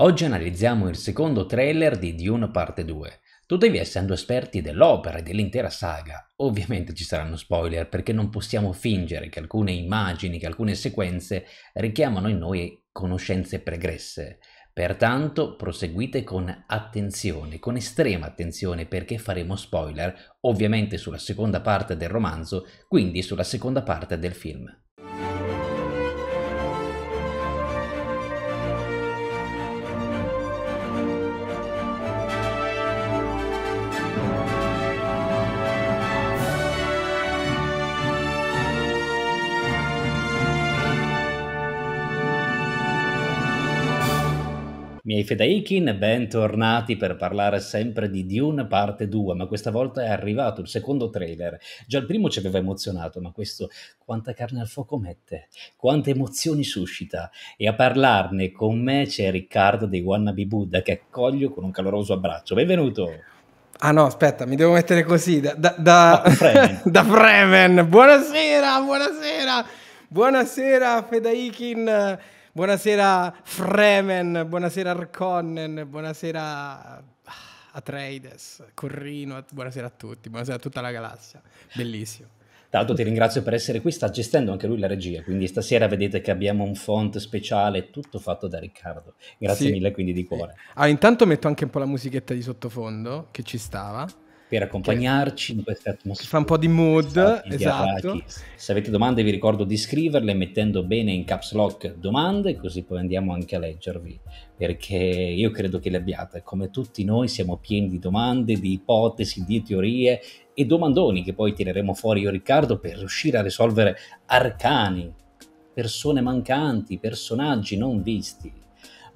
Oggi analizziamo il secondo trailer di Dune Parte 2. Tuttavia, essendo esperti dell'opera e dell'intera saga, ovviamente ci saranno spoiler perché non possiamo fingere che alcune immagini, che alcune sequenze richiamano in noi conoscenze pregresse. Pertanto proseguite con attenzione, con estrema attenzione perché faremo spoiler ovviamente sulla seconda parte del romanzo, quindi sulla seconda parte del film. Fedaikin, bentornati per parlare sempre di Dune parte 2, ma questa volta è arrivato il secondo trailer. Già il primo ci aveva emozionato, ma questo quanta carne al fuoco mette, quante emozioni suscita. E a parlarne con me c'è Riccardo dei Wannabe Buddha che accoglio con un caloroso abbraccio. Benvenuto! Ah no, aspetta, mi devo mettere così, da, da, da, ah, Fremen. da Fremen. Buonasera, buonasera, buonasera Fedaikin Buonasera Fremen, buonasera Arconnen, buonasera Atreides, Corrino, buonasera a tutti, buonasera a tutta la galassia. Bellissimo. Tra l'altro ti ringrazio per essere qui, sta gestendo anche lui la regia, quindi stasera vedete che abbiamo un font speciale, tutto fatto da Riccardo. Grazie sì. mille quindi di cuore. Ah, intanto metto anche un po' la musichetta di sottofondo, che ci stava per accompagnarci in questa atmosfera. Fa un po' di mood, esatto. Se avete domande vi ricordo di scriverle mettendo bene in caps lock domande, così poi andiamo anche a leggervi, perché io credo che le abbiate, come tutti noi siamo pieni di domande, di ipotesi, di teorie e domandoni che poi tireremo fuori io e Riccardo per riuscire a risolvere arcani, persone mancanti, personaggi non visti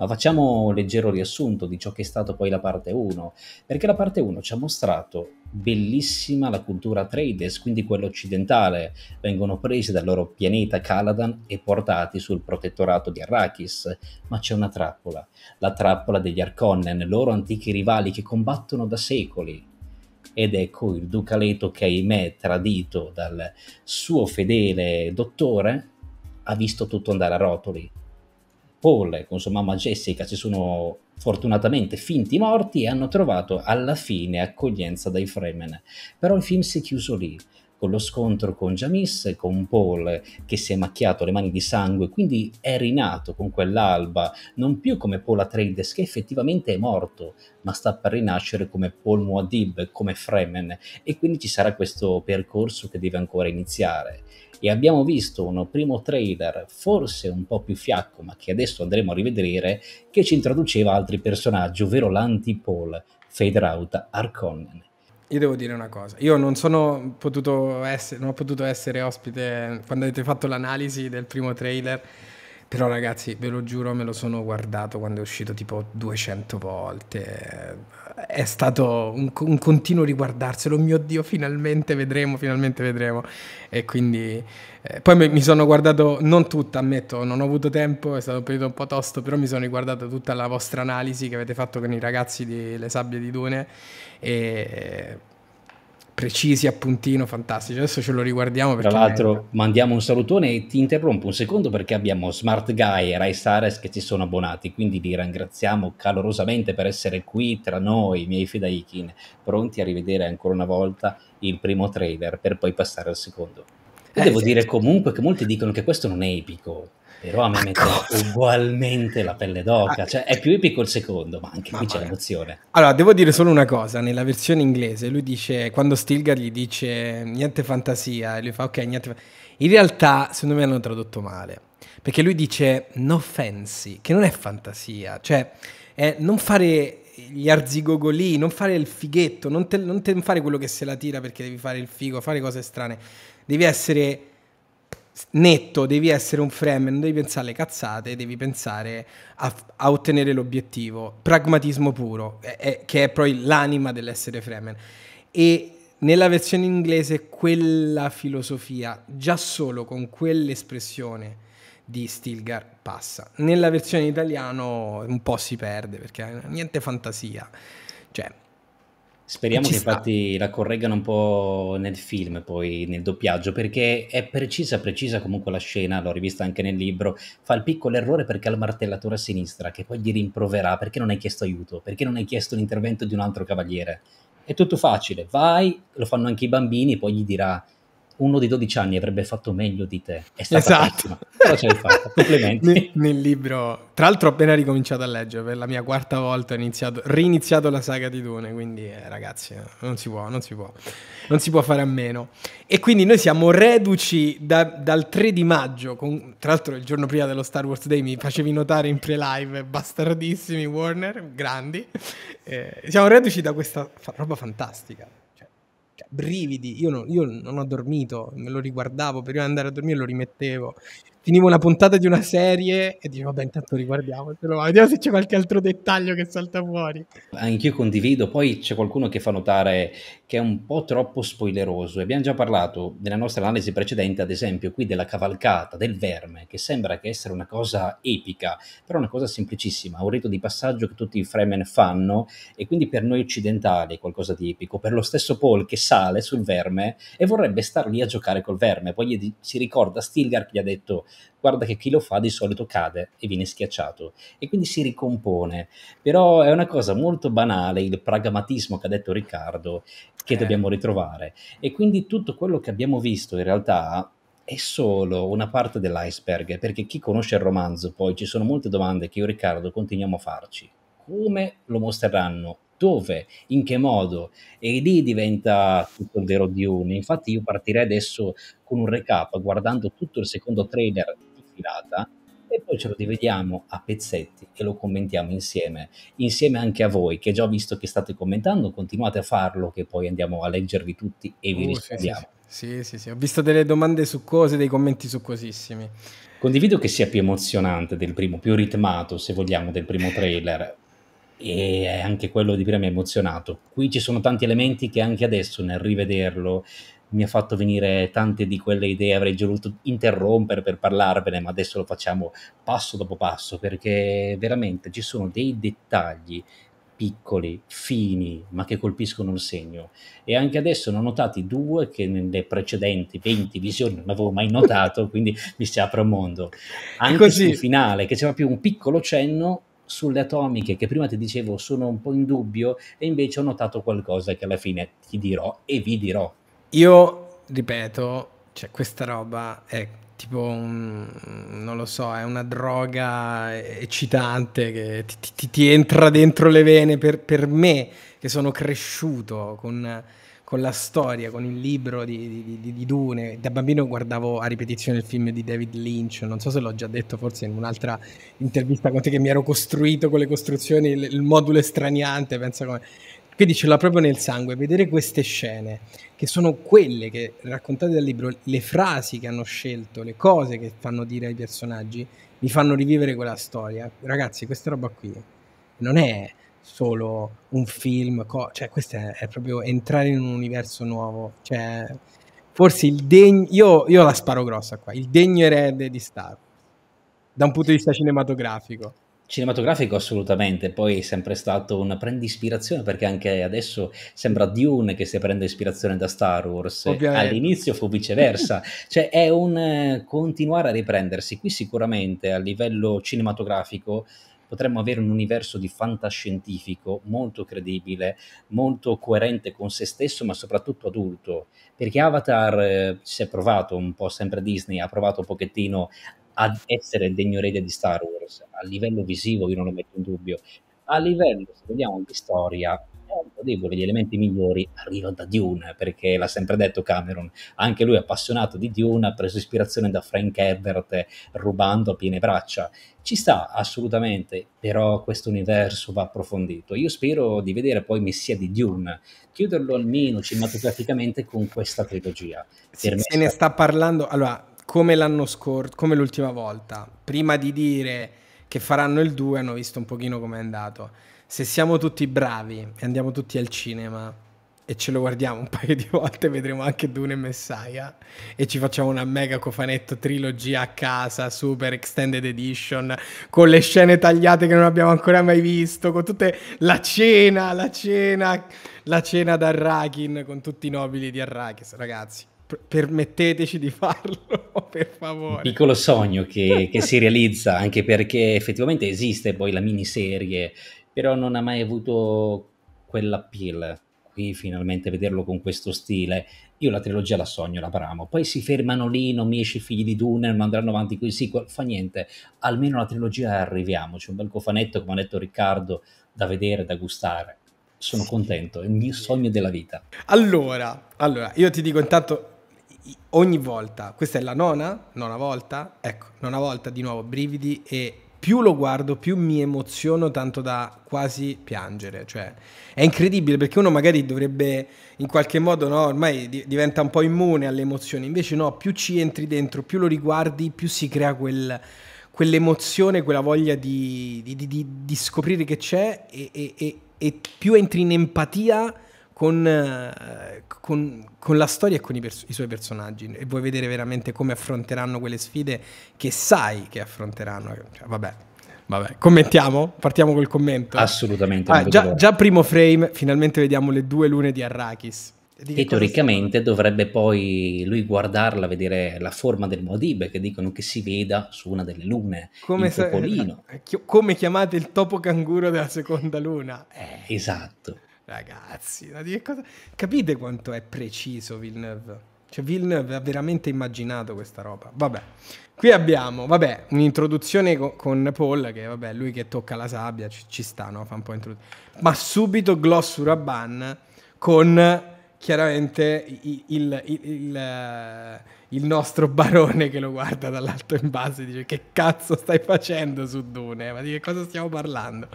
ma facciamo un leggero riassunto di ciò che è stato poi la parte 1, perché la parte 1 ci ha mostrato bellissima la cultura Trades, quindi quella occidentale, vengono presi dal loro pianeta Caladan e portati sul protettorato di Arrakis, ma c'è una trappola, la trappola degli Arconnen, loro antichi rivali che combattono da secoli. Ed ecco il Duca Leto che ahimè tradito dal suo fedele dottore ha visto tutto andare a rotoli Paul con sua mamma Jessica si sono fortunatamente finti morti e hanno trovato alla fine accoglienza dai Fremen. Però il film si è chiuso lì, con lo scontro con Jamis, con Paul che si è macchiato le mani di sangue, quindi è rinato con quell'alba, non più come Paul Atreides che effettivamente è morto, ma sta per rinascere come Paul Muad'Dib, come Fremen, e quindi ci sarà questo percorso che deve ancora iniziare e abbiamo visto un primo trailer forse un po' più fiacco ma che adesso andremo a rivedere che ci introduceva altri personaggi ovvero l'anti-Paul Fade Arconnen io devo dire una cosa, io non sono potuto essere, non ho potuto essere ospite quando avete fatto l'analisi del primo trailer, però ragazzi, ve lo giuro, me lo sono guardato quando è uscito tipo 200 volte. È stato un, un continuo riguardarselo, mio Dio, finalmente vedremo, finalmente vedremo. E quindi... Eh, poi mi sono guardato, non tutta, ammetto, non ho avuto tempo, è stato un periodo un po' tosto, però mi sono riguardato tutta la vostra analisi che avete fatto con i ragazzi di Le Sabbie di Dune e precisi a puntino, fantastici. Adesso ce lo riguardiamo. Tra l'altro, è... mandiamo un salutone e ti interrompo un secondo perché abbiamo Smart Guy e Rai Sares che ci sono abbonati. Quindi li ringraziamo calorosamente per essere qui tra noi, miei fedaikin, pronti a rivedere ancora una volta il primo trailer per poi passare al secondo. E eh, devo sì, dire comunque che molti dicono che questo non è epico però a me mette ugualmente la pelle d'oca, ah, cioè è più epico il secondo, ma anche ma qui c'è l'emozione. Allora, devo dire solo una cosa, nella versione inglese lui dice, quando Stilgar gli dice niente fantasia, e lui fa ok, niente In realtà, secondo me hanno tradotto male, perché lui dice no fancy, che non è fantasia, cioè è non fare gli arzigogoli, non fare il fighetto, non, te, non te fare quello che se la tira perché devi fare il figo, fare cose strane, devi essere netto, devi essere un frame, non devi pensare alle cazzate, devi pensare a, a ottenere l'obiettivo. Pragmatismo puro, è, è, che è poi l'anima dell'essere Fremen. E nella versione inglese quella filosofia, già solo con quell'espressione di Stilgar passa. Nella versione italiano un po' si perde perché niente fantasia. Cioè, Speriamo che sta. infatti la correggano un po' nel film, poi nel doppiaggio, perché è precisa, precisa comunque la scena, l'ho rivista anche nel libro, fa il piccolo errore perché ha il martellatore a sinistra, che poi gli rimproverà perché non hai chiesto aiuto, perché non hai chiesto l'intervento di un altro cavaliere. È tutto facile, vai, lo fanno anche i bambini, poi gli dirà uno di 12 anni avrebbe fatto meglio di te. È stata esatto. Però ce l'hai fatta. Complimenti. nel, nel, libro, tra l'altro, ho appena ricominciato a leggere per la mia quarta volta. Ho iniziato, riniziato la saga di Dune. Quindi, eh, ragazzi, non si può, non si può, non si può fare a meno. E quindi noi siamo reduci da, dal 3 di maggio. Con, tra l'altro, il giorno prima dello Star Wars Day mi facevi notare in pre-live, bastardissimi Warner, grandi. Eh, siamo reduci da questa fa- roba fantastica brividi. Io non, io non ho dormito, me lo riguardavo prima di andare a dormire, lo rimettevo finivo una puntata di una serie e dicevo, vabbè, intanto riguardiamocelo, vediamo se c'è qualche altro dettaglio che salta fuori. Anch'io condivido, poi c'è qualcuno che fa notare che è un po' troppo spoileroso. Abbiamo già parlato nella nostra analisi precedente, ad esempio, qui della cavalcata, del verme, che sembra che essere una cosa epica, però una cosa semplicissima, un rito di passaggio che tutti i Fremen fanno e quindi per noi occidentali è qualcosa di epico. Per lo stesso Paul che sale sul verme e vorrebbe star lì a giocare col verme, poi gli, si ricorda Stilgar che gli ha detto guarda che chi lo fa di solito cade e viene schiacciato e quindi si ricompone. Però è una cosa molto banale il pragmatismo che ha detto Riccardo che eh. dobbiamo ritrovare e quindi tutto quello che abbiamo visto in realtà è solo una parte dell'iceberg perché chi conosce il romanzo poi ci sono molte domande che io e Riccardo continuiamo a farci. Come lo mostreranno? dove, in che modo, e lì diventa tutto il vero Dune. Infatti io partirei adesso con un recap guardando tutto il secondo trailer di filata e poi ce lo divediamo a pezzetti e lo commentiamo insieme, insieme anche a voi che già visto che state commentando, continuate a farlo che poi andiamo a leggervi tutti e vi uh, rispondiamo. Sì sì. sì, sì, sì, ho visto delle domande su cose, dei commenti su cosissimi. Condivido che sia più emozionante del primo, più ritmato se vogliamo del primo trailer, e anche quello di prima mi ha emozionato. Qui ci sono tanti elementi che anche adesso nel rivederlo mi ha fatto venire tante di quelle idee, avrei già voluto interrompere per parlarvene, ma adesso lo facciamo passo dopo passo perché veramente ci sono dei dettagli piccoli, fini, ma che colpiscono il segno. E anche adesso ne ho notati due che nelle precedenti 20 visioni non avevo mai notato, quindi mi si apre un mondo. Anche sul finale, che c'era più un piccolo cenno, sulle atomiche che prima ti dicevo sono un po' in dubbio e invece ho notato qualcosa che alla fine ti dirò e vi dirò. Io ripeto, cioè questa roba è tipo un, non lo so, è una droga eccitante che ti, ti, ti entra dentro le vene per, per me che sono cresciuto con con la storia, con il libro di, di, di, di, Dune. Da bambino guardavo a ripetizione il film di David Lynch, non so se l'ho già detto, forse in un'altra intervista con te che mi ero costruito con le costruzioni, il, il modulo estraniante, pensa come... Quindi ce l'ha proprio nel sangue, vedere queste scene, che sono quelle che raccontate dal libro, le frasi che hanno scelto, le cose che fanno dire ai personaggi, mi fanno rivivere quella storia. Ragazzi, questa roba qui non è solo un film, co- cioè questo è, è, proprio entrare in un universo nuovo, cioè forse il degno, io, io la sparo grossa qua, il degno erede di Star da un punto di vista cinematografico. Cinematografico assolutamente, poi è sempre stato un prendi ispirazione perché anche adesso sembra Dune che si prende ispirazione da Star Wars, Ovviamente. all'inizio fu viceversa, cioè è un eh, continuare a riprendersi, qui sicuramente a livello cinematografico potremmo avere un universo di fantascientifico molto credibile, molto coerente con se stesso, ma soprattutto adulto. Perché Avatar eh, si è provato un po' sempre Disney, ha provato un pochettino ad essere il degno erede di Star Wars. A livello visivo io non lo metto in dubbio. A livello, se vogliamo, di storia, un po' debole, gli elementi migliori arrivano da Dune, perché l'ha sempre detto Cameron, anche lui è appassionato di Dune, ha preso ispirazione da Frank Herbert rubando a piene braccia. Ci sta assolutamente, però questo universo va approfondito. Io spero di vedere poi Messia di Dune, chiuderlo almeno cinematograficamente con questa trilogia. Se, se ne sta parlando, allora, come l'anno scorso, come l'ultima volta, prima di dire che faranno il 2 hanno visto un pochino come è andato se siamo tutti bravi e andiamo tutti al cinema e ce lo guardiamo un paio di volte, vedremo anche Dune e Messiah e ci facciamo una mega cofanetto trilogia a casa, super extended edition, con le scene tagliate che non abbiamo ancora mai visto, con tutte la cena, la cena, la cena d'Arrakin con tutti i nobili di Arrakis, ragazzi. Permetteteci di farlo, per favore. Un piccolo sogno che, che si realizza anche perché effettivamente esiste poi la miniserie, però non ha mai avuto quell'appeal qui finalmente vederlo con questo stile. Io la trilogia la sogno, la bramo. Poi si fermano lì, non mi esce figli di Dune, non andranno avanti con i sequel, fa niente. Almeno la trilogia arriviamo. C'è un bel cofanetto, come ha detto Riccardo, da vedere, da gustare. Sono contento, è il mio sogno della vita. Allora, allora, io ti dico intanto, ogni volta, questa è la nona, nona volta, ecco, nona volta di nuovo brividi e più lo guardo, più mi emoziono tanto da quasi piangere. Cioè, è incredibile perché uno magari dovrebbe in qualche modo, no, ormai di- diventa un po' immune alle emozioni. Invece no, più ci entri dentro, più lo riguardi, più si crea quel, quell'emozione, quella voglia di, di, di, di scoprire che c'è e, e, e, e, più entri in empatia con, eh, con, con la storia e con i, pers- i, suoi personaggi e vuoi vedere veramente come affronteranno quelle sfide che sai che affronteranno. Cioè, vabbè, vabbè, commentiamo? Partiamo col commento. Assolutamente. Ah, già, già, primo frame, finalmente vediamo le due lune di Arrakis. Di e teoricamente dovrebbe poi lui guardarla, vedere la forma del Muad'Dib, che dicono che si veda su una delle lune, come topolino. come chiamate il topo canguro della seconda luna? Eh, esatto. Ragazzi, cosa... capite quanto è preciso Villeneuve? Cioè Villeneuve ha veramente immaginato questa roba. Vabbè, qui abbiamo, vabbè, un'introduzione con, con Paul, che vabbè, lui che tocca la sabbia, ci, ci sta, no? Fa un po' introdu- Ma subito Gloss Rabban con chiaramente il, il, il, il, nostro barone che lo guarda dall'alto in base e dice che cazzo stai facendo su Dune? Ma di che cosa stiamo parlando?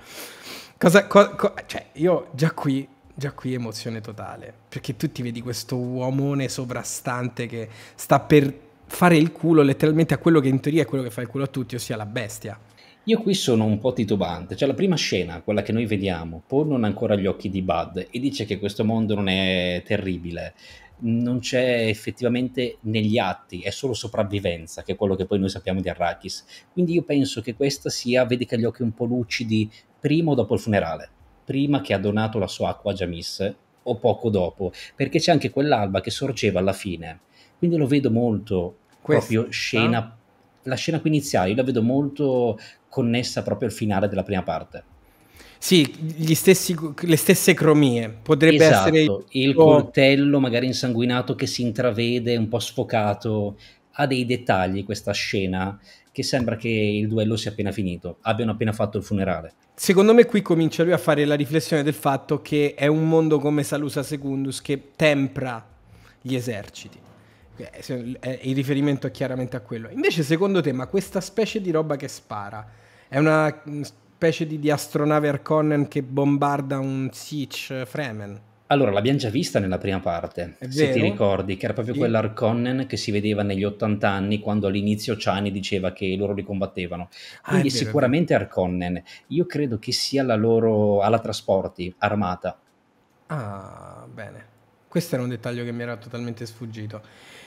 Cosa, co, co, cioè, io già qui, già qui emozione totale, perché tu ti vedi questo uomone sovrastante che sta per fare il culo letteralmente a quello che in teoria è quello che fa il culo a tutti, ossia la bestia. Io qui sono un po' titubante, cioè la prima scena, quella che noi vediamo, Paul non ha ancora gli occhi di Bud e dice che questo mondo non è terribile, non c'è effettivamente negli atti, è solo sopravvivenza, che è quello che poi noi sappiamo di Arrakis. Quindi io penso che questa sia, vedi che ha gli occhi un po' lucidi, prima o dopo il funerale, prima che ha donato la sua acqua a Jamis o poco dopo, perché c'è anche quell'alba che sorgeva alla fine. Quindi lo vedo molto Questa, proprio scena, la scena qui iniziale, io la vedo molto connessa proprio al finale della prima parte. Sì, stessi, le stesse cromie. Potrebbe esatto, essere il coltello magari insanguinato che si intravede, un po' sfocato. Ha dei dettagli questa scena che sembra che il duello sia appena finito, abbiano appena fatto il funerale. Secondo me qui comincia lui a fare la riflessione del fatto che è un mondo come Salusa Secundus che tempra gli eserciti. Eh, il riferimento è chiaramente a quello. Invece, secondo te, ma questa specie di roba che spara è una specie di, di astronave Arconnen che bombarda un Sich Fremen? Allora, l'abbiamo già vista nella prima parte, se ti ricordi, che era proprio sì. quell'Arconnen che si vedeva negli 80 anni quando all'inizio Chani diceva che loro li combattevano. Ah, Quindi ah, vero, sicuramente Arconnen. Io credo che sia la loro ala trasporti armata. Ah, bene. Questo era un dettaglio che mi era totalmente sfuggito.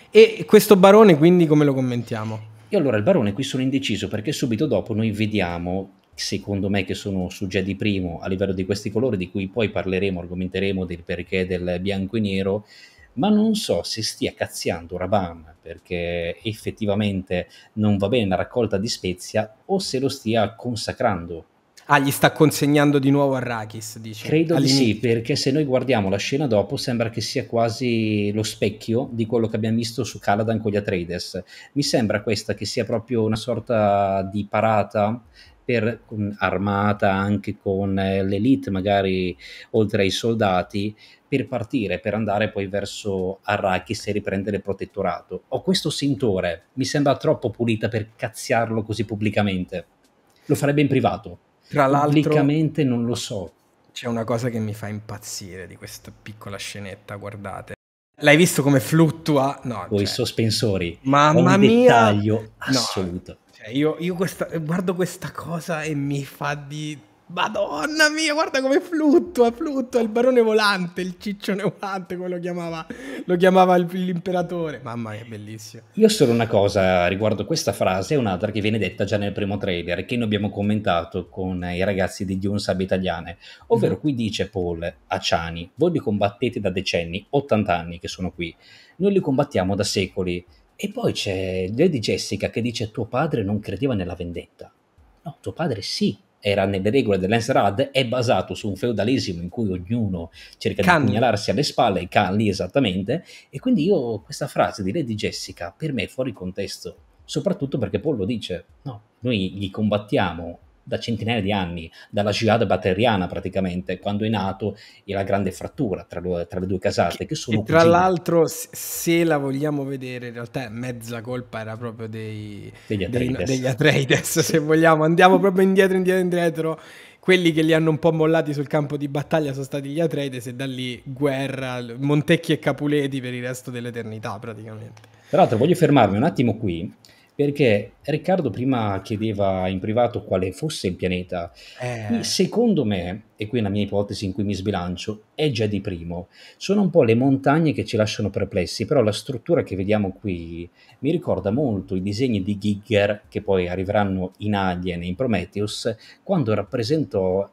E questo barone quindi come lo commentiamo? E allora il barone qui sono indeciso perché subito dopo noi vediamo secondo me che sono su Jedi primo a livello di questi colori di cui poi parleremo, argomenteremo del perché del bianco e nero, ma non so se stia cazziando Raban perché effettivamente non va bene la raccolta di spezia o se lo stia consacrando. Ah, gli sta consegnando di nuovo Arrakis, dice. Credo di sì, perché se noi guardiamo la scena dopo sembra che sia quasi lo specchio di quello che abbiamo visto su Caladan con gli Atreides. Mi sembra questa che sia proprio una sorta di parata per, armata anche con eh, l'elite, magari oltre ai soldati, per partire, per andare poi verso Arrakis e riprendere il protettorato. Ho questo sentore, mi sembra troppo pulita per cazziarlo così pubblicamente. Lo farebbe in privato. Tra l'altro, pubblicamente non lo so. C'è una cosa che mi fa impazzire di questa piccola scenetta, guardate. L'hai visto come fluttua? No. Con cioè... i sospensori. Mamma un mia. dettaglio assoluto. No. Cioè, io, io questa, guardo questa cosa e mi fa di Madonna mia, guarda come fluttua, fluttua il barone volante, il ciccione volante, come lo chiamava, lo chiamava l'imperatore. Mamma mia, bellissimo. Io solo una cosa riguardo questa frase, è un'altra che viene detta già nel primo trailer, che noi abbiamo commentato con i ragazzi di Dune Sub Italiane, ovvero mm-hmm. qui dice Paul a Ciani, voi li combattete da decenni, 80 anni che sono qui, noi li combattiamo da secoli. E poi c'è Lady Jessica che dice tuo padre non credeva nella vendetta. No, tuo padre sì, era nelle regole dell'Ensrad, è basato su un feudalesimo in cui ognuno cerca Can. di pugnalarsi alle spalle, Can lì esattamente, e quindi io questa frase di Lady Jessica per me è fuori contesto, soprattutto perché Paul lo dice, no, noi gli combattiamo da centinaia di anni, dalla jihad batteriana praticamente, quando è nato e la grande frattura tra, tra le due casate, che sono e Tra cugine. l'altro, se la vogliamo vedere, in realtà mezza colpa era proprio dei, degli Atreides, degli Atreides se vogliamo, andiamo proprio indietro, indietro, indietro quelli che li hanno un po' mollati sul campo di battaglia sono stati gli Atreides e da lì guerra, Montecchi e Capuleti per il resto dell'eternità praticamente. Tra l'altro voglio fermarmi un attimo qui perché Riccardo prima chiedeva in privato quale fosse il pianeta. Eh. Secondo me, e qui è una mia ipotesi in cui mi sbilancio, è già di primo. Sono un po' le montagne che ci lasciano perplessi, però la struttura che vediamo qui mi ricorda molto i disegni di Giger che poi arriveranno in Alien e in Prometheus, quando rappresentò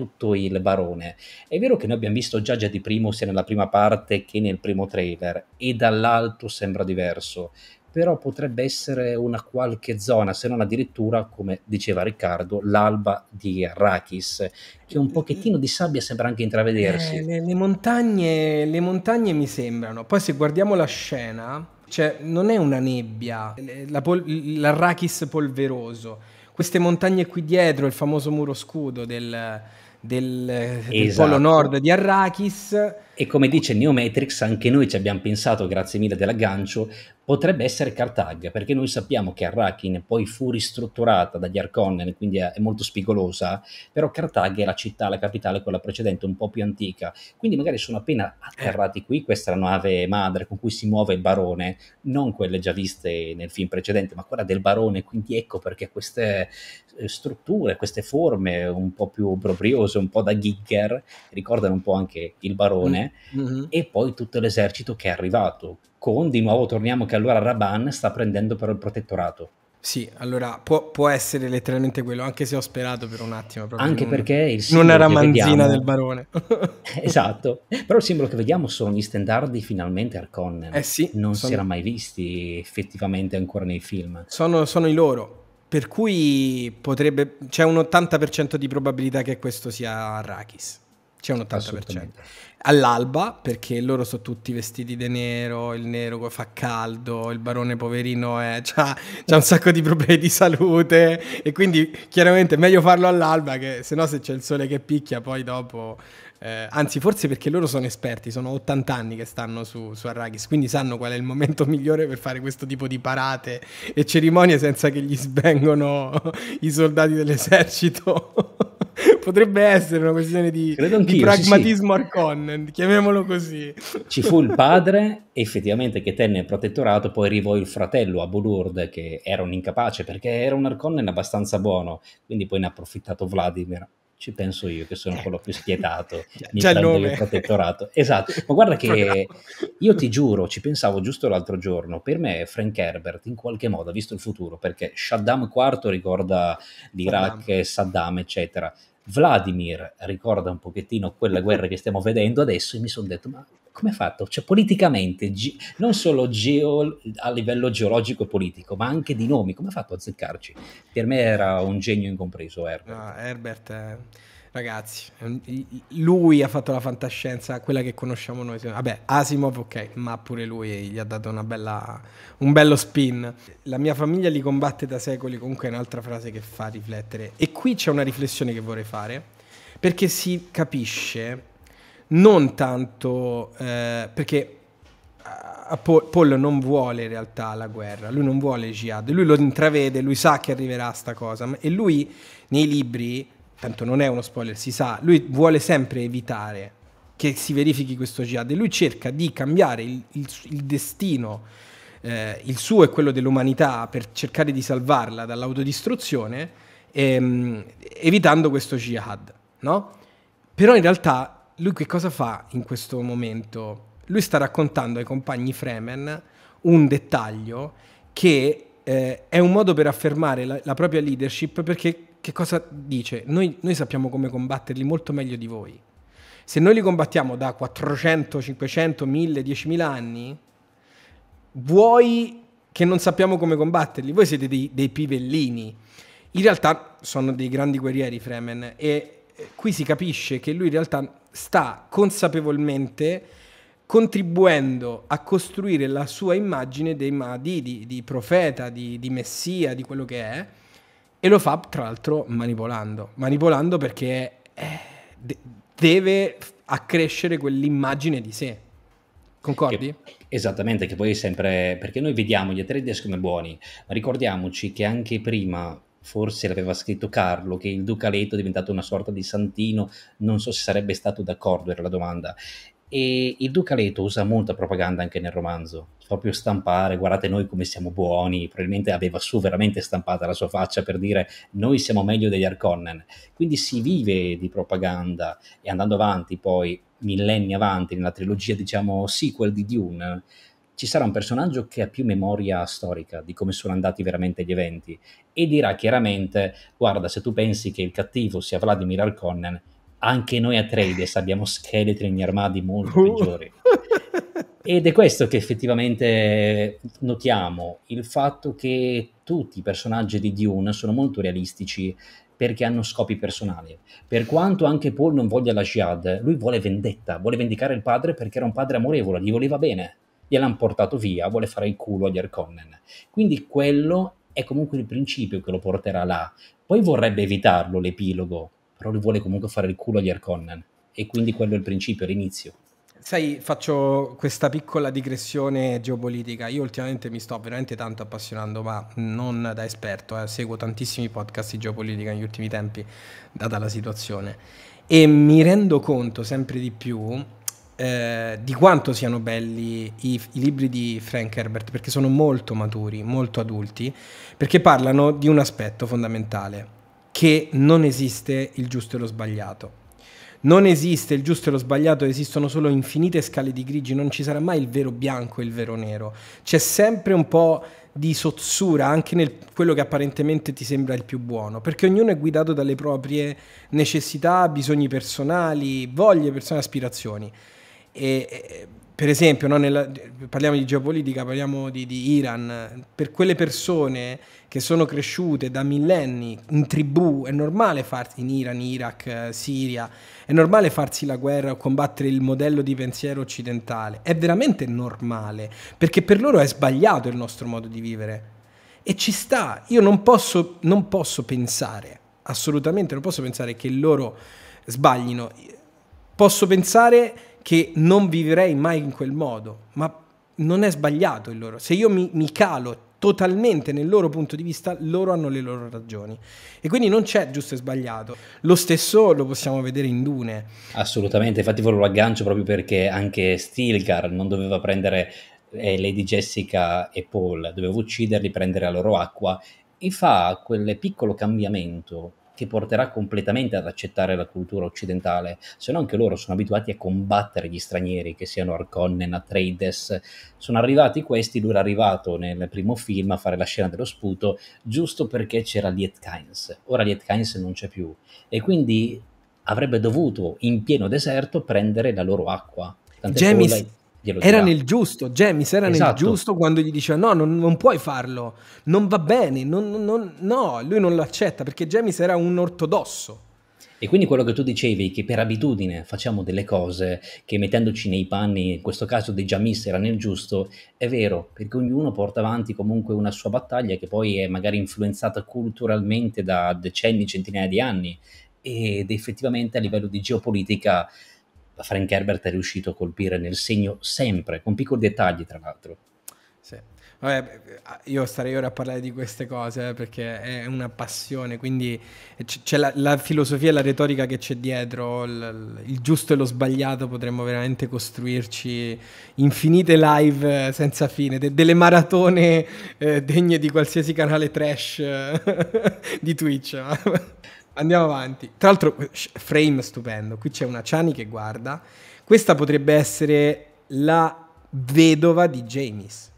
tutto il barone. È vero che noi abbiamo visto già già di primo sia nella prima parte che nel primo trailer e dall'alto sembra diverso, però potrebbe essere una qualche zona, se non addirittura, come diceva Riccardo, l'alba di Arrakis, che un pochettino di sabbia sembra anche intravedersi. Eh, le, le, montagne, le montagne mi sembrano. Poi se guardiamo la scena, cioè non è una nebbia, la pol- l'Arrakis polveroso. Queste montagne qui dietro, il famoso muro scudo del, del, esatto. del polo nord di Arrakis. E come dice Neo Matrix, anche noi ci abbiamo pensato, grazie mille dell'aggancio, potrebbe essere Cartag, perché noi sappiamo che Arrakin poi fu ristrutturata dagli Arconnen, quindi è, molto spigolosa, però Cartag è la città, la capitale, quella precedente, un po' più antica, quindi magari sono appena atterrati qui, questa è la nave madre con cui si muove il barone, non quelle già viste nel film precedente, ma quella del barone, quindi ecco perché queste eh, strutture, queste forme un po' più obbrobriose, un po' da Gigger, ricordano un po' anche il barone, mm-hmm. e poi tutto l'esercito che è arrivato, con di nuovo torniamo che allora Raban sta prendendo però il protettorato. Sì, allora può, può, essere letteralmente quello, anche se ho sperato per un attimo. Anche non, perché il non era manzina vediamo... del barone. esatto, però il simbolo che vediamo sono gli standardi finalmente Arconnen. Eh sì. Non sono... si era mai visti effettivamente ancora nei film. Sono, sono i loro. Per cui potrebbe, c'è un 80% di probabilità che questo sia Arrakis. C'è un 80% all'alba perché loro sono tutti vestiti di nero, il nero fa caldo, il barone poverino ha un sacco di problemi di salute. E quindi chiaramente è meglio farlo all'alba che se no se c'è il sole che picchia poi dopo... Eh, anzi, forse perché loro sono esperti, sono 80 anni che stanno su, su Arrakis, quindi sanno qual è il momento migliore per fare questo tipo di parate e cerimonie senza che gli svengono i soldati dell'esercito. Potrebbe essere una questione di, di pragmatismo sì, sì. Arconnen, chiamiamolo così. Ci fu il padre, effettivamente, che tenne il protettorato, poi arrivò il fratello Abulurd, che era un incapace perché era un Arconnen abbastanza buono, quindi poi ne ha approfittato Vladimir ci penso io che sono quello più spietato mi Già prendo il, il protettorato. Esatto. Ma guarda che io ti giuro ci pensavo giusto l'altro giorno. Per me Frank Herbert in qualche modo ha visto il futuro perché Shaddam IV ricorda l'Iraq Saddam, Saddam eccetera Vladimir ricorda un pochettino quella guerra che stiamo vedendo adesso e mi sono detto ma come ha fatto? Cioè politicamente, ge- non solo geo- a livello geologico e politico, ma anche di nomi, come ha fatto a azzeccarci? Per me era un genio incompreso Herbert. No, Herbert è Ragazzi, lui ha fatto la fantascienza, quella che conosciamo noi. Vabbè, Asimov, ok, ma pure lui gli ha dato bella, un bello spin. La mia famiglia li combatte da secoli, comunque è un'altra frase che fa riflettere. E qui c'è una riflessione che vorrei fare, perché si capisce non tanto eh, perché Paul non vuole in realtà la guerra, lui non vuole jihad, lui lo intravede, lui sa che arriverà sta cosa e lui nei libri tanto non è uno spoiler, si sa, lui vuole sempre evitare che si verifichi questo jihad e lui cerca di cambiare il, il, il destino, eh, il suo e quello dell'umanità per cercare di salvarla dall'autodistruzione ehm, evitando questo jihad, no? Però in realtà lui che cosa fa in questo momento? Lui sta raccontando ai compagni Fremen un dettaglio che eh, è un modo per affermare la, la, propria leadership perché che cosa dice? Noi, noi sappiamo come combatterli molto meglio di voi. Se noi li combattiamo da 400, 500, 1000, 10.000 anni, vuoi che non sappiamo come combatterli? Voi siete dei, dei pivellini. In realtà sono dei grandi guerrieri Fremen e eh, qui si capisce che lui in realtà sta consapevolmente contribuendo a costruire la sua immagine dei Mahdi, di, di profeta, di, di, messia, di quello che è, e lo fa tra l'altro manipolando, manipolando perché eh, de- deve accrescere quell'immagine di sé. Concordi? Che, esattamente, che poi è sempre... perché noi vediamo gli Atreides come buoni, ma ricordiamoci che anche prima forse l'aveva scritto Carlo, che il Ducaletto è diventato una sorta di santino, non so se sarebbe stato d'accordo, era la domanda. E il Duca Leto usa molta propaganda anche nel romanzo, proprio stampare, guardate noi come siamo buoni, probabilmente aveva su veramente stampata la sua faccia per dire noi siamo meglio degli Arconnen. Quindi si vive di propaganda. E andando avanti poi, millenni avanti, nella trilogia diciamo sequel di Dune, ci sarà un personaggio che ha più memoria storica di come sono andati veramente gli eventi e dirà chiaramente guarda se tu pensi che il cattivo sia Vladimir Arconnen anche noi a Trades abbiamo scheletri negli armadi molto uh. peggiori. Ed è questo che effettivamente notiamo, il fatto che tutti i personaggi di Dune sono molto realistici perché hanno scopi personali. Per quanto anche Paul non voglia la jihad, lui vuole vendetta, vuole vendicare il padre perché era un padre amorevole, gli voleva bene. Gliel'hanno portato via, vuole fare il culo agli Arconnen. Quindi quello è comunque il principio che lo porterà là. Poi vorrebbe evitarlo l'epilogo, però lui vuole comunque fare il culo agli Arconnen e quindi quello è il principio, l'inizio. Sai, faccio questa piccola digressione geopolitica. Io ultimamente mi sto veramente tanto appassionando, ma non da esperto, eh. seguo tantissimi podcast di geopolitica negli ultimi tempi, data la situazione. E mi rendo conto sempre di più eh, di quanto siano belli i, i, libri di Frank Herbert, perché sono molto maturi, molto adulti, perché parlano di un aspetto fondamentale che non esiste il giusto e lo sbagliato. Non esiste il giusto e lo sbagliato, esistono solo infinite scale di grigi, non ci sarà mai il vero bianco e il vero nero. C'è sempre un po' di sozzura anche nel quello che apparentemente ti sembra il più buono, perché ognuno è guidato dalle proprie necessità, bisogni personali, voglie personali, aspirazioni. E, per esempio, no, nella, parliamo di geopolitica, parliamo di, di, Iran, per quelle persone che sono cresciute da millenni in tribù, è normale farsi in Iran, Iraq, Siria, è normale farsi la guerra o combattere il modello di pensiero occidentale, è veramente normale, perché per loro è sbagliato il nostro modo di vivere. E ci sta, io non posso, non posso pensare, assolutamente non posso pensare che loro sbaglino, posso pensare che non vivrei mai in quel modo, ma non è sbagliato il loro. Se io mi, mi calo totalmente nel loro punto di vista, loro hanno le loro ragioni. E quindi non c'è giusto e sbagliato. Lo stesso lo possiamo vedere in Dune. Assolutamente, infatti volevo aggancio proprio perché anche Stilgar non doveva prendere eh, Lady Jessica e Paul, doveva ucciderli, prendere la loro acqua e fa quel piccolo cambiamento che porterà completamente ad accettare la cultura occidentale, se no anche loro sono abituati a combattere gli stranieri, che siano Arconnen, Atreides, sono arrivati questi, lui era arrivato nel primo film a fare la scena dello sputo, giusto perché c'era Liet Kynes, ora Liet Kynes non c'è più, e quindi avrebbe dovuto in pieno deserto prendere la loro acqua. James, era nel giusto, James era esatto. nel giusto quando gli diceva no, non, non puoi farlo, non va bene, non, non, no, lui non lo accetta perché James era un ortodosso. E quindi quello che tu dicevi, che per abitudine facciamo delle cose che mettendoci nei panni, in questo caso di Jamis era nel giusto, è vero, perché ognuno porta avanti comunque una sua battaglia che poi è magari influenzata culturalmente da decenni, centinaia di anni ed effettivamente a livello di geopolitica Frank Herbert è riuscito a colpire nel segno sempre, con piccoli dettagli tra l'altro. Sì. Vabbè, io starei ora a parlare di queste cose eh, perché è una passione, quindi c'è la, la filosofia e la retorica che c'è dietro, il, il, giusto e lo sbagliato, potremmo veramente costruirci infinite live eh, senza fine, de, delle maratone eh, degne di qualsiasi canale trash di Twitch. Andiamo avanti. Tra l'altro, frame stupendo, qui c'è una Chani che guarda, questa potrebbe essere la vedova di James.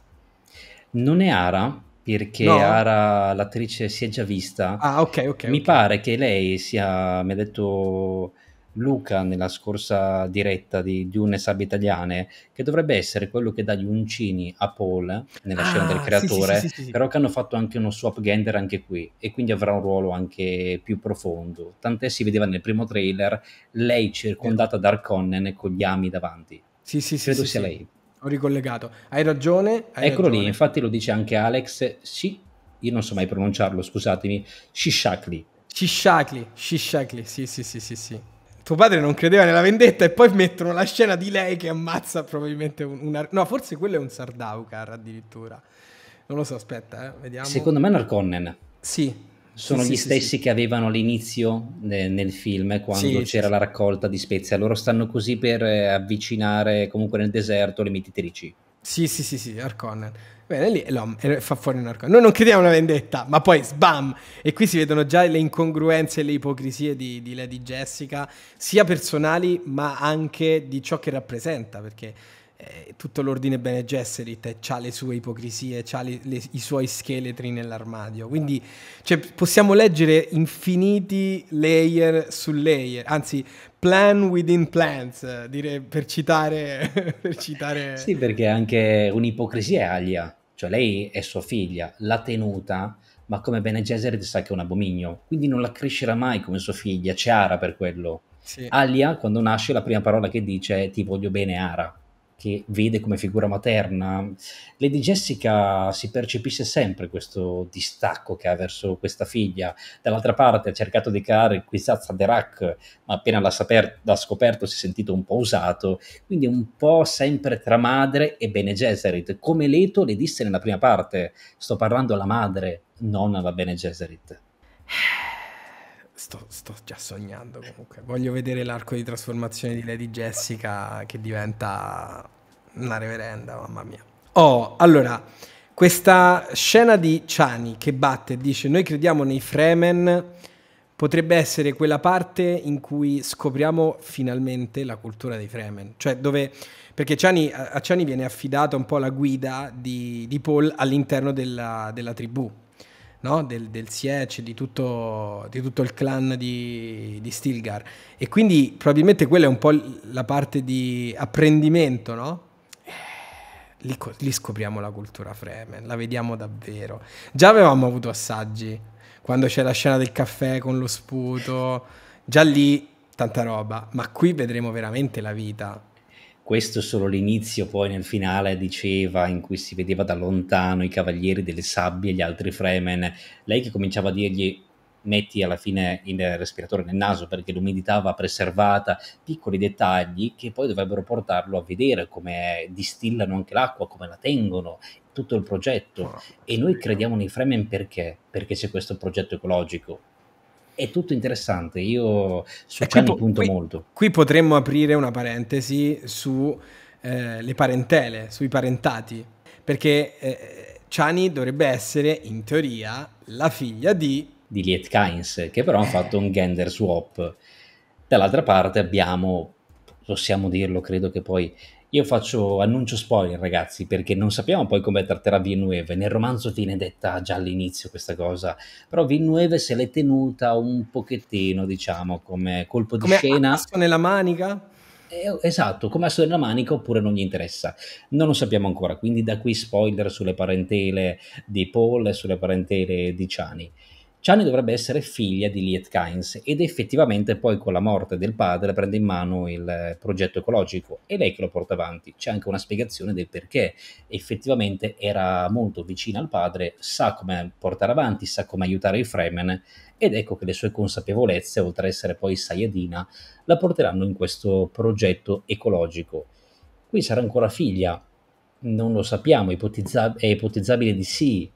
Non è Ara, perché no. Ara, l'attrice, si è già vista. Ah, ok, ok. Mi okay. pare che lei sia, mi ha detto Luca nella scorsa diretta di Dune Sabbie Italiane, che dovrebbe essere quello che dà gli uncini a Paul nella ah, scena del creatore, sì, sì, sì, però che hanno fatto anche uno swap gender anche qui e quindi avrà un ruolo anche più profondo. Tant'è si vedeva nel primo trailer lei circondata da Arconnen con gli ami davanti. Sì, sì, sì. Credo sia lei. Ho ricollegato. Hai ragione. Hai Eccolo ragione. lì, infatti lo dice anche Alex. Sì, io non so mai pronunciarlo, scusatemi. Shishakli. Shishakli, Shishakli, sì, sì, sì, sì, sì. Tuo padre non credeva nella vendetta e poi mettono la scena di lei che ammazza probabilmente un... un no, forse quello è un Sardaukar addirittura. Non lo so, aspetta, eh, vediamo. Secondo me è Narconnen. Sì, sono sì, gli sì, stessi sì. che avevano all'inizio nel, nel film quando c'era la raccolta di spezie. Loro stanno così per eh, avvicinare comunque nel deserto le mietitrici. Sì, sì, sì, sì, Arconnen. Bene, lì l'om, fa fuori un Arconnen. Noi non crediamo una vendetta, ma poi sbam! E qui si vedono già le incongruenze e le ipocrisie di, di Lady Jessica, sia personali ma anche di ciò che rappresenta, perché eh, tutto l'ordine Bene Gesserit ha le sue ipocrisie, ha i suoi scheletri nell'armadio. Quindi cioè, possiamo leggere infiniti layer su layer, anzi plan within plans, dire, per, citare, per citare... Sì, perché anche un'ipocrisia è Alia, cioè lei è sua figlia, l'ha tenuta, ma come Bene Gesserit sa che è un abominio, quindi non la crescerà mai come sua figlia, c'è Ara per quello. Sì. Alia, quando nasce, la prima parola che dice è ti voglio bene Ara che vede come figura materna. Lady Jessica si percepisce sempre questo distacco che ha verso questa figlia. Dall'altra parte ha cercato di creare il Quizazza Derac, ma appena l'ha, saper- l'ha, scoperto si è sentito un po' usato, quindi un po' sempre tra madre e Bene Gesserit. Come Leto le disse nella prima parte, sto parlando alla madre, non alla Bene Gesserit. Sto, sto, già sognando comunque. Voglio vedere l'arco di trasformazione di Lady Jessica che diventa una reverenda, mamma mia. Oh, allora, questa scena di Chani che batte e dice noi crediamo nei Fremen potrebbe essere quella parte in cui scopriamo finalmente la cultura dei Fremen, cioè dove perché Chani, a Chani viene affidata un po' la guida di, di Paul all'interno della, della tribù no? del, del Siege, di tutto, di tutto, il clan di, di, Stilgar. E quindi probabilmente quella è un po' la parte di apprendimento, no? Eh, lì, lì, scopriamo la cultura Fremen, la vediamo davvero. Già avevamo avuto assaggi, quando c'è la scena del caffè con lo sputo, già lì tanta roba, ma qui vedremo veramente la vita questo è solo l'inizio, poi nel finale diceva, in cui si vedeva da lontano i cavalieri delle sabbie e gli altri Fremen, lei che cominciava a dirgli metti alla fine il respiratore nel naso perché l'umidità va preservata, piccoli dettagli che poi dovrebbero portarlo a vedere come distillano anche l'acqua, come la tengono, tutto il progetto. E noi crediamo nei Fremen perché? Perché c'è questo progetto ecologico, è tutto interessante. Io su Chani punto qui, molto. Qui potremmo aprire una parentesi su eh, le parentele, sui parentati, perché eh, Chani dovrebbe essere in teoria la figlia di di Liet Kynes, che però hanno fatto un gender swap. Dall'altra parte abbiamo, possiamo dirlo, credo che poi io faccio annuncio spoiler, ragazzi, perché non sappiamo poi come tratterà Villeneuve. Nel romanzo viene detta già all'inizio questa cosa, però Villeneuve se l'è tenuta un pochettino, diciamo, come colpo di come scena. Asso nella manica? Eh, esatto, come asso nella manica oppure non gli interessa. Non lo sappiamo ancora, quindi da qui spoiler sulle parentele di Paul e sulle parentele di Chani. Chani dovrebbe essere figlia di Liet Kynes ed effettivamente poi con la morte del padre prende in mano il progetto ecologico e lei che lo porta avanti. C'è anche una spiegazione del perché effettivamente era molto vicina al padre, sa come portare avanti, sa come aiutare i Fremen ed ecco che le sue consapevolezze, oltre ad essere poi Sayadina, la porteranno in questo progetto ecologico. Qui sarà ancora figlia Non lo sappiamo, ipotizza- è ipotizzabile di sì,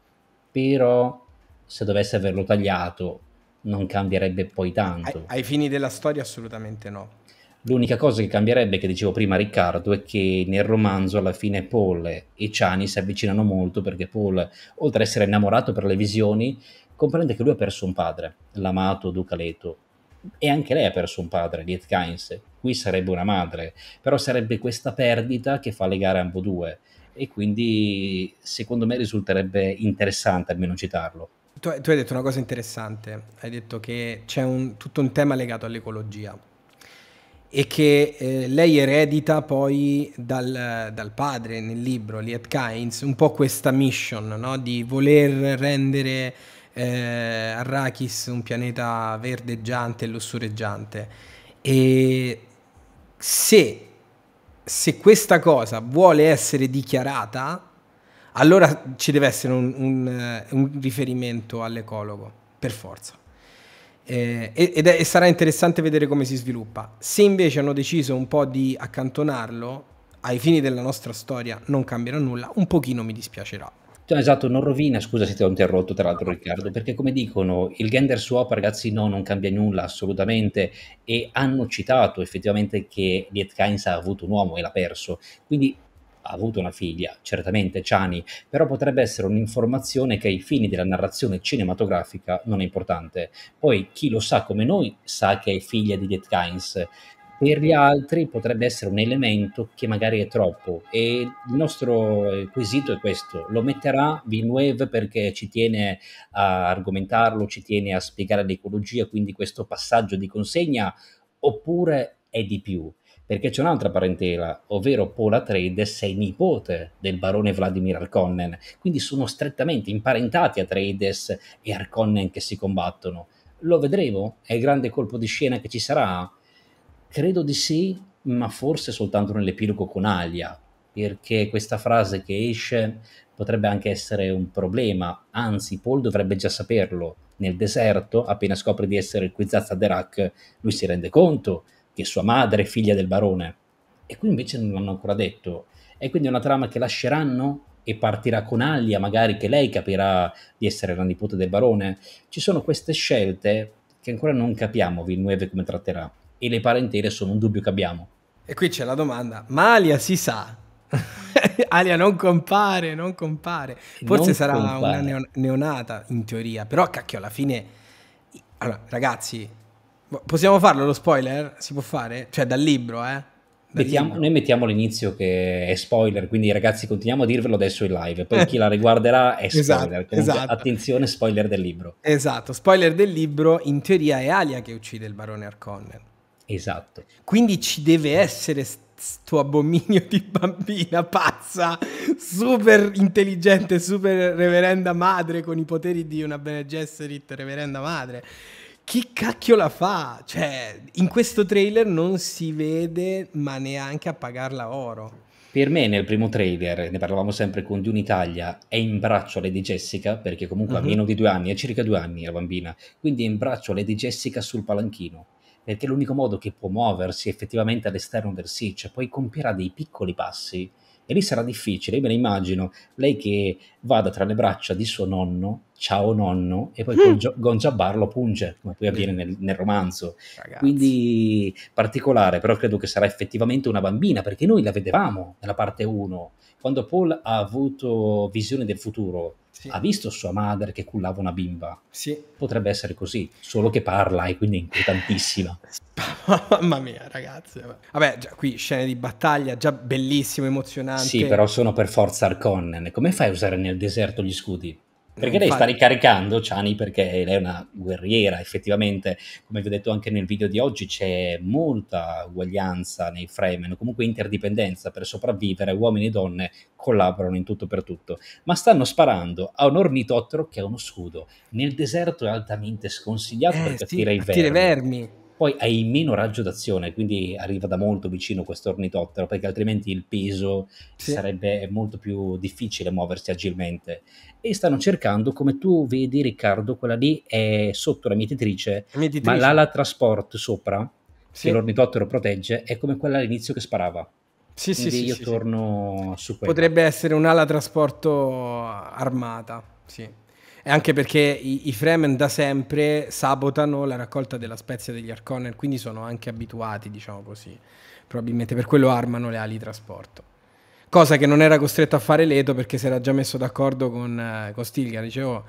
però se dovesse averlo tagliato non cambierebbe poi tanto. Ai, ai fini della storia assolutamente no. L'unica cosa che cambierebbe, che dicevo prima Riccardo, è che nel romanzo alla fine Paul e Chani si avvicinano molto perché Paul, oltre ad essere innamorato per le visioni, comprende che lui ha perso un padre, l'amato Duca Leto, e anche lei ha perso un padre, Liet Kynes. Qui sarebbe una madre, però sarebbe questa perdita che fa legare ambo due e quindi secondo me risulterebbe interessante almeno citarlo. Tu, tu hai detto una cosa interessante, hai detto che c'è un, tutto un tema legato all'ecologia e che eh, lei eredita poi dal, dal, padre nel libro, Liet Kynes, un po' questa mission no? di voler rendere eh, Arrakis un pianeta verdeggiante e lussureggiante. E se, se questa cosa vuole essere dichiarata, allora ci deve essere un, un, un riferimento all'ecologo, per forza. Eh, ed è, e sarà interessante vedere come si sviluppa. Se invece hanno deciso un po' di accantonarlo, ai fini della nostra storia non cambierà nulla, un pochino mi dispiacerà. Cioè, esatto, non rovina, scusa se ti ho interrotto tra l'altro Riccardo, perché come dicono il gender swap ragazzi no, non cambia nulla assolutamente e hanno citato effettivamente che Liet Kynes ha avuto un uomo e l'ha perso, quindi ha avuto una figlia, certamente Chani, però potrebbe essere un'informazione che ai fini della narrazione cinematografica non è importante. Poi chi lo sa come noi sa che è figlia di Liet Kynes, per gli altri potrebbe essere un elemento che magari è troppo e il nostro eh, quesito è questo, lo metterà Villeneuve perché ci tiene a argomentarlo, ci tiene a spiegare l'ecologia, quindi questo passaggio di consegna, oppure è di più? Perché c'è un'altra parentela, ovvero Paul Atreides è nipote del barone Vladimir Harkonnen, quindi sono strettamente imparentati Atreides e Harkonnen che si combattono. Lo vedremo? È il grande colpo di scena che ci sarà? Credo di sì, ma forse soltanto nell'epilogo con Alia, perché questa frase che esce potrebbe anche essere un problema, anzi Paul dovrebbe già saperlo. Nel deserto, appena scopre di essere il Kwisatz Haderach, lui si rende conto che sua madre è figlia del barone. E qui invece non l'hanno ancora detto. E quindi è una trama che lasceranno e partirà con Alia, magari che lei capirà di essere la nipote del barone. Ci sono queste scelte che ancora non capiamo Villeneuve come tratterà. E le parentele sono un dubbio che abbiamo. E qui c'è la domanda, ma Alia si sa? Alia non compare, non compare. Forse non sarà compare. una neonata in teoria, però cacchio alla fine... Allora, ragazzi, Possiamo farlo lo spoiler? Si può fare? Cioè dal libro, eh? Dal mettiamo, libro. Noi mettiamo l'inizio che è spoiler, quindi ragazzi continuiamo a dirvelo adesso in live, poi chi la riguarderà è esatto, spoiler. Esatto, esatto. Attenzione, spoiler del libro. Esatto, spoiler del libro, in teoria è Alia che uccide il barone Arconnen. Esatto. Quindi ci deve essere sto abominio di bambina pazza, super intelligente, super reverenda madre con i poteri di una Bene Gesserit reverenda madre chi cacchio la fa? Cioè, in questo trailer non si vede, ma neanche a pagarla oro. Per me nel primo trailer, ne parlavamo sempre con Dune Italia, è in braccio a Lady Jessica, perché comunque uh-huh. ha mhm. meno di due anni, ha circa due anni la bambina, quindi è in braccio a Lady Jessica sul palanchino, perché è l'unico modo che può muoversi effettivamente all'esterno del Sitch, poi compierà dei piccoli passi e lì sarà difficile, io me la immagino, lei che vada tra le braccia di suo nonno, ciao nonno, e poi mm. con Gonjabar lo punge, come poi avviene nel, nel romanzo. Ragazzi. Quindi particolare, però credo che sarà effettivamente una bambina, perché noi la vedevamo nella parte 1, quando Paul ha avuto visione del futuro, sì. ha visto sua madre che cullava una bimba. Sì. Potrebbe essere così, solo che parla e quindi è inquietantissima. Mamma mia, ragazzi. Vabbè, già, qui scene di battaglia, già bellissimo, emozionante. Sì, però sono per forza Arconnen. Come fai a usare nel deserto gli scudi? Perché lei sta ricaricando Chani perché lei è una guerriera, effettivamente, come vi ho detto anche nel video di oggi, c'è molta uguaglianza nei frame, comunque interdipendenza per sopravvivere, uomini e donne collaborano in tutto per tutto, ma stanno sparando a un ornitottero che ha uno scudo. Nel deserto è altamente sconsigliato eh, perché attira i vermi. vermi. Poi hai meno raggio d'azione, quindi arriva da molto vicino questo ornitottero, perché altrimenti il peso sì. sarebbe molto più difficile muoversi agilmente. E stanno cercando, come tu vedi Riccardo, quella lì è sotto la mietitrice, mietitrice. ma l'ala trasport sopra, sì. che l'ornitottero protegge, è come quella all'inizio che sparava. Sì, Quindi sì, io sì, torno sì. su quello. Potrebbe essere un'ala trasporto armata, sì. E anche perché i, i, Fremen da sempre sabotano la raccolta della spezia degli Arconen, quindi sono anche abituati, diciamo così. Probabilmente per quello armano le ali trasporto. Cosa che non era costretto a fare Leto perché si era già messo d'accordo con, eh, con Stilgar. Dicevo, oh,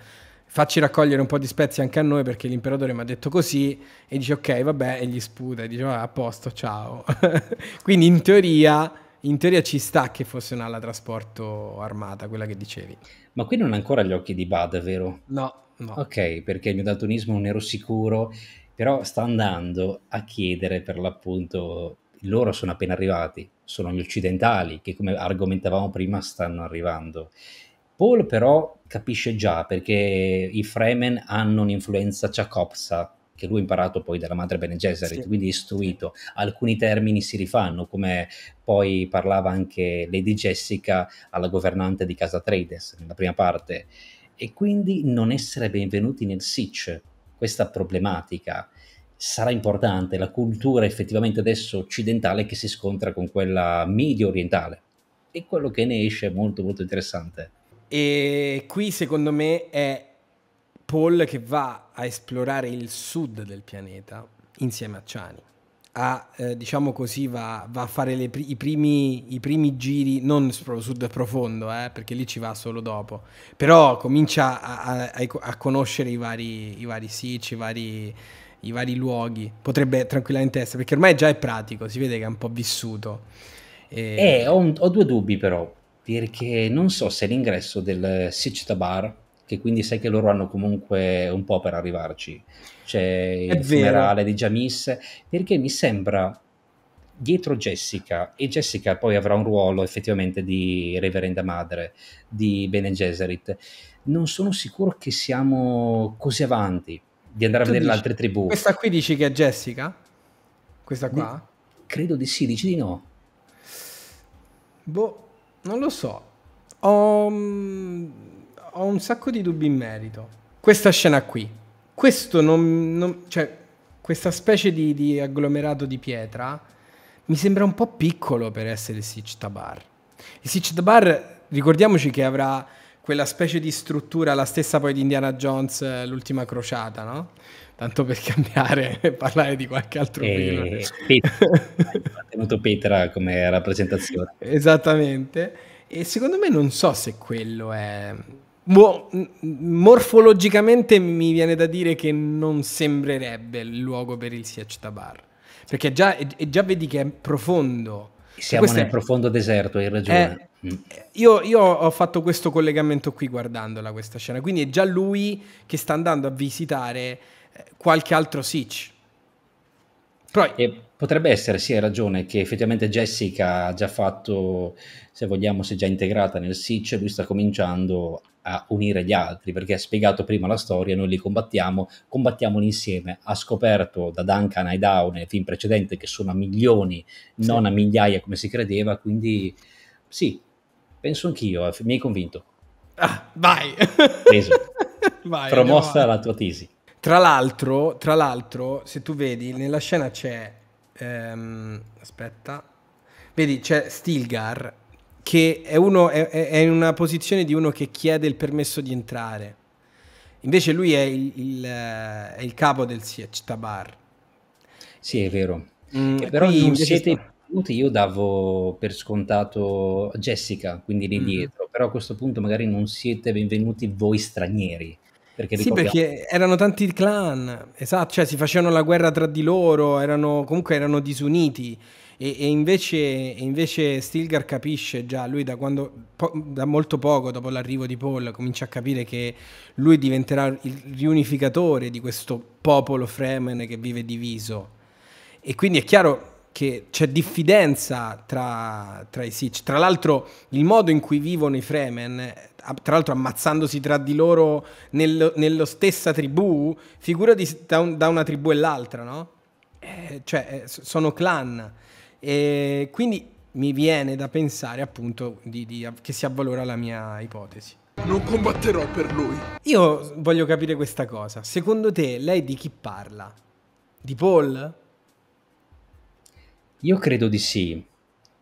facci raccogliere un po' di spezie anche a noi perché l'imperatore mi ha detto così e dice ok vabbè e gli sputa e dice ah, a posto ciao quindi in teoria, in teoria ci sta che fosse un'ala trasporto armata quella che dicevi ma qui non ha ancora gli occhi di Bad vero? no no ok perché il mio daltonismo non ero sicuro però sta andando a chiedere per l'appunto loro sono appena arrivati sono gli occidentali che come argomentavamo prima stanno arrivando Paul però capisce già perché i Fremen hanno un'influenza Chakopsa che lui ha imparato poi dalla madre Bene Gesserit, sì. quindi istruito. Alcuni termini si rifanno, come poi parlava anche Lady Jessica alla governante di Casa Trades nella prima parte. E quindi non essere benvenuti nel Sitch, questa problematica sarà importante, la cultura effettivamente adesso occidentale che si scontra con quella medio orientale. E quello che ne esce è molto molto interessante. E qui secondo me è Paul che va a esplorare il sud del pianeta insieme a Chani. A, eh, diciamo così, va, va a fare le, i, primi, i, primi, giri, non proprio sud profondo, eh, perché lì ci va solo dopo, però comincia a, a, a conoscere i vari, i vari sitch, i vari, i vari luoghi. Potrebbe tranquillamente essere, perché ormai già è pratico, si vede che è un po' vissuto. E... Eh, ho, un, ho due dubbi però perché non so se l'ingresso del Sichta Bar, che quindi sai che loro hanno comunque un po' per arrivarci, c'è il funerale di Jamis, perché mi sembra dietro Jessica, e Jessica poi avrà un ruolo effettivamente di reverenda madre di Bene Gesserit, non sono sicuro che siamo così avanti di andare tu a vedere dici, le altre tribù. Questa qui dici che è Jessica? Questa qua? Credo di sì, dici di no. Boh, non lo so. Ho, mm, ho, un sacco di dubbi in merito. Questa scena qui. Questo non... non cioè, questa specie di, di, agglomerato di pietra mi sembra un po' piccolo per essere il Sitch Bar. Il Sitch Bar, ricordiamoci che avrà quella specie di struttura, la stessa poi di Indiana Jones, eh, l'ultima crociata, no? Tanto per cambiare e parlare di qualche altro e film. ha tenuto Petra come rappresentazione. Esattamente. E secondo me non so se quello è... Mo- morfologicamente mi viene da dire che non sembrerebbe il luogo per il Siech Tabar. Perché già, già vedi che è profondo. Siamo nel è... profondo deserto, hai ragione. È... Mm. Io, io, ho fatto questo collegamento qui guardandola questa scena, quindi è già lui che sta andando a visitare qualche altro Sitch. Poi... E potrebbe essere, sì, hai ragione, che effettivamente Jessica ha già fatto, se vogliamo, si è già integrata nel Sitch e lui sta cominciando a unire gli altri, perché ha spiegato prima la storia, noi li combattiamo, combattiamoli insieme. Ha scoperto da Duncan Hideout nel film precedente che sono a milioni, sì. non a migliaia come si credeva, quindi sì, penso anch'io, mi hai convinto. Ah, vai! vai Promossa la tua tesi. Tra l'altro, tra l'altro, se tu vedi, nella scena c'è... Ehm, aspetta. Vedi, c'è Stilgar che è, uno, è, è, in una posizione di uno che chiede il permesso di entrare. Invece lui è il, il, è il capo del Siech Tabar. Sì, è vero. Mm, eh, però non siete sta... io davo per scontato Jessica, quindi lì mm. dietro, però a questo punto magari non siete benvenuti voi stranieri. Perché sì, perché erano tanti clan, esatto, cioè si facevano la guerra tra di loro, erano, comunque erano disuniti. E, e invece, invece, Stilgar capisce già, lui da, quando, po- da molto poco dopo l'arrivo di Paul comincia a capire che lui diventerà il riunificatore di questo popolo Fremen che vive diviso. E quindi è chiaro che c'è diffidenza tra, tra i Sitch. Tra l'altro il modo in cui vivono i Fremen, tra l'altro ammazzandosi tra di loro nel, nello stessa tribù, figurati da, un, da una tribù e l'altra, no? Eh, cioè, eh, sono clan. E quindi mi viene da pensare appunto di, di, che si avvalora la mia ipotesi. Non combatterò per lui. Io voglio capire questa cosa. Secondo te lei di chi parla? Di Paul? Io credo di sì,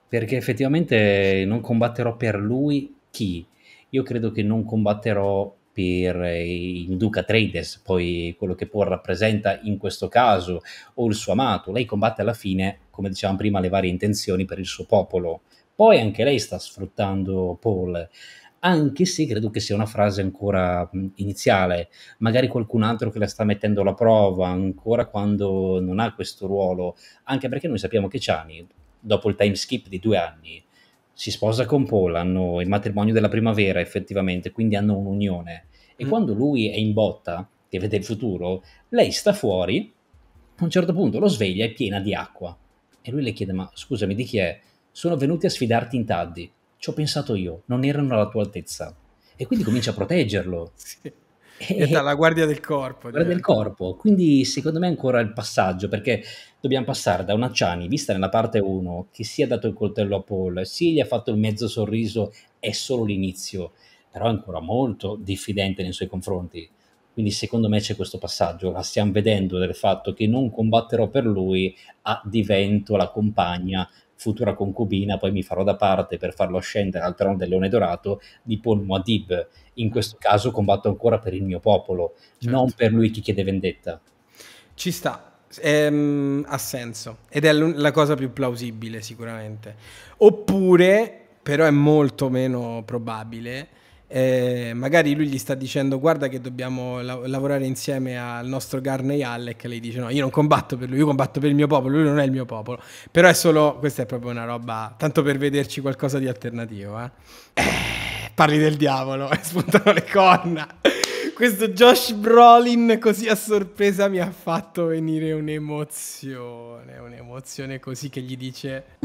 perché effettivamente non combatterò per lui chi? Io credo che non combatterò per il Duca Trades, poi quello che Paul rappresenta in questo caso, o il suo amato. Lei combatte alla fine, come dicevamo prima, le varie intenzioni per il suo popolo. Poi anche lei sta sfruttando Paul, anche se credo che sia una frase ancora iniziale, magari qualcun altro che la sta mettendo alla prova, ancora quando non ha questo ruolo, anche perché noi sappiamo che Chani, dopo il time skip di due anni, si sposa con Paul, hanno il matrimonio della primavera effettivamente, quindi hanno un'unione. E mm. quando lui è in botta, che vede il futuro, lei sta fuori, a un certo punto lo sveglia, è piena di acqua. E lui le chiede, ma scusami, di chi è? Sono venuti a sfidarti in taddi. Ci ho pensato io, non erano alla tua altezza. E quindi comincia a proteggerlo. sì. E dalla guardia del corpo. Guardia del corpo. Quindi secondo me è ancora il passaggio, perché dobbiamo passare da una Ciani, vista nella parte 1, che sia dato il coltello a Paul, sì gli ha fatto il mezzo sorriso, è solo l'inizio, però è ancora molto diffidente nei suoi confronti. Quindi secondo me c'è questo passaggio, la stiamo vedendo del fatto che non combatterò per lui, a divento la compagna futura concubina, poi mi farò da parte per farlo scendere al trono del leone dorato di Paul Muad'Dib. In questo caso combatto ancora per il mio popolo, certo. non per lui che chiede vendetta. Ci sta, ehm, ha senso ed è la cosa più plausibile sicuramente. Oppure, però è molto meno probabile, eh, magari lui gli sta dicendo guarda che dobbiamo la- lavorare insieme al nostro Garney Alec lei dice no io non combatto per lui io combatto per il mio popolo lui non è il mio popolo. Però è solo questa è proprio una roba tanto per vederci qualcosa di alternativo eh, eh parli del diavolo e spuntano le corna questo Josh Brolin così a sorpresa mi ha fatto venire un'emozione, un'emozione così che gli dice...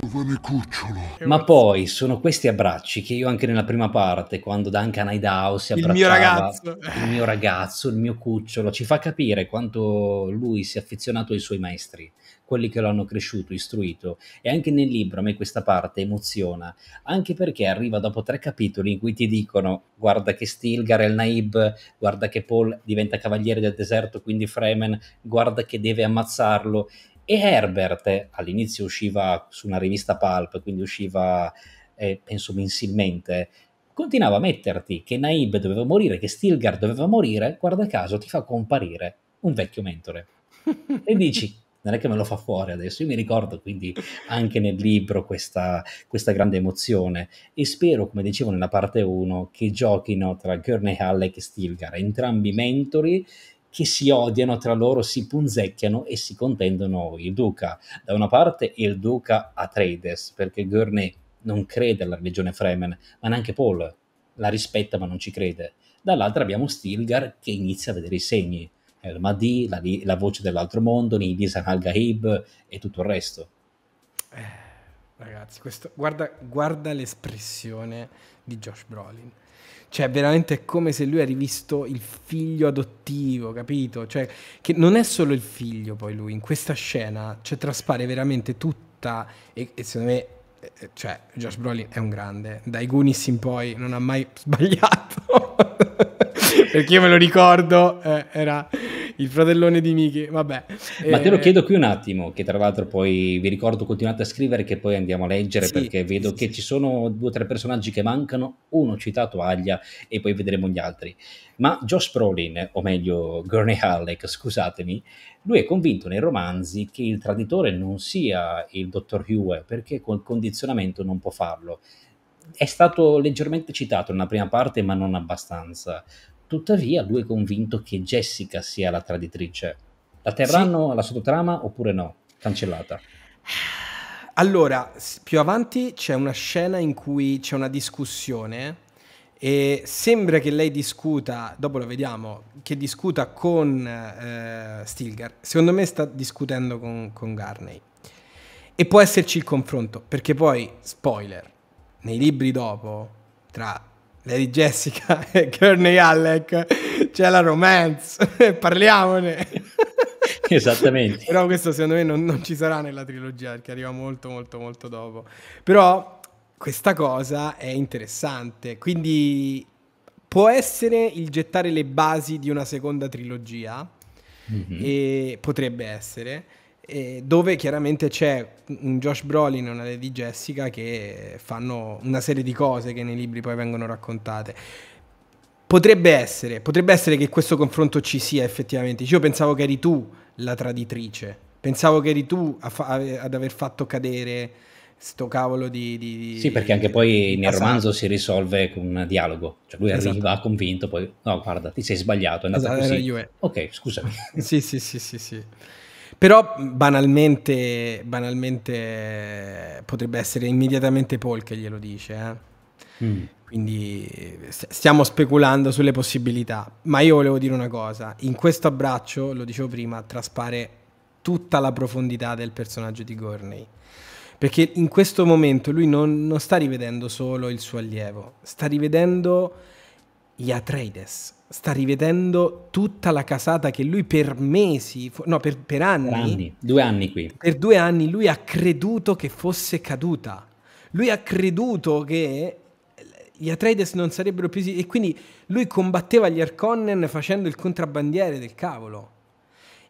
Ma poi sono questi abbracci che io anche nella prima parte, quando Duncan Idaho si abbracciava... Il mio ragazzo. Il mio ragazzo, il mio cucciolo, ci fa capire quanto lui si è affezionato ai suoi maestri quelli che lo hanno cresciuto, istruito. E anche nel libro a me questa parte emoziona, anche perché arriva dopo tre capitoli in cui ti dicono guarda che Stilgar è il Naib, guarda che Paul diventa cavaliere del deserto, quindi Fremen, guarda che deve ammazzarlo. E Herbert all'inizio usciva su una rivista Pulp, quindi usciva, eh, penso mensilmente, continuava a metterti che Naib doveva morire, che Stilgar doveva morire, guarda caso ti fa comparire un vecchio mentore. e dici, non è che me lo fa fuori adesso, io mi ricordo quindi anche nel libro questa, questa grande emozione e spero, come dicevo nella parte 1, che giochino tra Gurney Halleck e Stilgar, entrambi mentori che si odiano tra loro, si punzecchiano e si contendono il duca. Da una parte il duca Atreides, perché Gurney non crede alla religione Fremen, ma neanche Paul la rispetta ma non ci crede. Dall'altra abbiamo Stilgar che inizia a vedere i segni el Mahdi, la, la, voce dell'altro mondo, Nidisan al-Gaib e tutto il resto. Eh, ragazzi, questo, guarda, guarda l'espressione di Josh Brolin. Cioè, veramente è come se lui ha rivisto il figlio adottivo, capito? Cioè, che non è solo il figlio poi lui, in questa scena, cioè, traspare veramente tutta, e, e secondo me, eh, eh cioè, Josh Brolin è un grande, dai Goonies in poi non ha mai sbagliato, perché io me lo ricordo, eh, era il fratellone di Miki, vabbè. Ma te lo eh, chiedo qui un attimo, che tra l'altro poi vi ricordo continuate a scrivere che poi andiamo a leggere sì, perché vedo sì, che sì. ci sono due o tre personaggi che mancano, uno citato Aglia e poi vedremo gli altri. Ma Josh Brolin, o meglio Gurney Halleck, scusatemi, lui è convinto nei romanzi che il traditore non sia il dottor Hugh perché col condizionamento non può farlo. È stato leggermente citato nella prima parte, ma non abbastanza. Tuttavia, lui è convinto che Jessica sia la traditrice. La terranno sì. alla sottotrama oppure no? Cancellata. Allora, più avanti c'è una scena in cui c'è una discussione e sembra che lei discuta, dopo lo vediamo, che discuta con eh, Stilgar. Secondo me sta discutendo con, con Garney. E può esserci il confronto, perché poi, spoiler, nei libri dopo, tra Lady Jessica e Kearney Alec c'è la romance, parliamone. Esattamente. Però questo secondo me non, non, ci sarà nella trilogia perché arriva molto molto molto dopo. Però questa cosa è interessante, quindi può essere il gettare le basi di una seconda trilogia, mm-hmm. e potrebbe essere. Eh, dove chiaramente c'è un Josh Brolin e una Lady Jessica che fanno una serie di cose che nei libri poi vengono raccontate. Potrebbe essere, potrebbe essere che questo confronto ci sia effettivamente. Io pensavo che eri tu la traditrice, pensavo che eri tu fa- ad aver fatto cadere sto cavolo di, di Sì, perché anche poi nel romanzo si risolve con un dialogo. Cioè lui esatto. arriva convinto, poi no, guarda, ti sei sbagliato, è andata esatto, così. Ok, scusami. sì, sì, sì, sì, sì. Però banalmente, banalmente potrebbe essere immediatamente Paul che glielo dice, eh? mm. Quindi stiamo speculando sulle possibilità. Ma io volevo dire una cosa: in questo abbraccio, lo dicevo prima, traspare tutta la profondità del personaggio di Gorney. Perché in questo momento lui non, non sta rivedendo solo il suo allievo, sta rivedendo gli Atreides, sta rivedendo tutta la casata che lui per mesi, no, per, per, anni, per anni, due anni qui. Per due anni lui ha creduto che fosse caduta. Lui ha creduto che gli Atreides non sarebbero più... E quindi lui combatteva gli Arconnen facendo il contrabbandiere del cavolo.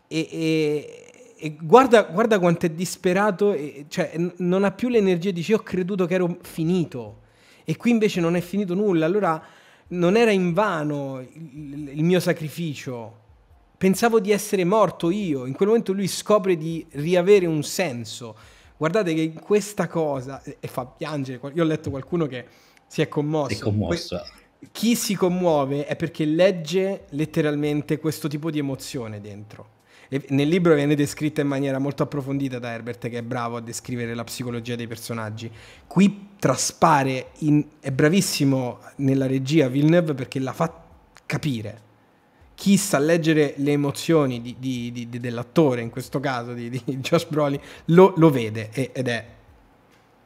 E, e, e guarda, guarda, quanto è disperato, e, cioè non ha più l'energia, dice ho creduto che ero finito. E qui invece non è finito nulla. Allora non era in vano il, il mio sacrificio. Pensavo di essere morto io. In quel momento lui scopre di riavere un senso. Guardate che questa cosa, e fa piangere, io ho letto qualcuno che si è commosso. È commosso. Chi si commuove è perché legge letteralmente questo tipo di emozione dentro. E nel libro viene descritta in maniera molto approfondita da Herbert, che è bravo a descrivere la psicologia dei personaggi. Qui traspare, in, è bravissimo nella regia Villeneuve perché la fa capire. Chi sa leggere le emozioni di, di, di, dell'attore, in questo caso di, Josh Brolin, lo, lo vede ed è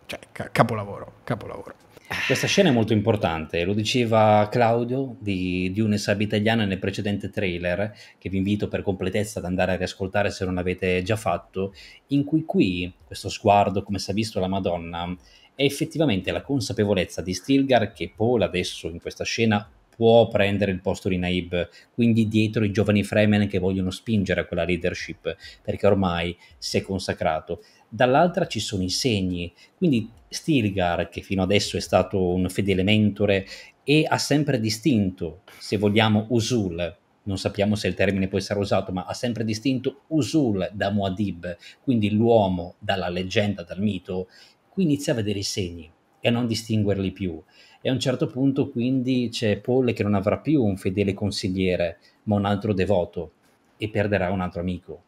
cioè, capolavoro, capolavoro. Questa scena è molto importante, lo diceva Claudio di, di Sub Italiana nel precedente trailer, che vi invito per completezza ad andare a riascoltare se non l'avete già fatto, in cui qui questo sguardo, come si è visto la Madonna, è effettivamente la consapevolezza di Stilgar che Paul adesso in questa scena può prendere il posto di Naib, quindi dietro i giovani Fremen che vogliono spingere a quella leadership, perché ormai si è consacrato. Dall'altra ci sono i segni, quindi Stilgar, che fino adesso è stato un fedele mentore e ha sempre distinto, se vogliamo, Usul, non sappiamo se il termine poi sarà usato, ma ha sempre distinto Usul da Muad'Dib, quindi l'uomo dalla leggenda, dal mito, qui inizia a vedere i segni e a non distinguerli più. E a un certo punto quindi c'è Paul che non avrà più un fedele consigliere, ma un altro devoto e perderà un altro amico.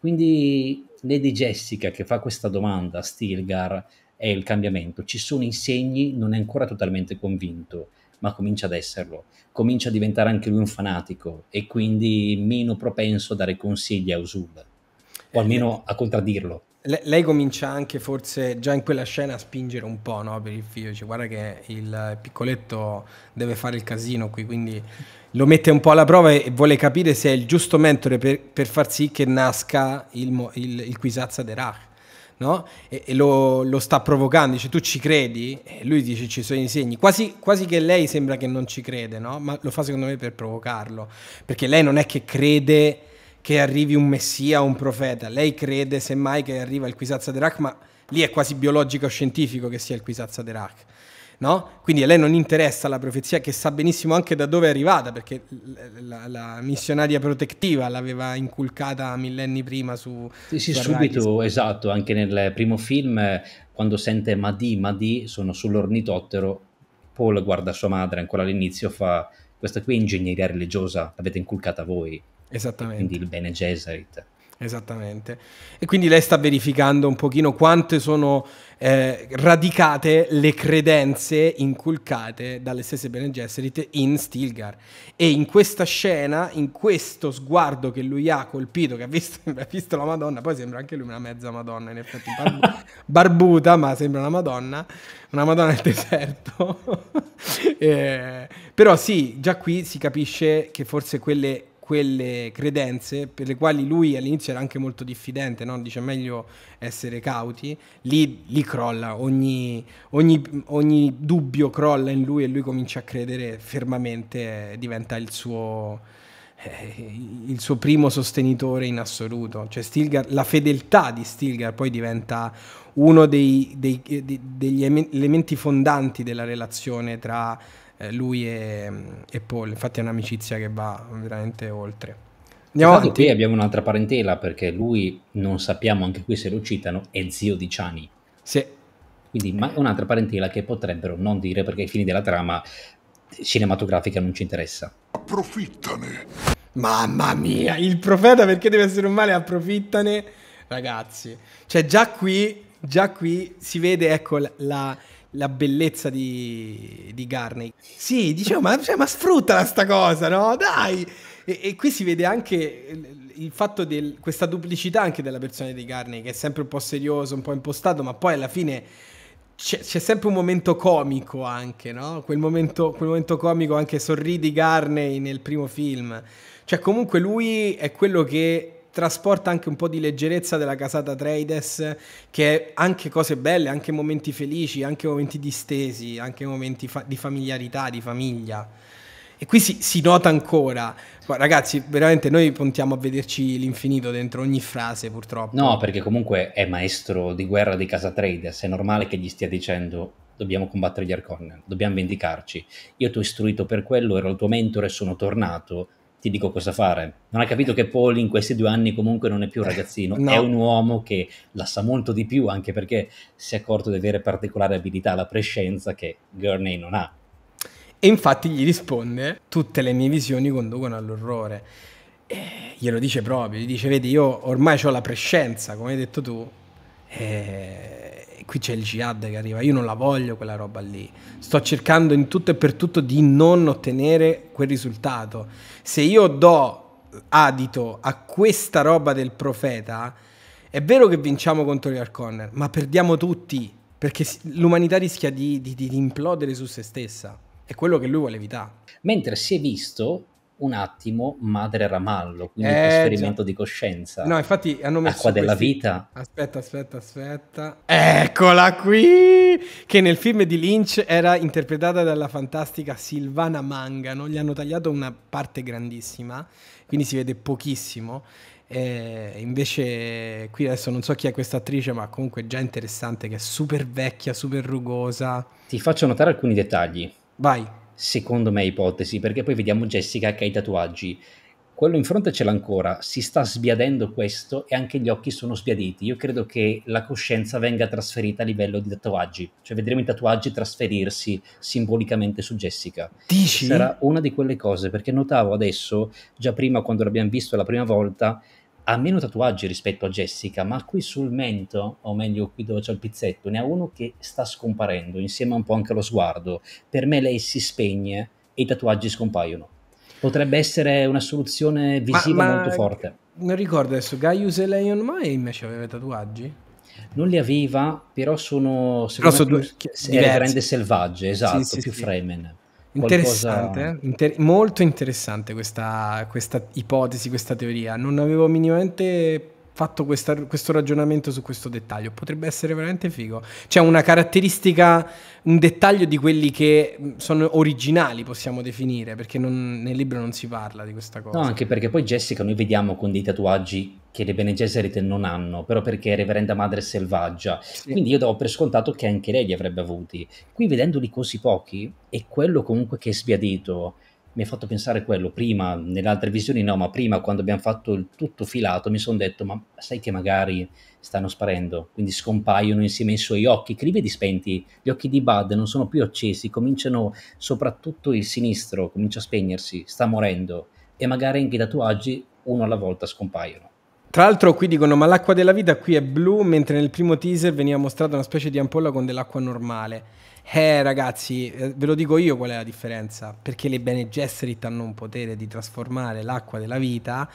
Quindi Lady Jessica che fa questa domanda a Stilgar è il cambiamento. Ci sono i segni, non è ancora totalmente convinto, ma comincia ad esserlo. Comincia a diventare anche lui un fanatico e quindi meno propenso a dare consigli a Usul, o almeno a contraddirlo. Le- lei comincia anche forse già in quella scena a spingere un po' no, per il figlio, dice guarda che il piccoletto deve fare il casino qui, quindi lo mette un po' alla prova e vuole capire se è il giusto mentore per, per far sì che nasca il, il, il Quisazza de Rach. No? E, e lo, lo, sta provocando, dice tu ci credi? E lui dice ci sono i segni, quasi, quasi che lei sembra che non ci crede, no? ma lo fa secondo me per provocarlo, perché lei non è che crede che arrivi un messia o un profeta, lei crede semmai che arriva il Quisazza de Rach, ma lì è quasi biologico scientifico che sia il Quisazza de Rach no? Quindi a lei non interessa la profezia, che sa benissimo anche da dove è arrivata, perché la, la missionaria protettiva l'aveva inculcata millenni prima su... Sì, sì, su subito, esatto, anche nel primo film, quando sente Madi, Madi, sono sull'ornitottero, Paul guarda sua madre, ancora all'inizio fa, questa qui è ingegneria religiosa, l'avete inculcata voi. Esattamente. quindi il Bene Gesserit. Esattamente. E quindi lei sta verificando un pochino quante sono eh, radicate le credenze inculcate dalle stesse Bene Gesserit in Stilgar. E in questa scena, in questo sguardo che lui ha colpito, che ha visto, ha visto la Madonna, poi sembra anche lui una mezza Madonna, in effetti barbu- barbuta, ma sembra una Madonna, una Madonna nel deserto. eh, però sì, già qui si capisce che forse quelle quelle credenze per le quali lui all'inizio era anche molto diffidente, no? dice meglio essere cauti, lì, lì crolla, ogni, ogni, ogni, dubbio crolla in lui e lui comincia a credere fermamente, diventa il suo, eh, il suo primo sostenitore in assoluto. Cioè Stilgar, la fedeltà di Stilgar poi diventa uno dei, dei, dei, degli elementi fondanti della relazione tra eh, lui e, e, Paul. Infatti è un'amicizia che va veramente oltre. Andiamo avanti. Qui abbiamo un'altra parentela perché lui, non sappiamo anche qui se lo citano, è zio di Chani. Sì. Quindi ma un'altra parentela che potrebbero non dire perché ai fini della trama cinematografica non ci interessa. Approfittane. Mamma mia, il profeta perché deve essere un male? Approfittane. Ragazzi, cioè già qui, già qui si vede, ecco, la, la bellezza di, di Garney. Sì, dicevo, ma, cioè, ma sfruttala sta cosa, no? Dai! E, e qui si vede anche il fatto di questa duplicità anche della persona di Garney, che è sempre un po' serioso, un po' impostato, ma poi alla fine c'è, c'è, sempre un momento comico anche, no? Quel momento, quel momento comico anche sorridi Garney nel primo film. Cioè comunque lui è quello che trasporta anche un po' di leggerezza della casata Trades, che è anche cose belle, anche momenti felici, anche momenti distesi, anche momenti fa- di familiarità, di famiglia. E qui si, si nota ancora. Ma ragazzi, veramente noi puntiamo a vederci l'infinito dentro ogni frase, purtroppo. No, perché comunque è maestro di guerra di casa Trades, è normale che gli stia dicendo dobbiamo combattere gli Arconnen, dobbiamo vendicarci. Io ti ho istruito per quello, ero il tuo mentore, sono tornato, ti dico cosa fare. Non hai capito che Paul in questi due anni comunque non è più un ragazzino, no. è un uomo che la sa molto di più, anche perché si è accorto di avere particolare abilità, la prescienza che Gurney non ha. E infatti gli risponde, tutte le mie visioni conducono all'orrore. E glielo dice proprio, gli dice, vedi, io ormai ho la prescienza, come hai detto tu, e qui c'è il jihad che arriva, io non la voglio quella roba lì, sto cercando in tutto e per tutto di non ottenere quel risultato. Se io do adito a questa roba del profeta, è vero che vinciamo contro gli Arconner, ma perdiamo tutti, perché l'umanità rischia di, di, di implodere su se stessa. È quello che lui vuole evitare. Mentre si è visto un attimo Madre Ramallo, quindi eh, trasferimento di coscienza. No, infatti hanno messo Acqua della vita. Aspetta, aspetta, aspetta. Eccola qui! Che nel film di Lynch era interpretata dalla fantastica Silvana Mangano. Gli hanno tagliato una parte grandissima, quindi si vede pochissimo. E invece qui adesso non so chi è questa attrice, ma comunque è già interessante che è super vecchia, super rugosa. Ti faccio notare alcuni dettagli. Vai. Secondo me ipotesi, perché poi vediamo Jessica che ha i tatuaggi. Quello in fronte ce l'ha ancora, si sta sbiadendo questo e anche gli occhi sono sbiaditi. Io credo che la coscienza venga trasferita a livello di tatuaggi, cioè vedremo i tatuaggi trasferirsi simbolicamente su Jessica. Dici? Sarà una di quelle cose, perché notavo adesso, già prima quando l'abbiamo visto la prima volta, ha meno tatuaggi rispetto a Jessica, ma qui sul mento, o meglio qui dove c'è il pizzetto, ne ha uno che sta scomparendo, insieme un po' anche allo sguardo. Per me lei si spegne e i tatuaggi scompaiono. Potrebbe essere una soluzione visiva ma, ma molto forte. Non ricordo adesso, Gaius e Lion Mai invece aveva tatuaggi? Non li aveva, però sono, però sono due, rende selvagge, esatto, sì, sì, più sì. Fremen. Interessante, qualcosa... eh? Inter- molto interessante questa, questa, ipotesi, questa teoria. Non avevo minimamente fatto questa, questo ragionamento su questo dettaglio. Potrebbe essere veramente figo. C'è una caratteristica, un dettaglio di quelli che sono originali, possiamo definire, perché non, nel libro non si parla di questa cosa. No, anche perché poi Jessica noi vediamo con dei tatuaggi che le Bene Gesserit non hanno, però perché è reverenda madre selvaggia. Sì. Quindi io do per scontato che anche lei li avrebbe avuti. Qui vedendoli così pochi, è quello comunque che è sbiadito mi ha fatto pensare quello prima, nelle altre visioni no, ma prima quando abbiamo fatto il tutto filato mi sono detto ma sai che magari stanno sparendo, quindi scompaiono insieme ai suoi occhi, che li vedi spenti, gli occhi di Bud non sono più accesi, cominciano soprattutto il sinistro, comincia a spegnersi, sta morendo e magari anche i tatuaggi uno alla volta scompaiono. Tra l'altro qui dicono ma l'acqua della vita qui è blu mentre nel primo teaser veniva mostrata una specie di ampolla con dell'acqua normale. Eh ragazzi, eh, ve lo dico io qual è la differenza, perché le Bene Gesserit hanno un potere di trasformare l'acqua della vita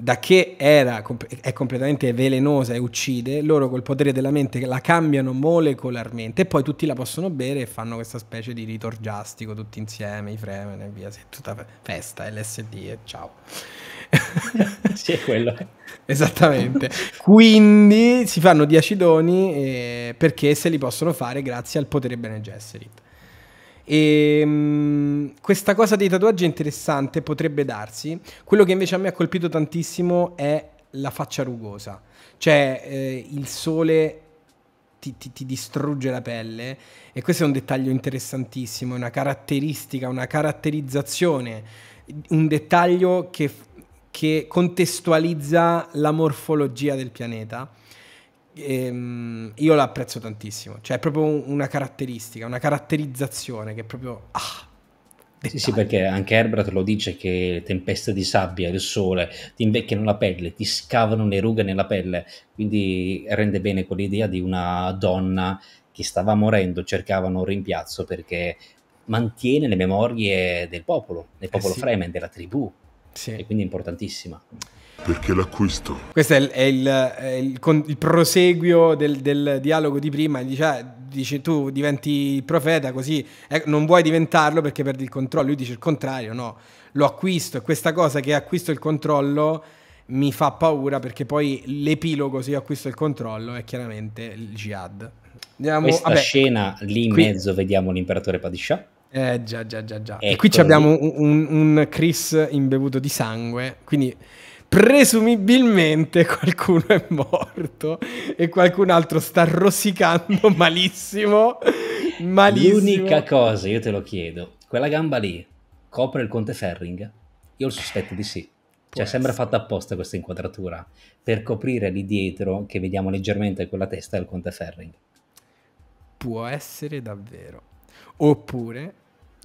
da che era, è completamente velenosa e uccide, loro col potere della mente la cambiano molecolarmente e poi tutti la possono bere e fanno questa specie di rito orgiastico tutti insieme, i Fremen e via, tutta festa, LSD e ciao. sì, è quello. Esattamente. Quindi si fanno di acidoni eh, perché se li possono fare grazie al potere Bene Gesserit. E mh, questa cosa dei tatuaggi è interessante, potrebbe darsi. Quello che invece a me ha colpito tantissimo è la faccia rugosa. Cioè, eh, il sole ti, ti, ti, distrugge la pelle e questo è un dettaglio interessantissimo, una caratteristica, una caratterizzazione, un dettaglio che, che contestualizza la morfologia del pianeta. Ehm, io l'apprezzo tantissimo, cioè è proprio una caratteristica, una caratterizzazione che è proprio... Ah, sì, sì, perché anche Herbert lo dice che tempeste di sabbia, il sole ti invecchiano la pelle, ti scavano le rughe nella pelle, quindi rende bene quell'idea di una donna che stava morendo, cercavano un rimpiazzo perché mantiene le memorie del popolo, del popolo eh sì. Fremen, della tribù, sì. e quindi è importantissima perché l'acquisto. Questo è il, è il, è il, il proseguio del, del, dialogo di prima. Dice, ah, dice, tu diventi profeta così eh, non vuoi diventarlo perché perdi il controllo. Lui dice il contrario, no, lo acquisto e questa cosa che acquisto il controllo mi fa paura perché poi l'epilogo se io acquisto il controllo è chiaramente il jihad. Andiamo, Questa vabbè, scena lì in qui, mezzo vediamo l'imperatore Padishah. Eh già già già già. E qui abbiamo un, un, un Chris imbevuto di sangue, quindi presumibilmente qualcuno è morto e qualcun altro sta rosicando malissimo. malissimo. L'unica cosa, io te lo chiedo, quella gamba lì copre il conte Ferring? Io ho il sospetto di sì. Può cioè, essere. sembra fatta apposta questa inquadratura per coprire lì dietro, che vediamo leggermente quella testa del conte Ferring. Può essere davvero. Oppure,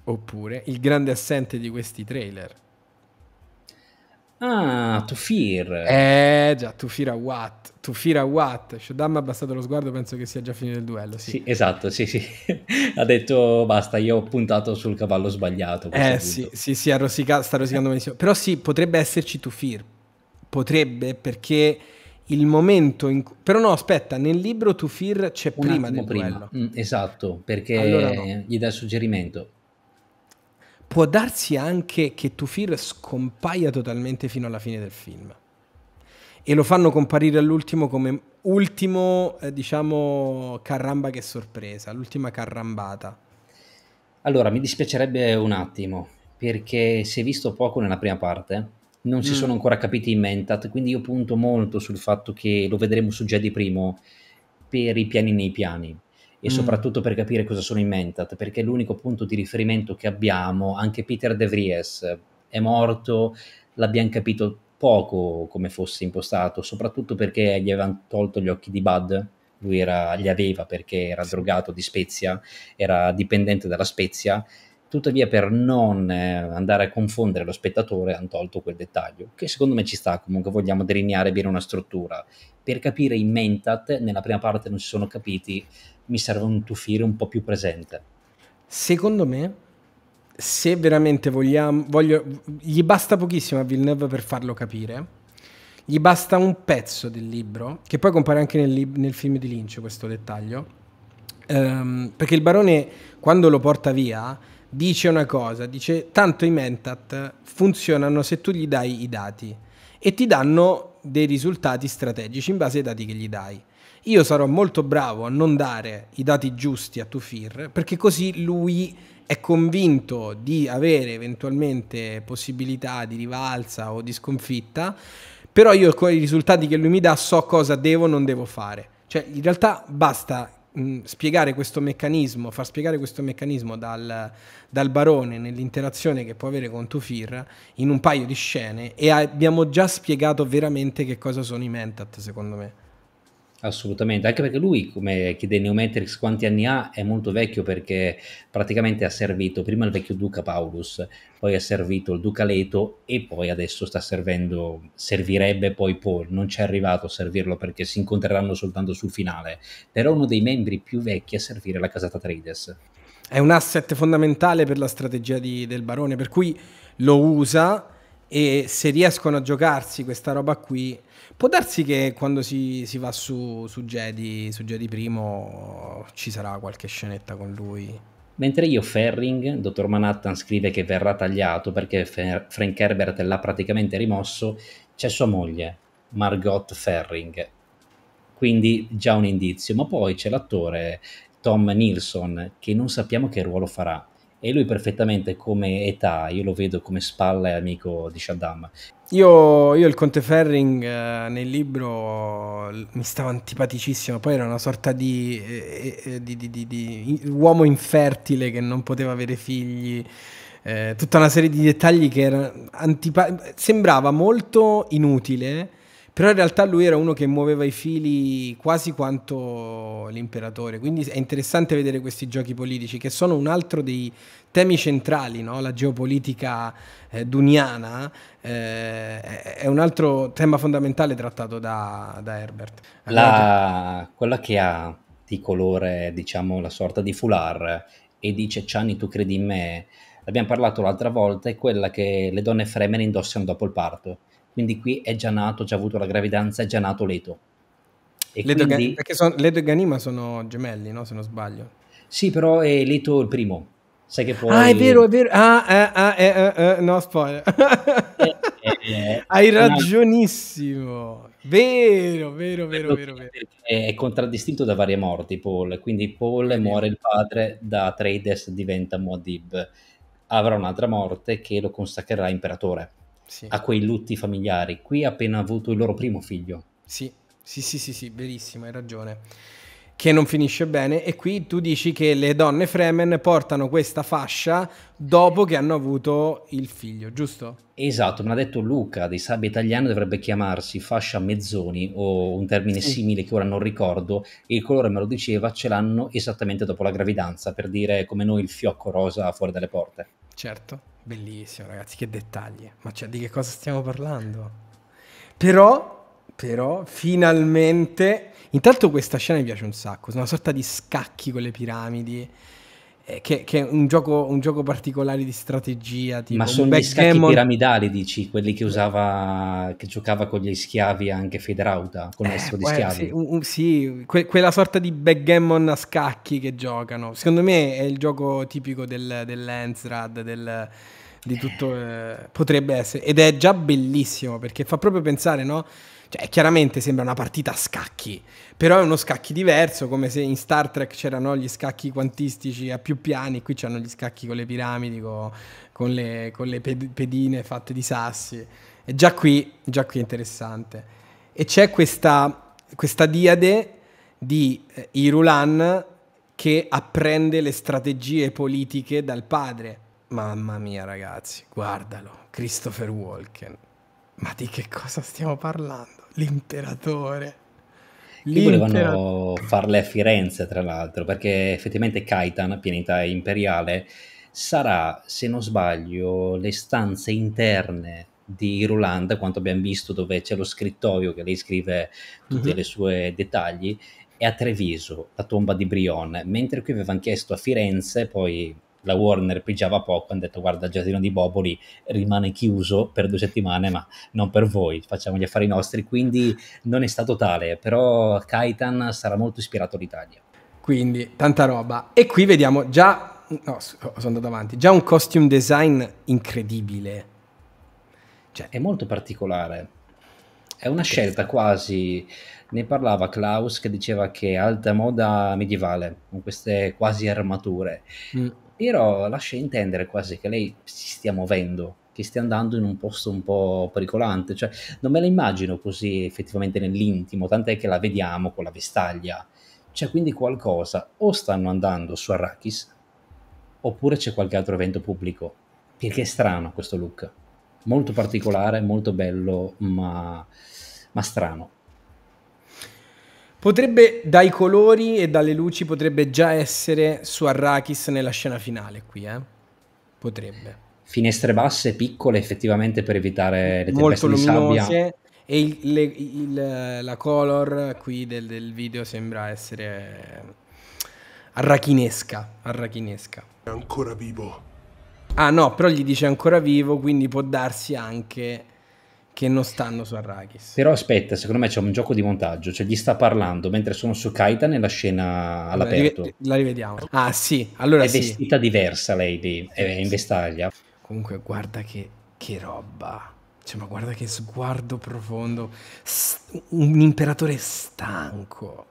oppure il grande assente di questi trailer Ah, Tufir. Eh già, Tufir a Watt. Tufir a Watt. Shodan ha abbassato lo sguardo, penso che sia già finito il duello. Sì, sì esatto, sì, sì. ha detto basta, io ho puntato sul cavallo sbagliato. Eh sì, sì, sì, rosica- sta rosicando benissimo. Però sì, potrebbe esserci Tufir. Potrebbe, perché il momento in cui... Però no, aspetta, nel libro Tufir c'è Un prima del prima. duello. Mm, esatto, perché allora no. gli dà il suggerimento può darsi anche che Tufir scompaia totalmente fino alla fine del film. E lo fanno comparire all'ultimo come ultimo, eh, diciamo, carramba che sorpresa, l'ultima carrambata. Allora, mi dispiacerebbe un attimo, perché si è visto poco nella prima parte, non si mm. sono ancora capiti in Mentat, quindi io punto molto sul fatto che lo vedremo su Jedi primo per i piani nei piani e mm. soprattutto per capire cosa sono i Mentat, perché è l'unico punto di riferimento che abbiamo, anche Peter De Vries è morto, l'abbiamo capito poco come fosse impostato, soprattutto perché gli avevano tolto gli occhi di Bud, lui era, li aveva perché era drogato di spezia, era dipendente dalla spezia, tuttavia per non eh, andare a confondere lo spettatore hanno tolto quel dettaglio, che secondo me ci sta, comunque vogliamo delineare bene una struttura. Per capire i Mentat, nella prima parte non si sono capiti, mi serve un tufire un po' più presente. Secondo me, se veramente vogliamo, voglio, gli basta pochissimo a Villeneuve per farlo capire. Gli basta un pezzo del libro, che poi compare anche nel, nel film di Lynch questo dettaglio. Um, perché il barone, quando lo porta via, dice una cosa: dice tanto i Mentat funzionano se tu gli dai i dati e ti danno dei risultati strategici in base ai dati che gli dai. Io sarò molto bravo a non dare i dati giusti a Tufir perché così lui è convinto di avere eventualmente possibilità di rivalsa o di sconfitta, però io con i risultati che lui mi dà so cosa devo o non devo fare. Cioè, in realtà basta mh, spiegare questo meccanismo, far spiegare questo meccanismo dal, dal barone nell'interazione che può avere con Tufir in un paio di scene e abbiamo già spiegato veramente che cosa sono i Mentat, secondo me. Assolutamente, anche perché lui, come chiede Neometrix quanti anni ha, è molto vecchio perché praticamente ha servito prima il vecchio Duca Paulus, poi ha servito il Duca Leto e poi adesso sta servendo, servirebbe poi Paul, non c'è arrivato a servirlo perché si incontreranno soltanto sul finale, però uno dei membri più vecchi a servire la casata Trades. È un asset fondamentale per la strategia di, del barone, per cui lo usa e se riescono a giocarsi questa roba qui Può darsi che quando si, si va su, su, Jedi, su Jedi primo ci sarà qualche scenetta con lui. Mentre io Ferring, dottor Manhattan scrive che verrà tagliato perché Fer- Frank Herbert l'ha praticamente rimosso, c'è sua moglie, Margot Ferring. Quindi già un indizio, ma poi c'è l'attore Tom Nilsson che non sappiamo che ruolo farà e lui perfettamente come età, io lo vedo come spalla e amico di Shaddam. Io, io il Conte Ferring eh, nel libro mi stava antipaticissimo, poi era una sorta di, eh, eh, di, di, di uomo infertile che non poteva avere figli. Eh, tutta una serie di dettagli che era antipa- sembrava molto inutile, però in realtà lui era uno che muoveva i fili quasi quanto l'imperatore. Quindi è interessante vedere questi giochi politici che sono un altro dei temi centrali, no? la geopolitica eh, duniana eh, è un altro tema fondamentale trattato da, da Herbert. La, quella che ha di colore, diciamo, la sorta di foulard e dice Ciani tu credi in me l'abbiamo parlato l'altra volta, è quella che le donne Fremen indossano dopo il parto. Quindi qui è già nato, già avuto la gravidanza, è già nato Leto. E Leto quindi... Ga- perché son, Leto e Ganima sono gemelli, no? Se non sbaglio. Sì, però è Leto il primo. Sai che poi... Ah, è vero, è vero. Ah, eh, ah, eh, eh, eh no, spoiler. Eh, eh, Hai ragionissimo. Vero, vero, vero, vero, vero. È contraddistinto da varie morti, Paul. Quindi Paul muore il padre, da Atreides diventa Muad'Dib avrà un'altra morte che lo consacrerà imperatore. Sì. A quei lutti familiari. Qui ha appena avuto il loro primo figlio. Sì, sì, sì, sì, sì verissimo, hai ragione che non finisce bene e qui tu dici che le donne Fremen portano questa fascia dopo che hanno avuto il figlio, giusto? Esatto, me l'ha detto Luca, dei sabbi italiani dovrebbe chiamarsi fascia mezzoni o un termine sì. simile che ora non ricordo e il colore me lo diceva, ce l'hanno esattamente dopo la gravidanza, per dire come noi il fiocco rosa fuori dalle porte. Certo, bellissimo ragazzi, che dettagli, ma cioè, di che cosa stiamo parlando? Però, però, finalmente Intanto questa scena mi piace un sacco, una sorta di scacchi con le piramidi. Eh, che, che, è un gioco, un gioco particolare di strategia. Tipo Ma sono gli scacchi piramidali, dici, quelli che usava, che giocava con gli schiavi anche Federauta, con eh, di schiavi. Sì, un, sì que, quella sorta di backgammon a scacchi che giocano. Secondo me è il gioco tipico del, dell'Ensrad, del, di tutto. Eh, potrebbe essere. Ed è già bellissimo perché fa proprio pensare, no? Cioè, chiaramente sembra una partita a scacchi, però è uno scacchi diverso, come se in Star Trek c'erano gli scacchi quantistici a più piani, qui c'hanno gli scacchi con le piramidi, con, con, le, con le, pedine fatte di sassi. E già qui, già qui è interessante. E c'è questa, questa diade di eh, Irulan che apprende le strategie politiche dal padre. Mamma mia, ragazzi, guardalo, Christopher Walken. Ma di che cosa stiamo parlando? L'imperatore. Lì volevano farle a Firenze, tra l'altro, perché effettivamente Kaitan, pianeta imperiale, sarà, se non sbaglio, le stanze interne di Irulanda, quanto abbiamo visto, dove c'è lo scrittoio che lei scrive tutti uh-huh. i suoi dettagli, e a Treviso, la tomba di Brion, mentre qui avevano chiesto a Firenze, poi la Warner pigiava poco, hanno detto guarda il giardino di Boboli rimane chiuso per due settimane, ma non per voi, facciamo gli affari nostri, quindi non è stato tale, però Kaitan sarà molto ispirato all'Italia. Quindi tanta roba. E qui vediamo già, no, sono andato avanti, già un costume design incredibile. Cioè, è molto particolare. È una scelta quasi, ne parlava Klaus che diceva che alta moda medievale, con queste quasi armature. Mm però lascia intendere quasi che lei si stia muovendo, che stia andando in un posto un po' pericolante, cioè non me la immagino così effettivamente nell'intimo, tant'è che la vediamo con la vestaglia, c'è quindi qualcosa, o stanno andando su Arrakis, oppure c'è qualche altro evento pubblico, perché è strano questo look, molto particolare, molto bello, ma, ma strano. Potrebbe, dai colori e dalle luci, potrebbe già essere su Arrakis nella scena finale qui, eh? Potrebbe. Finestre basse, piccole, effettivamente per evitare le tempeste di sabbia. E il, le, il, la color qui del, del, video sembra essere arrachinesca, arrachinesca. È ancora vivo. Ah no, però gli dice ancora vivo, quindi può darsi anche che non stanno su Arrakis. Però aspetta, secondo me c'è un gioco di montaggio, cioè gli sta parlando mentre sono su Kaita nella scena all'aperto. La rivediamo. Ah sì, allora è sì. vestita diversa lei lì, è in vestaglia. Comunque guarda che, che roba. Cioè, ma guarda che sguardo profondo. S- un imperatore stanco,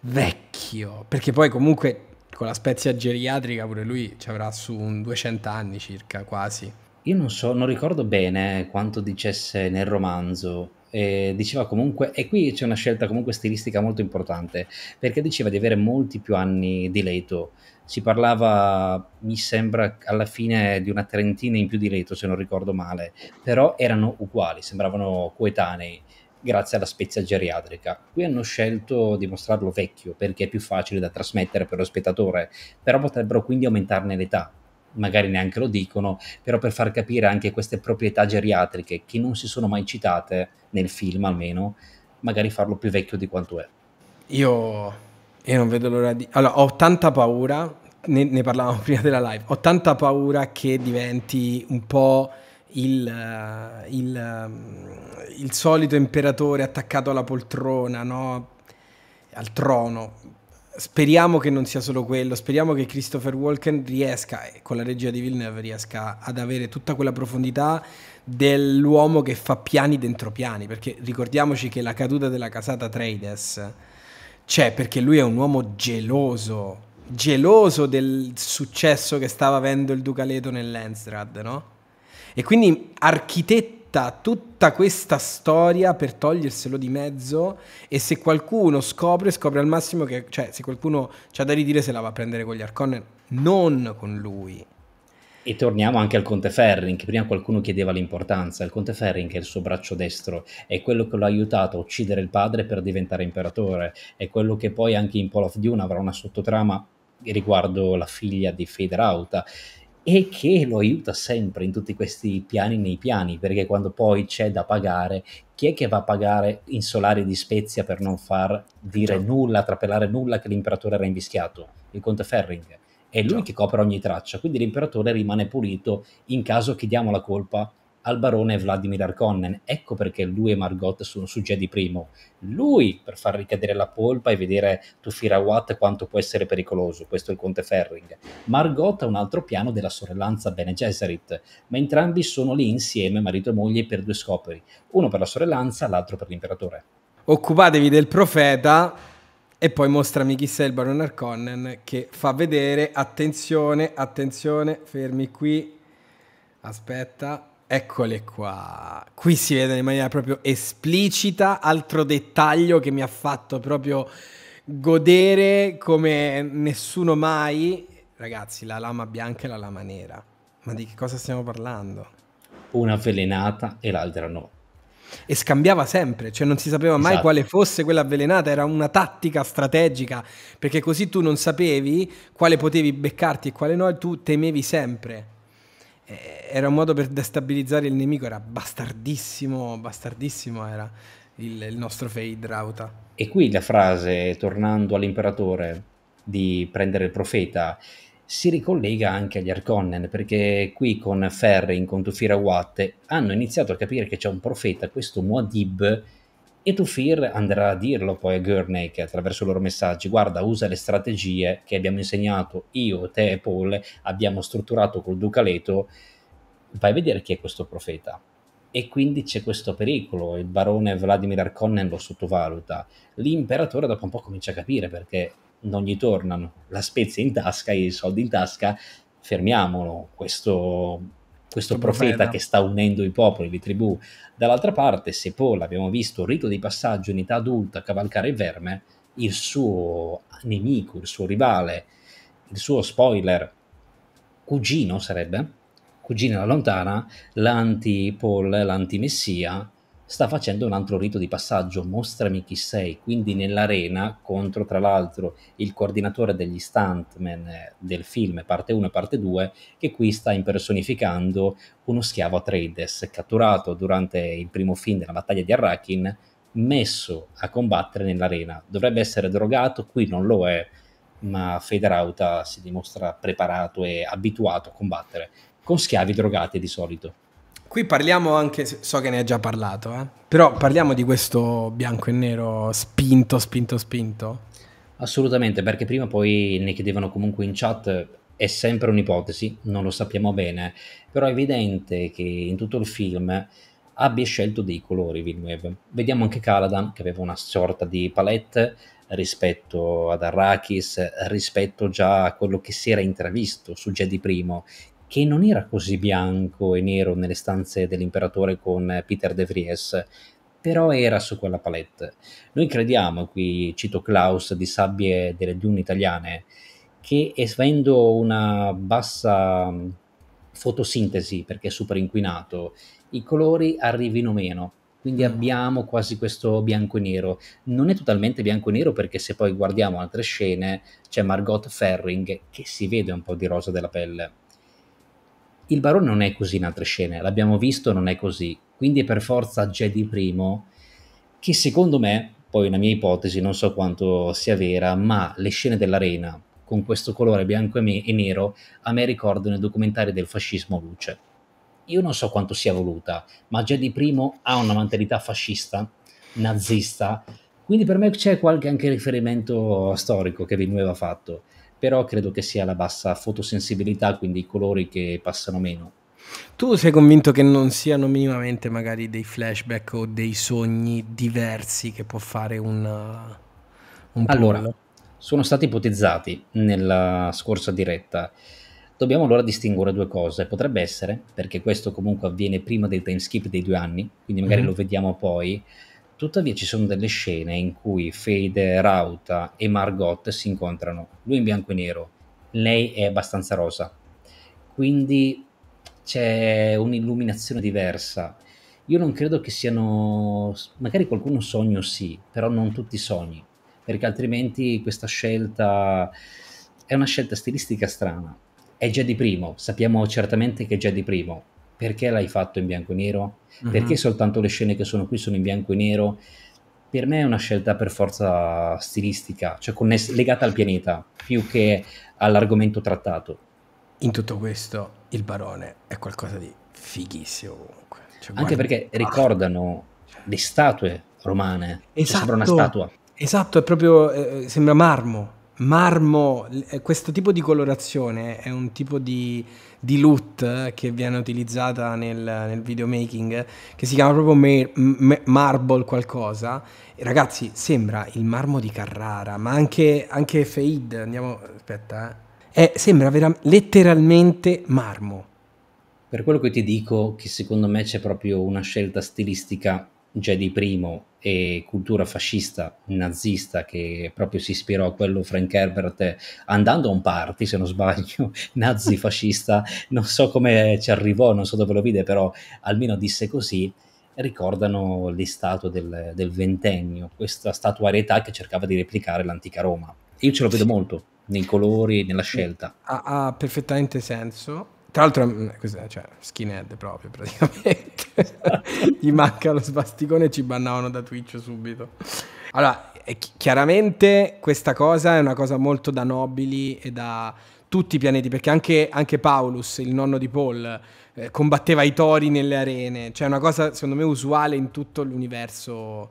vecchio. Perché poi comunque con la spezia geriatrica pure lui ci avrà su un 200 anni circa, quasi. Io non so, non ricordo bene quanto dicesse nel romanzo. Eh, diceva comunque, e qui c'è una scelta comunque stilistica molto importante, perché diceva di avere molti più anni di Leto. Si parlava, mi sembra, alla fine di una trentina in più di Leto, se non ricordo male, però erano uguali, sembravano coetanei grazie alla spezia geriatrica. Qui hanno scelto di mostrarlo vecchio perché è più facile da trasmettere per lo spettatore, però potrebbero quindi aumentarne l'età. Magari neanche lo dicono, però per far capire anche queste proprietà geriatriche che non si sono mai citate nel film almeno, magari farlo più vecchio di quanto è. Io, io non vedo l'ora di... Allora, ho tanta paura, ne, ne parlavamo prima della live, ho tanta paura che diventi un po' il, eh, il, eh, il solito imperatore attaccato alla poltrona, no? al trono. Speriamo che non sia solo quello, speriamo che Christopher Walken riesca, con la regia di Villeneuve, riesca ad avere tutta quella profondità dell'uomo che fa piani dentro piani, perché ricordiamoci che la caduta della casata Trades c'è perché lui è un uomo geloso, geloso del successo che stava avendo il Ducaleto nell'Enstrad, no? E quindi architetta tutta questa storia per toglierselo di mezzo e se qualcuno scopre, scopre al massimo che, cioè se qualcuno c'ha da ridire se la va a prendere con gli Arconnen, non con lui. E torniamo anche al Conte Ferring, che prima qualcuno chiedeva l'importanza. Il Conte Ferring è il suo braccio destro, è quello che lo ha aiutato a uccidere il padre per diventare imperatore, è quello che poi anche in Paul of Dune avrà una sottotrama riguardo la figlia di Federauta e che lo aiuta sempre in tutti questi piani nei piani, perché quando poi c'è da pagare, chi è che va a pagare in solari di Spezia per non far dire Ciao. nulla, trapelare nulla che l'imperatore era invischiato? Il conte Ferring. È lui Ciao. che copre ogni traccia, quindi l'imperatore rimane pulito in caso che diamo la colpa al barone Vladimir Arkonnen. Ecco perché lui e Margot sono su Jedi primo. Lui per far ricadere la polpa e vedere Tufira Watt quanto può essere pericoloso. Questo è il conte Ferring. Margot ha un altro piano della sorellanza Bene Gesserit, ma entrambi sono lì insieme, marito e moglie, per due scopi. Uno per la sorellanza, l'altro per l'imperatore. Occupatevi del profeta e poi mostrami chi sei il barone Arkonnen che fa vedere, attenzione, attenzione, fermi qui, aspetta, Eccole qua. Qui si vede in maniera proprio esplicita, altro dettaglio che mi ha fatto proprio godere come nessuno mai. Ragazzi, la lama bianca e la lama nera. Ma di che cosa stiamo parlando? Una avvelenata e l'altra no. E scambiava sempre, cioè non si sapeva mai esatto. quale fosse quella avvelenata, era una tattica strategica, perché così tu non sapevi quale potevi beccarti e quale no, e tu temevi sempre. Eh, era un modo per destabilizzare il nemico, era bastardissimo, bastardissimo era il, il nostro Fade Rauta. E qui la frase, tornando all'imperatore, di prendere il profeta, si ricollega anche agli Arconnen, perché qui con Ferrin, con Tufir Watt, hanno iniziato a capire che c'è un profeta, questo Muad'Dib, e Tufir andrà a dirlo poi a Gurney che attraverso i loro messaggi, guarda, usa le strategie che abbiamo insegnato io, te e Paul, abbiamo strutturato col Ducaleto, vai a vedere chi è questo profeta. E quindi c'è questo pericolo, il barone Vladimir Arkonnen lo sottovaluta, l'imperatore dopo un po' comincia a capire perché non gli tornano la spezia in tasca i soldi in tasca, fermiamolo, questo questo profeta, che sta unendo i popoli, le tribù. Dall'altra parte, se Paul abbiamo visto rito di passaggio in età adulta cavalcare il verme, il suo nemico, il suo rivale, il suo spoiler, cugino sarebbe, cugina alla lontana, l'anti-Paul, l'anti-Messia, sta facendo un altro rito di passaggio, mostrami chi sei, quindi nell'arena contro tra l'altro il coordinatore degli stuntmen del film parte 1 e parte 2 che qui sta impersonificando uno schiavo Atreides catturato durante il primo film della battaglia di Arrakin messo a combattere nell'arena. Dovrebbe essere drogato, qui non lo è, ma Federauta si dimostra preparato e abituato a combattere con schiavi drogati di solito. Qui parliamo anche, so che ne hai già parlato, eh? però parliamo di questo bianco e nero spinto, spinto, spinto. Assolutamente, perché prima poi ne chiedevano comunque in chat, è sempre un'ipotesi, non lo sappiamo bene, però è evidente che in tutto il film abbia scelto dei colori Villeneuve. Vediamo anche Caladan che aveva una sorta di palette rispetto ad Arrakis, rispetto già a quello che si era intravisto su Jedi I, che non era così bianco e nero nelle stanze dell'imperatore con Peter De Vries, però era su quella palette. Noi crediamo, qui cito Klaus di Sabbie delle Dune Italiane, che essendo una bassa fotosintesi, perché è super inquinato, i colori arrivino meno. Quindi mm. abbiamo quasi questo bianco e nero. Non è totalmente bianco e nero perché se poi guardiamo altre scene c'è Margot Ferring che si vede un po' di rosa della pelle. Il barone non è così in altre scene, l'abbiamo visto, non è così. Quindi è per forza Jedi primo che secondo me, poi una mia ipotesi, non so quanto sia vera, ma le scene dell'arena con questo colore bianco e, me- e nero a me ricordano i documentari del fascismo luce. Io non so quanto sia voluta, ma già di primo ha una mentalità fascista, nazista, quindi per me c'è qualche anche riferimento storico che ha fatto, però credo che sia la bassa fotosensibilità, quindi i colori che passano meno. Tu sei convinto che non siano minimamente magari dei flashback o dei sogni diversi che può fare un, un allora, sono stati ipotizzati nella scorsa diretta. Dobbiamo allora distinguere due cose. Potrebbe essere, perché questo comunque avviene prima del time skip dei due anni, quindi magari mm. lo vediamo poi. Tuttavia ci sono delle scene in cui Fade, Rauta e Margot si incontrano, lui in bianco e nero, lei è abbastanza rosa. Quindi c'è un'illuminazione diversa. Io non credo che siano, magari qualcuno sogno sì, però non tutti sogni perché altrimenti questa scelta è una scelta stilistica strana. È già di primo, sappiamo certamente che è già di primo. Perché l'hai fatto in bianco e nero? Mm-hmm. Perché soltanto le scene che sono qui sono in bianco e nero? Per me è una scelta per forza stilistica, cioè connessa, legata al pianeta, più che all'argomento trattato. In tutto questo, il barone è qualcosa di fighissimo comunque. Cioè, Anche perché ricordano le statue romane. Esatto. Sembra una statua. Esatto, è proprio, eh, sembra marmo. Marmo, eh, questo tipo di colorazione è un tipo di, di loot che viene utilizzata nel, nel videomaking che si chiama proprio mar- m- marble qualcosa. Ragazzi, sembra il marmo di Carrara, ma anche, anche Fade, andiamo, aspetta, eh. È, sembra vera- letteralmente marmo. Per quello che ti dico, che secondo me c'è proprio una scelta stilistica Jedi I e cultura fascista nazista che proprio si ispirò a quello Frank Herbert andando a un party se non sbaglio nazi fascista. Non so come ci arrivò non so dove lo vide però almeno disse così ricordano le statue del, del ventennio questa statuarietà che cercava di replicare l'antica Roma. Io ce lo vedo molto nei colori nella scelta. Ha, ha perfettamente senso tra l'altro, mm? Cioè, skinhead proprio praticamente. Gli manca lo sbasticone e ci bannavano da Twitch subito. Allora, chiaramente questa cosa è una cosa molto da nobili e da tutti i pianeti, perché anche, anche Paulus, il nonno di Paul, eh, combatteva i tori nelle arene. Cioè, è una cosa, secondo me, usuale in tutto l'universo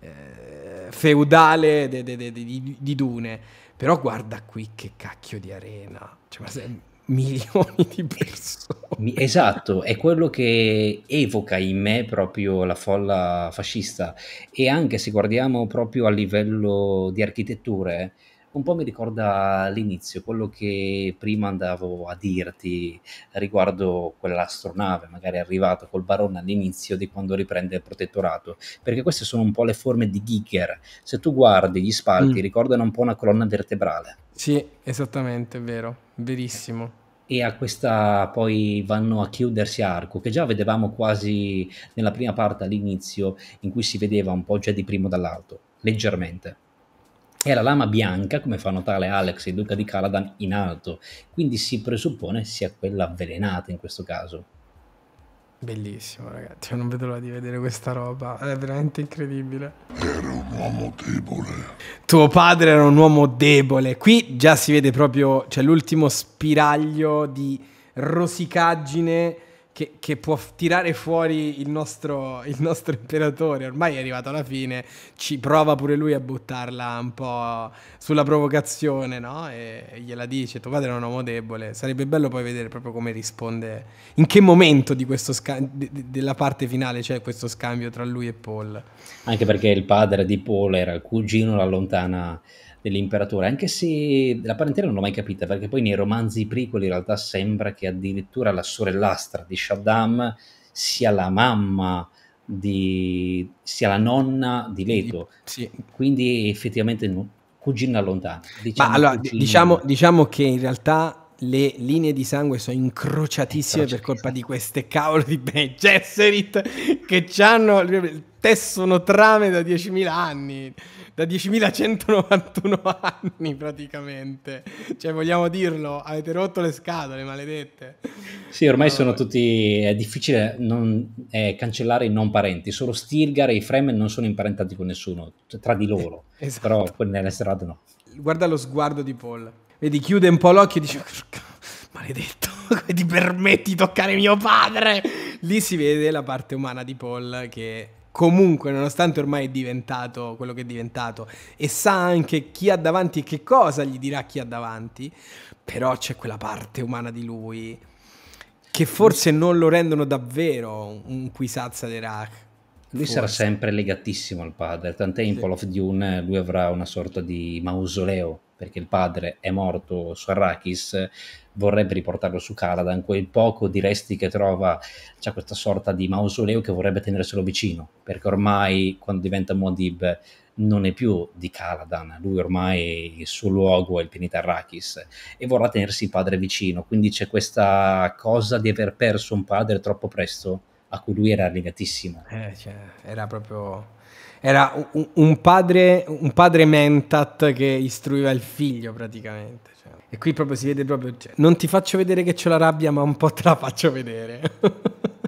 eh, feudale de, de, de, di, Dune. Però guarda qui che cacchio di arena. Cioè, ma se, milioni di persone. Esatto, è quello che evoca in me proprio la folla fascista e anche se guardiamo proprio a livello di architetture, un po' mi ricorda l'inizio, quello che prima andavo a dirti riguardo quell'astronave, magari arrivata col barone all'inizio di quando riprende il protettorato, perché queste sono un po' le forme di Giger. Se tu guardi gli spalti, mm. ricordano un po' una colonna vertebrale. Sì, esattamente, è vero, verissimo e a questa poi vanno a chiudersi arco che già vedevamo quasi nella prima parte all'inizio in cui si vedeva un po' già di primo dall'alto leggermente e la lama bianca come fa notare Alex il duca di Caladan in alto quindi si presuppone sia quella avvelenata in questo caso Bellissimo, ragazzi. Io non vedo l'ora di vedere questa roba. È veramente incredibile. Era un uomo debole. Tuo padre era un uomo debole. Qui già si vede proprio. C'è l'ultimo spiraglio di rosicaggine che, che, può tirare fuori il nostro, il nostro, imperatore. Ormai è arrivato alla fine, ci prova pure lui a buttarla un po' sulla provocazione, no? E, gliela dice: Tuo padre è un uomo debole. Sarebbe bello poi vedere proprio come risponde, in che momento di questo sca- de- della parte finale c'è questo scambio tra lui e Paul. Anche perché il padre di Paul era il cugino, la lontana dell'imperatore, anche se la parentela non l'ho mai capita, perché poi nei romanzi prequel in realtà sembra che addirittura la sorellastra di Shaddam sia la mamma di sia la nonna di Leto. Sì. Quindi effettivamente no, cugina lontana. Diciamo Ma allora, diciamo, diciamo che in realtà le linee di sangue sono incrociatissime per colpa di queste cavolo di Bene Gesserit che hanno tessono trame da 10.000 anni da 10.191 anni praticamente. Cioè, vogliamo dirlo, avete rotto le scatole, maledette. Sì, ormai sono tutti... è difficile non, eh, cancellare i non parenti, solo Stilgar e i Fremen non sono imparentati con nessuno, cioè, tra di loro, esatto. però nelle strade no. Guarda lo sguardo di Paul, vedi, chiude un po' l'occhio e dice... Maledetto, ti permetti di toccare mio padre? Lì si vede la parte umana di Paul che comunque, nonostante ormai è diventato quello che è diventato, e sa anche chi ha davanti e che cosa gli dirà chi ha davanti, però c'è quella parte umana di lui che forse non lo rendono davvero un Quisazza de Rach. Lui forse. sarà sempre legatissimo al padre, tant'è in sì. Paul of Dune lui avrà una sorta di mausoleo perché il padre è morto su Arrakis, vorrebbe riportarlo su Caladan, quel poco di resti che trova, c'è questa sorta di mausoleo che vorrebbe tenerselo vicino, perché ormai quando diventa Muad'Dib non è più di Caladan, lui ormai il suo luogo è il pianeta Arrakis e vorrà tenersi il padre vicino, quindi c'è questa cosa di aver perso un padre troppo presto a cui lui era legatissimo. Eh, cioè, era proprio era un, padre, un padre mentat che istruiva il figlio praticamente. E qui proprio si vede proprio, cioè, non ti faccio vedere che c'ho la rabbia, ma un po' te la faccio vedere.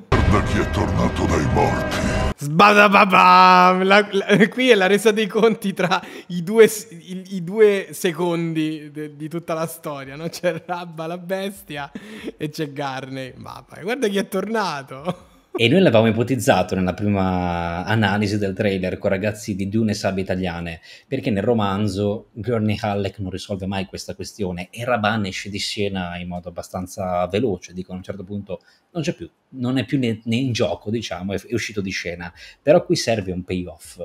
Guarda chi è tornato dai morti. Sbadababam! La, la, qui è la resa dei conti tra i due, i, i due secondi de, di tutta la storia, no? C'è Rabba la bestia e c'è Garney. Mamma, guarda chi è tornato! E noi l'avevamo ipotizzato nella prima analisi del trailer con ragazzi di Dune e Sabbie Italiane, perché nel romanzo Gurney Halleck non risolve mai questa questione e Raban esce di scena in modo abbastanza veloce, dico a un certo punto non c'è più, non è più né, né in gioco, diciamo, è, è uscito di scena, però qui serve un payoff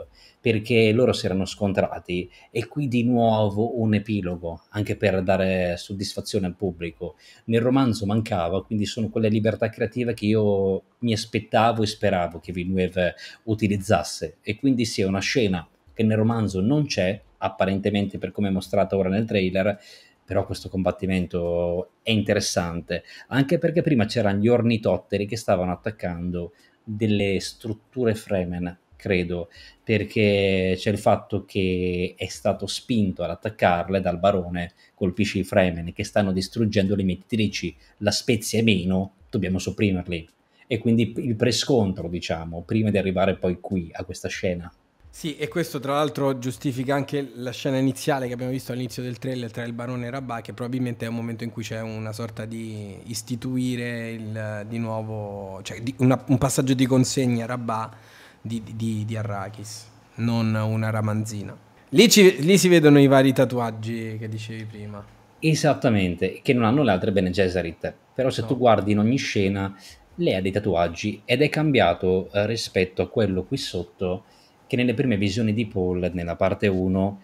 perché loro si erano scontrati e qui di nuovo un epilogo, anche per dare soddisfazione al pubblico. Nel romanzo mancava, quindi sono quelle libertà creative che io mi aspettavo e speravo che Villeneuve utilizzasse e quindi sia una scena che nel romanzo non c'è, apparentemente per come è mostrata ora nel trailer, però questo combattimento è interessante, anche perché prima c'erano gli ornitotteri che stavano attaccando delle strutture Fremen credo, perché c'è il fatto che è stato spinto ad attaccarle dal barone, colpisce i Fremen che stanno distruggendo le mietitrici, la spezia è meno, dobbiamo sopprimerli. E quindi il prescontro, diciamo, prima di arrivare poi qui a questa scena. Sì, e questo tra l'altro giustifica anche la scena iniziale che abbiamo visto all'inizio del trailer tra il barone e Rabat, che probabilmente è un momento in cui c'è una sorta di istituire il, di nuovo, cioè di una, un passaggio di consegna a Rabat di, di, di Arrakis, non una ramanzina. Lì, ci, lì, si vedono i vari tatuaggi che dicevi prima. Esattamente, che non hanno le altre Bene Gesserit, però se no. tu guardi in ogni scena, lei ha dei tatuaggi ed è cambiato eh, rispetto a quello qui sotto che nelle prime visioni di Paul, nella parte 1,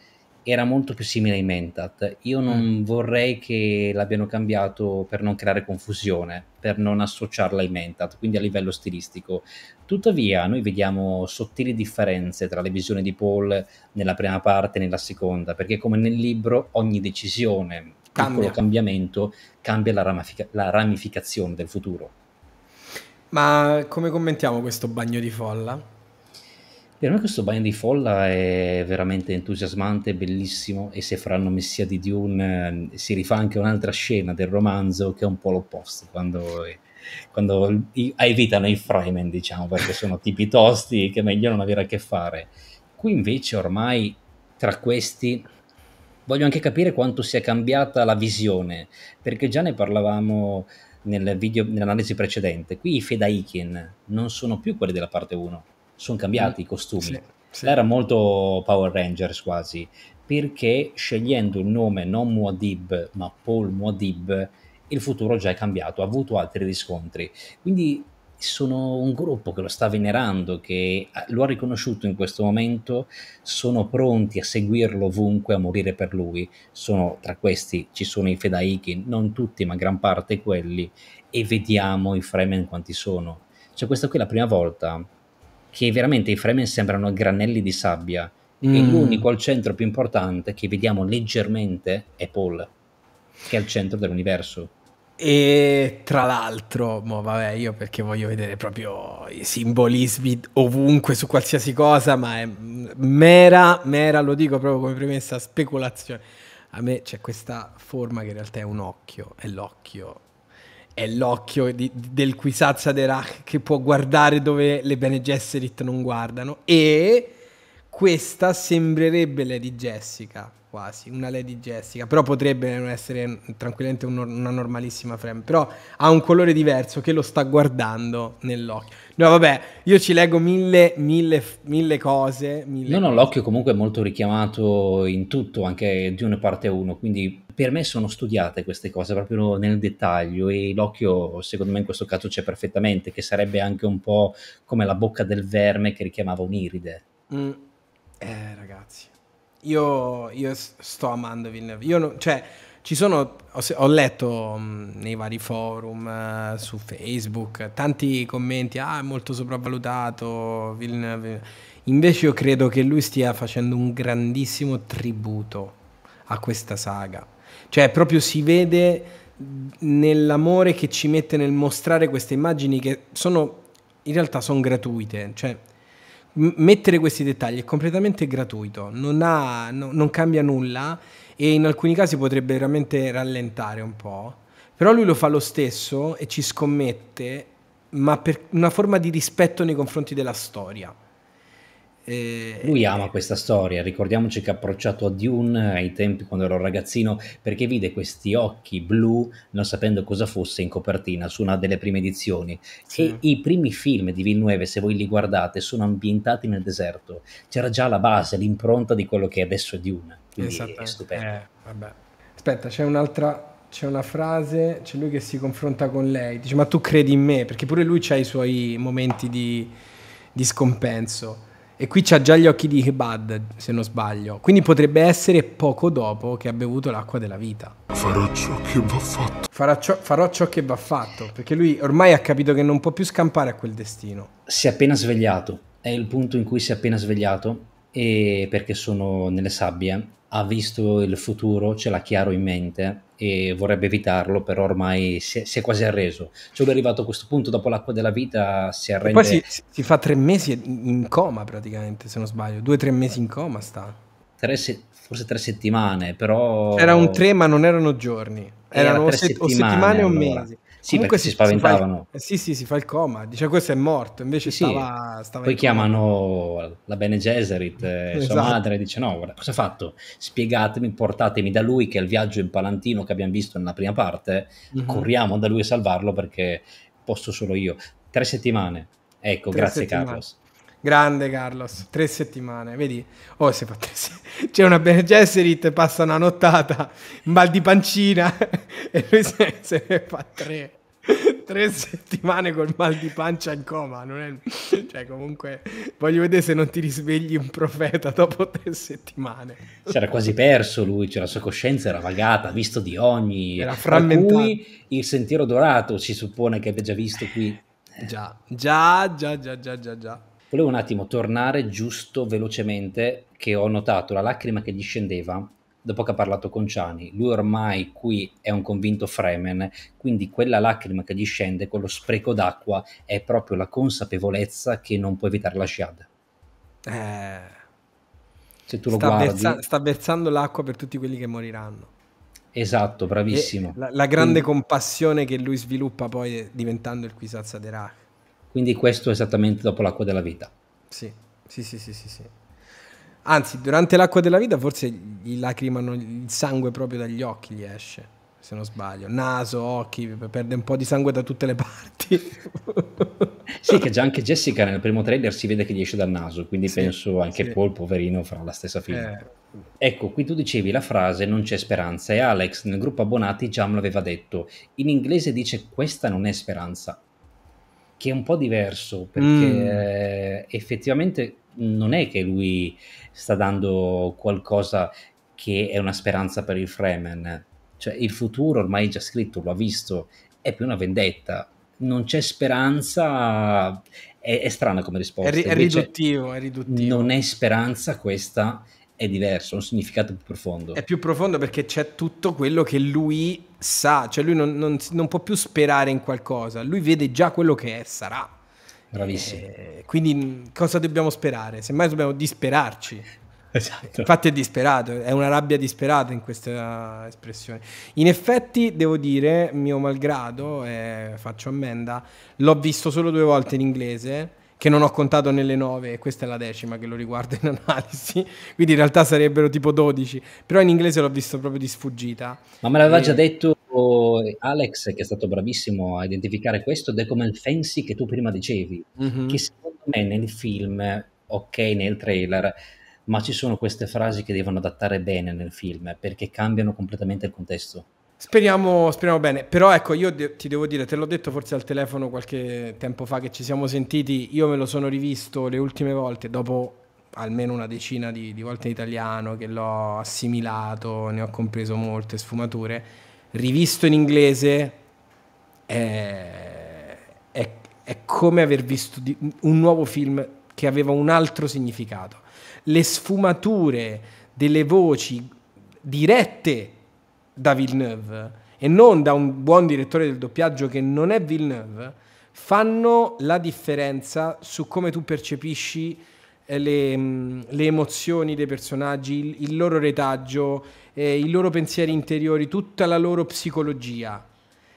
era molto più simile ai Mentat. Io non mm. vorrei che l'abbiano cambiato per non creare confusione, per non associarla ai Mentat, quindi a livello stilistico. Tuttavia, noi vediamo sottili differenze tra le visioni di Paul nella prima parte e nella seconda, perché come nel libro ogni decisione, Cambia. piccolo cambiamento, cambia la, ramifica- la ramificazione del futuro. Ma come commentiamo questo bagno di folla? Per me questo bagno di folla è veramente entusiasmante, bellissimo e se faranno Messia di Dune eh, si rifà anche un'altra scena del romanzo che è un po' l'opposto, quando, quando evitano i Fremen, diciamo, perché sono tipi tosti che meglio non avere a che fare. Qui invece ormai tra questi voglio anche capire quanto sia cambiata la visione, perché già ne parlavamo nel video, nell'analisi precedente. Qui i Fedaikin non sono più quelli della parte 1, sono cambiati mm. i costumi. Sì, sì. Era molto Power Rangers quasi, perché scegliendo il nome non Muad'Dib ma Paul Muad'Dib il futuro già è cambiato, ha avuto altri riscontri. Quindi sono un gruppo che lo sta venerando, che lo ha riconosciuto in questo momento, sono pronti a seguirlo ovunque, a morire per lui. Sono, tra questi ci sono i Fedaiki, non tutti, ma gran parte quelli, e vediamo i Fremen quanti sono. Cioè questa qui è la prima volta che veramente i Fremen sembrano granelli di sabbia mm. e l'unico al centro più importante che vediamo leggermente è Paul, che è al centro dell'universo. E tra l'altro, mo vabbè, io perché voglio vedere proprio i simbolismi ovunque su qualsiasi cosa, ma è mera, mera, lo dico proprio come premessa, speculazione. A me c'è questa forma che in realtà è un occhio, è l'occhio, è l'occhio di, del Quisazza de Rach che può guardare dove le Bene Gesserit non guardano. E questa sembrerebbe Lady Jessica quasi, una Lady Jessica, però potrebbe non essere tranquillamente un, una normalissima frame, però ha un colore diverso che lo sta guardando nell'occhio. No, vabbè, io ci leggo mille, mille, mille cose. Mille no, no, l'occhio comunque è molto richiamato in tutto, anche di una parte 1, quindi per me sono studiate queste cose proprio nel dettaglio e l'occhio secondo me in questo caso c'è perfettamente, che sarebbe anche un po' come la bocca del verme che richiamava un'iride. Mm. Eh, ragazzi. Io, io sto amando Villeneuve. Io no, cioè, ci sono, ho, ho letto mh, nei vari forum, uh, su Facebook, tanti commenti, ah è molto sopravvalutato Villeneuve. Invece io credo che lui stia facendo un grandissimo tributo a questa saga. Cioè proprio si vede nell'amore che ci mette nel mostrare queste immagini che sono, in realtà sono gratuite. Cioè mettere questi dettagli è completamente gratuito, non, ha, no, non cambia nulla e in alcuni casi potrebbe veramente rallentare un po', però lui lo fa lo stesso e ci scommette, ma per una forma di rispetto nei confronti della storia. Eh, Lui ama questa storia, ricordiamoci che ha approcciato a Dune ai tempi quando ero ragazzino perché vide questi occhi blu non sapendo cosa fosse in copertina su una delle prime edizioni sì. e i primi film di Villeneuve se voi li guardate sono ambientati nel deserto, c'era già la base, l'impronta di quello che adesso è Dune, quindi è stupendo. Eh, Aspetta, c'è un'altra c'è una frase, c'è lui che si confronta con lei, dice ma tu credi in me, perché pure lui ha i suoi momenti di, di scompenso. E qui c'ha già gli occhi di Hebad, se non sbaglio. Quindi potrebbe essere poco dopo che ha bevuto l'acqua della vita. Farò ciò che va fatto. Farò ciò, farò ciò che va fatto, perché lui ormai ha capito che non può più scampare a quel destino. Si è appena svegliato, è il punto in cui si è appena svegliato, e perché sono nelle sabbie, ha visto il futuro, ce l'ha chiaro in mente e vorrebbe evitarlo, però ormai si è, si è quasi arreso. Cioè lui è arrivato a questo punto, dopo l'acqua della vita, si arrende. E poi si, si, fa tre mesi in coma praticamente, se non sbaglio, due o tre mesi in coma sta. Tre se, forse tre settimane, però... Era un tre ma non erano giorni, erano o, se, settimane, o settimane o mesi. Sì, Comunque si, si spaventavano. Si fa, sì, sì, si fa il coma. Dice questo è morto, invece sì, stava, stava Poi chiamano la Bene Gesserit, eh, esatto. sua madre, dice no, guarda, cosa ha fatto? Spiegatemi, portatemi da lui che è il viaggio in Palantino che abbiamo visto nella prima parte, mm-hmm. corriamo da lui a salvarlo perché posso solo io. Tre settimane. Ecco, Tre grazie settimane. Carlos. Grande Carlos, tre settimane, vedi? Oh, si fa tre se... C'è una Bene Gesserit, passa una nottata, mal di pancina e lui se, se ne fa tre. Tre settimane col mal di pancia in coma, non è... Cioè, comunque, voglio vedere se non ti risvegli un profeta dopo tre settimane. Si era quasi perso lui, cioè la sua coscienza era vagata, visto di ogni... Era frammentato. il sentiero dorato si suppone che abbia già visto qui. Già, già, già, già, già, già, già. Volevo un attimo tornare giusto velocemente che ho notato la lacrima che gli scendeva dopo che ha parlato con Ciani. Lui ormai qui è un convinto Fremen, quindi quella lacrima che gli scende, quello spreco d'acqua, è proprio la consapevolezza che non può evitare la sciada. Eh, Se tu lo sta guardi... Versa- sta versando l'acqua per tutti quelli che moriranno. Esatto, bravissimo. La, la, grande quindi... compassione che lui sviluppa poi diventando il Quisazza Derach. Quindi questo è esattamente dopo l'acqua della vita. Sì, sì, sì, sì, sì. sì. Anzi, durante l'acqua della vita forse gli lacrimano il sangue proprio dagli occhi, gli esce. se non sbaglio. Naso, occhi, perde un po' di sangue da tutte le parti. sì, che già anche Jessica nel primo trailer si vede che gli esce dal naso, quindi sì, penso anche sì. Paul, poverino, farà la stessa fine. Eh. Ecco, qui tu dicevi la frase non c'è speranza e Alex nel gruppo abbonati già me l'aveva detto. In inglese dice questa non è speranza, che è un po' diverso perché mm. effettivamente non è che lui sta dando qualcosa che è una speranza per il Fremen, cioè il futuro ormai è già scritto, lo ha visto, è più una vendetta, non c'è speranza, è, è strana come risposta. È, ri- è riduttivo, è riduttivo. Non è speranza questa, è diverso, ha un significato più profondo. È più profondo perché c'è tutto quello che lui sa, cioè lui non, non, non può più sperare in qualcosa, lui vede già quello che è, sarà. Bravissimo. Eh, quindi cosa dobbiamo sperare? Semmai dobbiamo disperarci. Esatto. Infatti è disperato, è una rabbia disperata in questa espressione. In effetti, devo dire, mio malgrado, eh, faccio ammenda, l'ho visto solo due volte in inglese, che non ho contato nelle nove, e questa è la decima che lo riguarda in analisi, quindi in realtà sarebbero tipo 12, però in inglese l'ho visto proprio di sfuggita. Ma me l'aveva e... già detto Alex, che è stato bravissimo a identificare questo, ed è come il fancy che tu prima dicevi, mm-hmm. che secondo me nel film, ok, nel trailer ma ci sono queste frasi che devono adattare bene nel film perché cambiano completamente il contesto. Speriamo, speriamo bene, però ecco io de- ti devo dire, te l'ho detto forse al telefono qualche tempo fa che ci siamo sentiti, io me lo sono rivisto le ultime volte dopo almeno una decina di, di volte in italiano che l'ho assimilato, ne ho compreso molte sfumature, rivisto in inglese è, è, è come aver visto di, un nuovo film che aveva un altro significato. Le sfumature delle voci dirette da Villeneuve e non da un buon direttore del doppiaggio che non è Villeneuve fanno la differenza su come tu percepisci eh, le, mm, le, emozioni dei personaggi, il, il loro retaggio, eh, i loro pensieri interiori, tutta la loro psicologia.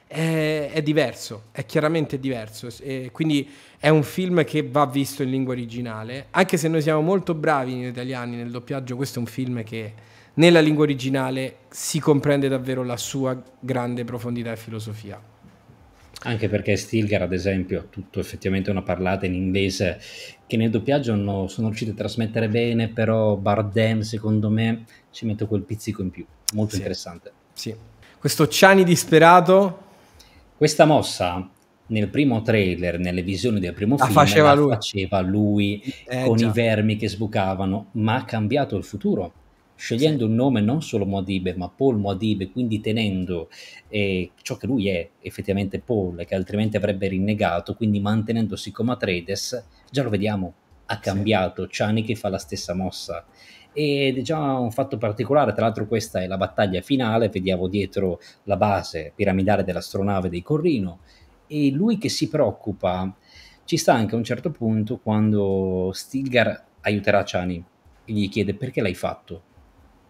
È, è diverso, è chiaramente diverso. E quindi è un film che va visto in lingua originale, anche se noi siamo molto bravi in italiani nel doppiaggio, questo è un film che nella lingua originale si comprende davvero la sua grande profondità e filosofia. Anche perché Stilgar, ad esempio, ha tutto effettivamente una parlata in inglese che nel doppiaggio non sono riusciti a trasmettere bene, però Bardem, secondo me, ci mette quel pizzico in più. Molto sì. interessante. Sì. Questo Ciani disperato. Questa mossa nel primo trailer, nelle visioni del primo la film, faceva la lui, faceva lui eh, con già. i vermi che sbucavano, ma ha cambiato il futuro, scegliendo un nome non solo Moadibe, ma Paul Moadibe, quindi tenendo eh, ciò che lui è, effettivamente Paul, che altrimenti avrebbe rinnegato, quindi mantenendosi come Atreides, già lo vediamo, ha cambiato, sì. Chani che fa la stessa mossa. Ed è già un fatto particolare, tra l'altro questa è la battaglia finale, vediamo dietro la base piramidale dell'astronave dei Corrino e lui che si preoccupa ci sta anche a un certo punto quando Stilgar aiuterà Chani e gli chiede perché l'hai fatto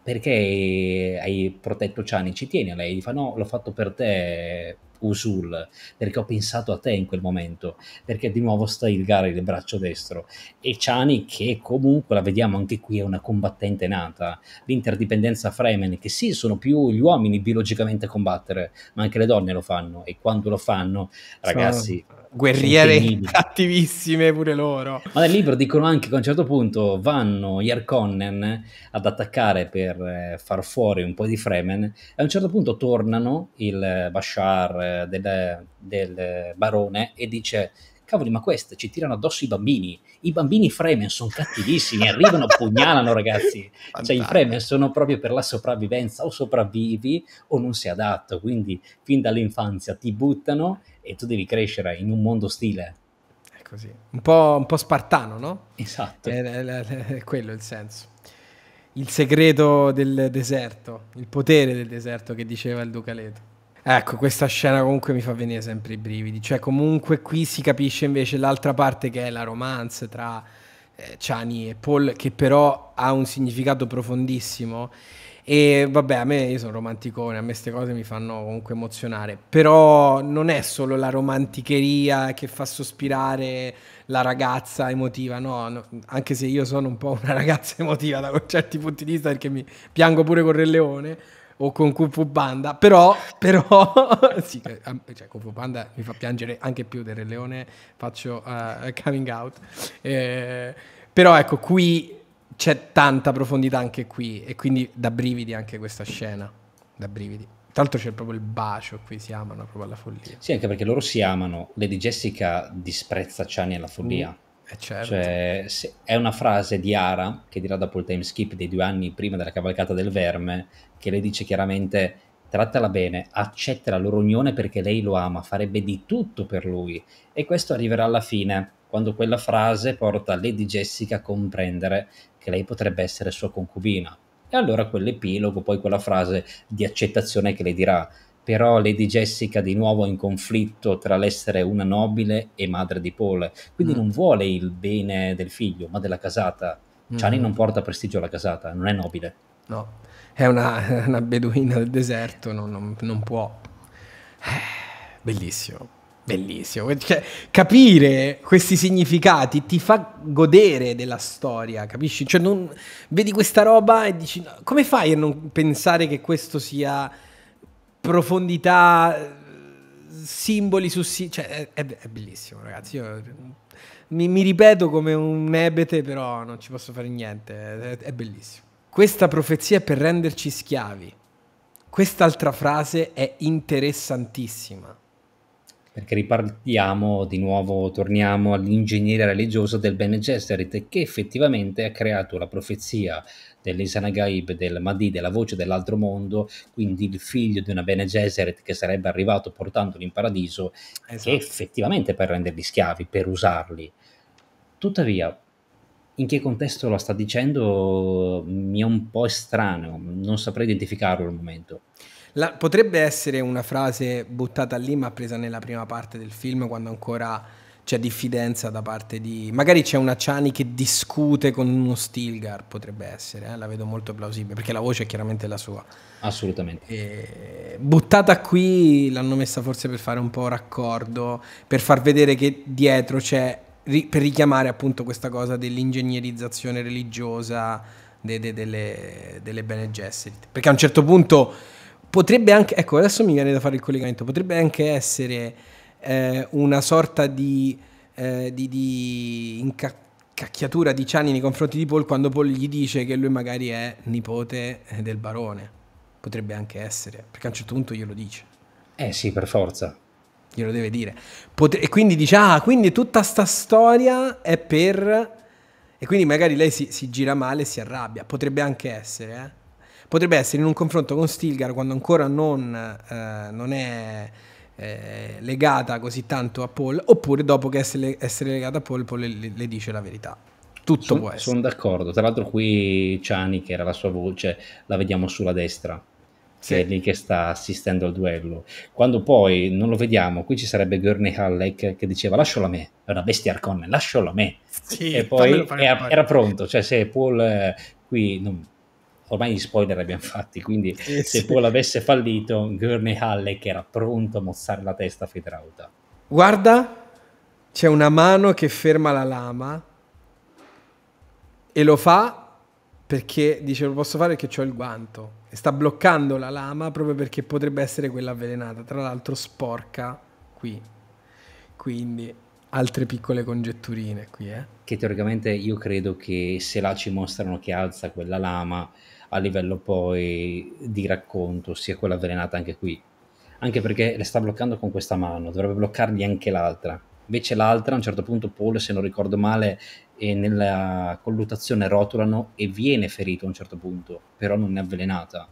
perché hai protetto Chani ci tieni a lei? Gli fa no l'ho fatto per te Usul, perché ho pensato a te in quel momento, perché di nuovo stai il Gary del braccio destro. E Chani che comunque la vediamo anche qui è una combattente nata, l'interdipendenza Fremen che sì sono più gli uomini biologicamente a combattere, ma anche le donne lo fanno. E quando lo fanno ragazzi sono guerriere cattivissime pure loro. Ma nel libro dicono anche che a un certo punto vanno gli Arconnen ad attaccare per eh, far fuori un po' di Fremen e a un certo punto tornano il Bashar eh, del, del barone e dice cavoli ma queste ci tirano addosso i bambini. I bambini Fremen sono cattivissimi arrivano, pugnalano ragazzi. Cioè i Fremen sono proprio per la sopravvivenza o sopravvivi o non sei adatto quindi fin dall'infanzia ti buttano e tu devi crescere in un mondo ostile. È così. Un po', un po spartano, no? Esatto. È, è, è, quello il senso. Il segreto del deserto, il potere del deserto che diceva il Duca Leto. Ecco, questa scena comunque mi fa venire sempre i brividi. Cioè, comunque qui si capisce invece l'altra parte che è la romance tra eh, Chani e Paul, che però ha un significato profondissimo e vabbè, a me io sono romanticone, a me queste cose mi fanno comunque emozionare. Però non è solo la romanticheria che fa sospirare la ragazza emotiva, no, no, anche se io sono un po' una ragazza emotiva da certi punti di vista perché mi piango pure con Re Leone o con Kung Fu Panda, però, però sì, cioè, Kung Fu Panda mi fa piangere anche più del Re Leone, faccio uh, coming out. Eh, però ecco, qui c'è tanta profondità anche qui e quindi da brividi anche questa scena, da brividi. Tra l'altro c'è proprio il bacio qui, si amano proprio alla follia. Sì, anche perché loro si amano. Lady Jessica disprezza Chani alla follia. Mm. Eh certo. Cioè, è una frase di Ara che dirà dopo il time skip dei due anni prima della cavalcata del verme, che le dice chiaramente trattala bene, accetta la loro unione perché lei lo ama, farebbe di tutto per lui. E questo arriverà alla fine, quando quella frase porta Lady Jessica a comprendere che lei potrebbe essere sua concubina. E allora quell'epilogo, poi quella frase di accettazione che le dirà però Lady Jessica di nuovo in conflitto tra l'essere una nobile e madre di Paul, quindi mm. non vuole il bene del figlio, ma della casata. Mm. Chani non porta prestigio alla casata, non è nobile. No, è una, una beduina del deserto, non, non, non può. Eh, bellissimo. Bellissimo, cioè, capire questi significati ti fa godere della storia, capisci? Cioè, non, vedi questa roba e dici: come fai a non pensare che questo sia profondità, simboli su sì, cioè è, è, bellissimo, ragazzi. Io mi, mi, ripeto come un ebete, però non ci posso fare niente. È, è bellissimo. Questa profezia è per renderci schiavi. Quest'altra frase è interessantissima. Perché ripartiamo di nuovo, torniamo all'ingegneria religiosa del Bene Gesserit, che effettivamente ha creato la profezia dell'Isana Gaib, del Mahdi, della voce dell'altro mondo, quindi il figlio di una Bene Gesserit che sarebbe arrivato portandoli in paradiso, esatto. che effettivamente per renderli schiavi, per usarli. Tuttavia, in che contesto lo sta dicendo mi è un po' estraneo, non saprei identificarlo al momento. La, potrebbe essere una frase buttata lì ma presa nella prima parte del film quando ancora c'è diffidenza da parte di... Magari c'è una Chani che discute con uno Stilgar, potrebbe essere, eh? la vedo molto plausibile, perché la voce è chiaramente la sua. Assolutamente. E... Buttata qui l'hanno messa forse per fare un po' raccordo, per far vedere che dietro c'è, per richiamare appunto questa cosa dell'ingegnerizzazione religiosa de, de, delle, delle Bene Gesserit. Perché a un certo punto potrebbe anche, ecco adesso mi viene da fare il collegamento, potrebbe anche essere eh, una sorta di, eh, di, di incacchiatura di Ciani nei confronti di Paul quando Paul gli dice che lui magari è nipote eh, del barone. Potrebbe anche essere, perché a un certo punto glielo dice. Eh sì, per forza. Glielo deve dire. Pot- e quindi dice, ah, quindi tutta sta storia è per... E quindi magari lei si, si gira male e si arrabbia. Potrebbe anche essere, eh? Potrebbe essere in un confronto con Stilgar quando ancora non, eh, non è eh, legata così tanto a Paul, oppure dopo che essere, essere legata a Paul, Paul le, le dice la verità. Tutto può essere. Sono d'accordo. Tra l'altro, qui Ciani, che era la sua voce, la vediamo sulla destra. Sì. Che è lì che sta assistendo al duello. Quando poi non lo vediamo, qui ci sarebbe Gurney Halleck che diceva lascialo a me, è una bestia Arconne, lascialo a me. Sì, e poi era, era, pronto, cioè se Paul eh, qui non, ormai gli spoiler li abbiamo fatti, quindi eh, se sì. Paul avesse fallito, Gurney Halleck era pronto a mozzare la testa a Fedrauta. Guarda, c'è una mano che ferma la lama e lo fa perché dice lo posso fare perché ho il guanto e sta bloccando la lama proprio perché potrebbe essere quella avvelenata, tra l'altro sporca qui. Quindi altre piccole congetturine qui, eh. Che teoricamente io credo che se là ci mostrano che alza quella lama a livello poi di racconto, sia quella avvelenata anche qui. Anche perché le sta bloccando con questa mano, dovrebbe bloccargli anche l'altra. Invece l'altra, a un certo punto, Paul, se non ricordo male, nella colluttazione rotolano e viene ferito a un certo punto, però non è avvelenata.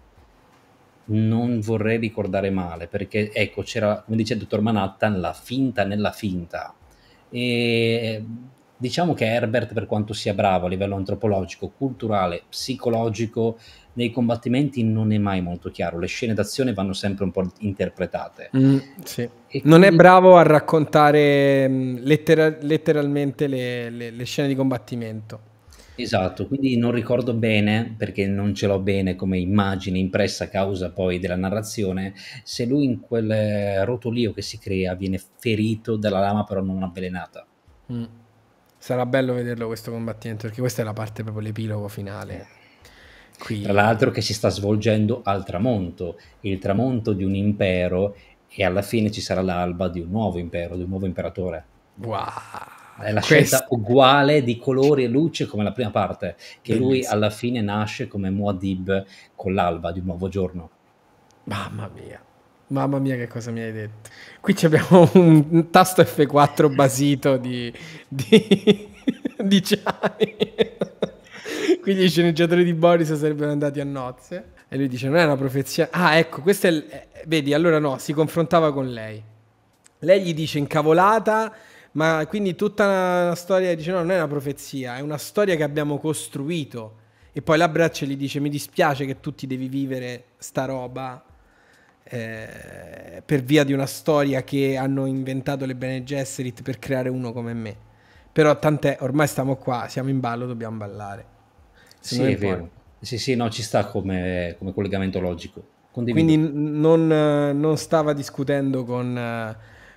Non vorrei ricordare male, perché ecco, c'era, come dice il dottor Manhattan, la finta nella finta. E Diciamo che Herbert, per quanto sia bravo a livello antropologico, culturale, psicologico, nei combattimenti non è mai molto chiaro. Le scene d'azione vanno sempre un po' interpretate. Mm, sì. quindi... Non è bravo a raccontare mm, lettera- letteralmente le, le, le scene di combattimento. Esatto, quindi non ricordo bene, perché non ce l'ho bene come immagine impressa a causa poi della narrazione, se lui in quel rotolio che si crea viene ferito dalla lama però non avvelenata. Mm. Sarà bello vederlo questo combattimento perché questa è la parte proprio l'epilogo finale. Qui. Tra l'altro che si sta svolgendo al tramonto, il tramonto di un impero e alla fine ci sarà l'alba di un nuovo impero, di un nuovo imperatore. Wow. È la Questo... scelta uguale di colori e luce come la prima parte, che Bellissimo. lui alla fine nasce come Muad'Dib con l'alba di un nuovo giorno. Mamma mia. Mamma mia che cosa mi hai detto. Qui abbiamo un tasto F4 basito di, di, di Gianni. Qui gli sceneggiatori di Boris sarebbero andati a nozze. E lui dice: Non è una profezia. Ah, ecco, questo è. Il... Eh, vedi, allora no, si confrontava con lei. Lei gli dice incavolata, ma quindi tutta la storia dice: No, non è una profezia, è una storia che abbiamo costruito. E poi l'abbraccia gli dice: Mi dispiace che tu ti devi vivere sta roba. Eh, per via di una storia che hanno inventato le Bene Gesserit per creare uno come me. Però tant'è, ormai stiamo qua, siamo in ballo, dobbiamo ballare. sì, è vero. Sì, sì, no, ci sta come, come collegamento logico. Condivido. Quindi non, non, stava discutendo con,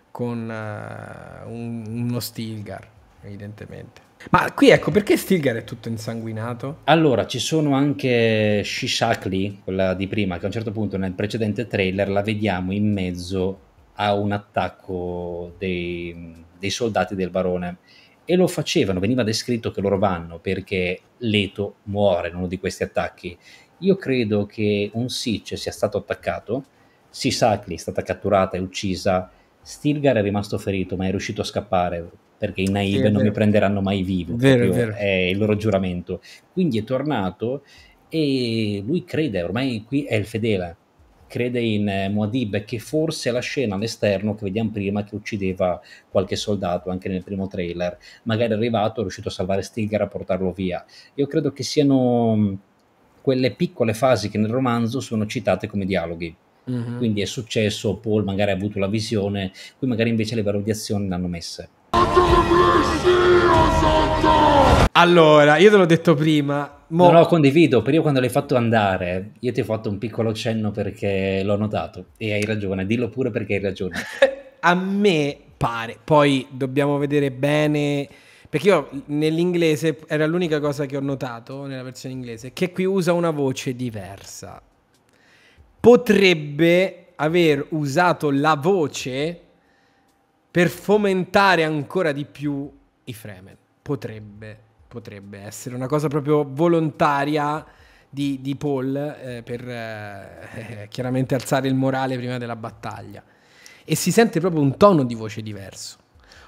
con uh, un, uno Stilgar, evidentemente. Ma qui ecco, perché Stilgar è tutto insanguinato? Allora, ci sono anche Shishakli, quella di prima, che a un certo punto nel precedente trailer la vediamo in mezzo a un attacco dei, dei soldati del barone e lo facevano, veniva descritto che loro vanno perché Leto muore in uno di questi attacchi. Io credo che un Sitch sia stato attaccato, Sisakli è stata catturata e uccisa, Stilgar è rimasto ferito ma è riuscito a scappare perché i Naib sì, non mi prenderanno mai vivo, vero, vero. è il loro giuramento. Quindi è tornato e lui crede, ormai qui è il fedele, crede in eh, Muad'Dib che forse la scena all'esterno che vediamo prima che uccideva qualche soldato anche nel primo trailer magari è arrivato è riuscito a salvare Stilgar a portarlo via io credo che siano mm, quelle piccole fasi che nel romanzo sono citate come dialoghi mm-hmm. quindi è successo Paul magari ha avuto la visione qui magari invece le parole di azione l'hanno messe allora, io te l'ho detto prima. Mo... No, no, condivido, però io quando l'hai fatto andare, io ti ho fatto un piccolo cenno perché l'ho notato e hai ragione, dillo pure perché hai ragione. A me pare, poi dobbiamo vedere bene, perché io nell'inglese era l'unica cosa che ho notato nella versione inglese, che qui usa una voce diversa. Potrebbe aver usato la voce per fomentare ancora di più i Fremen. Potrebbe, potrebbe essere una cosa proprio volontaria di, di Paul eh, per eh, chiaramente alzare il morale prima della battaglia. E si sente proprio un tono di voce diverso.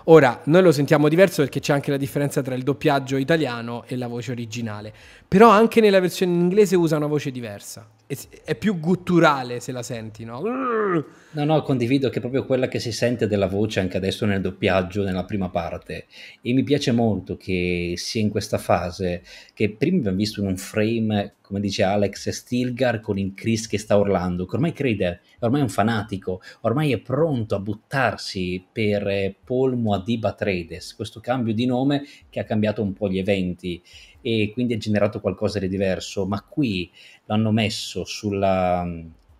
Ora, noi lo sentiamo diverso perché c'è anche la differenza tra il doppiaggio italiano e la voce originale, però anche nella versione in inglese usa una voce diversa è più gutturale se la senti, no? No, no, condivido che è proprio quella che si sente della voce anche adesso nel doppiaggio, nella prima parte. E mi piace molto che sia in questa fase, che prima abbiamo visto in un frame, come dice Alex, Stilgar con il Chris che sta urlando, che ormai crede, ormai è un fanatico, ormai è pronto a buttarsi per Paul Muad'Dib Atreides, questo cambio di nome che ha cambiato un po' gli eventi e quindi ha generato qualcosa di diverso, ma qui l'hanno messo sulla,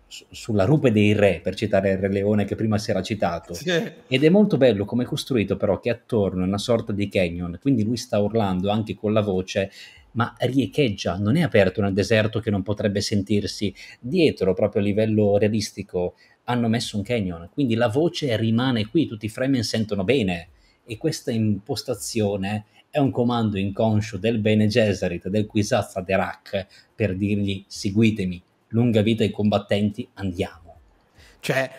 sulla rupe dei re, per citare il Re Leone che prima si era citato. Sì. Ed è molto bello come è costruito però che attorno è una sorta di canyon, quindi lui sta urlando anche con la voce, ma riecheggia, non è aperto nel deserto che non potrebbe sentirsi. Dietro, proprio a livello realistico, hanno messo un canyon, quindi la voce rimane qui, tutti i Fremen sentono bene e questa impostazione è un comando inconscio del Bene Gesserit, del Kwisatz Haderach, per dirgli seguitemi, lunga vita ai combattenti, andiamo. Cioè,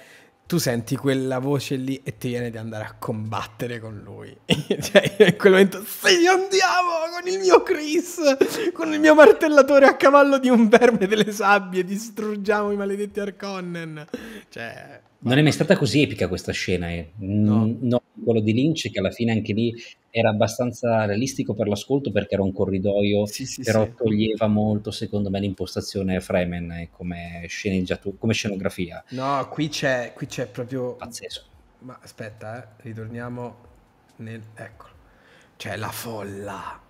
tu senti quella voce lì e ti viene di andare a combattere con lui. cioè, in quel momento, sì, andiamo con il mio Chris, con il mio martellatore a cavallo di un verme delle sabbie, distruggiamo i maledetti Arconnen. Cioè, non è mai stata così epica questa scena, eh. no. no. quello di Lynch che alla fine anche lì era abbastanza realistico per l'ascolto perché era un corridoio, sì, sì, però sì. toglieva molto secondo me l'impostazione Fremen eh, come, come scenografia. No, qui c'è, qui c'è proprio... Pazzesco. Ma aspetta, eh, ritorniamo nel... Eccolo. C'è la folla.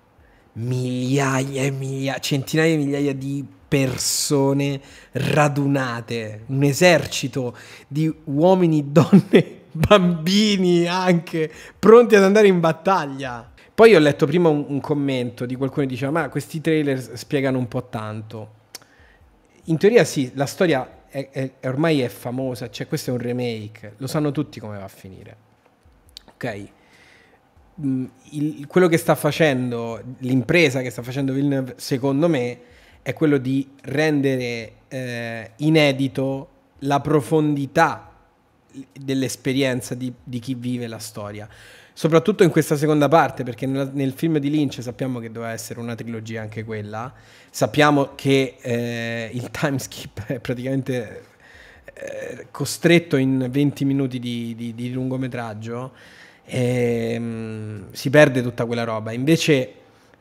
Migliaia e migliaia, centinaia e migliaia di persone radunate, un esercito di uomini, donne bambini anche, pronti ad andare in battaglia. Poi ho letto prima un, un commento di qualcuno che diceva, ma questi trailer spiegano un po' tanto. in teoria sì, la storia è, è, ormai è famosa, cioè questo è un remake, lo sanno tutti come va a finire. Ok? Mm, il, quello che sta facendo, l'impresa che sta facendo Villeneuve, secondo me, è quello di rendere eh, inedito la profondità dell'esperienza di, di, chi vive la storia. Soprattutto in questa seconda parte, perché nel, nel, film di Lynch sappiamo che doveva essere una trilogia anche quella. Sappiamo che eh, il time skip è praticamente eh, costretto in 20 minuti di, di, di lungometraggio. E, um, si perde tutta quella roba. Invece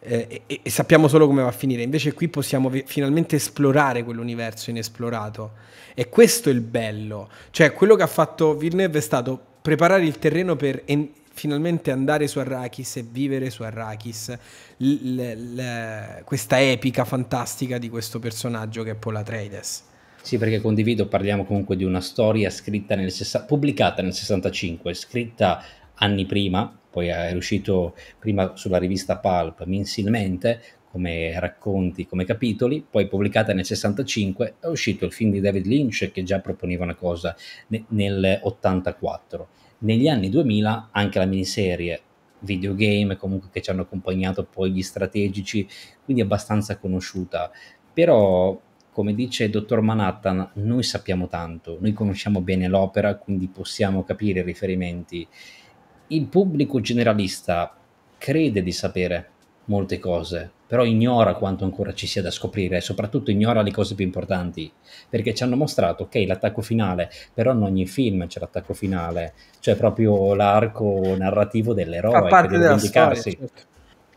eh, e, e, sappiamo solo come va a finire. Invece qui possiamo vi- finalmente esplorare quell'universo inesplorato. E questo è il bello. Cioè, quello che ha fatto Villeneuve è stato preparare il terreno per en- finalmente andare su Arrakis e vivere su Arrakis l- l- l- questa epica fantastica di questo personaggio che è Paul Atreides. Sì, perché condivido, parliamo comunque di una storia scritta nel sessa- pubblicata nel 65, scritta anni prima, poi è uscito prima sulla rivista Pulp mensilmente come racconti, come capitoli, poi pubblicata nel 65 è uscito il film di David Lynch che già proponeva una cosa nel 84. Negli anni 2000 anche la miniserie videogame comunque che ci hanno accompagnato poi gli strategici, quindi abbastanza conosciuta, però come dice il dottor Manhattan, noi sappiamo tanto, noi conosciamo bene l'opera, quindi possiamo capire i riferimenti il pubblico generalista crede di sapere molte cose, però ignora quanto ancora ci sia da scoprire e soprattutto ignora le cose più importanti, perché ci hanno mostrato, ok, l'attacco finale, però in ogni film c'è l'attacco finale, cioè proprio l'arco narrativo dell'eroe che deve vendicarsi. Certo.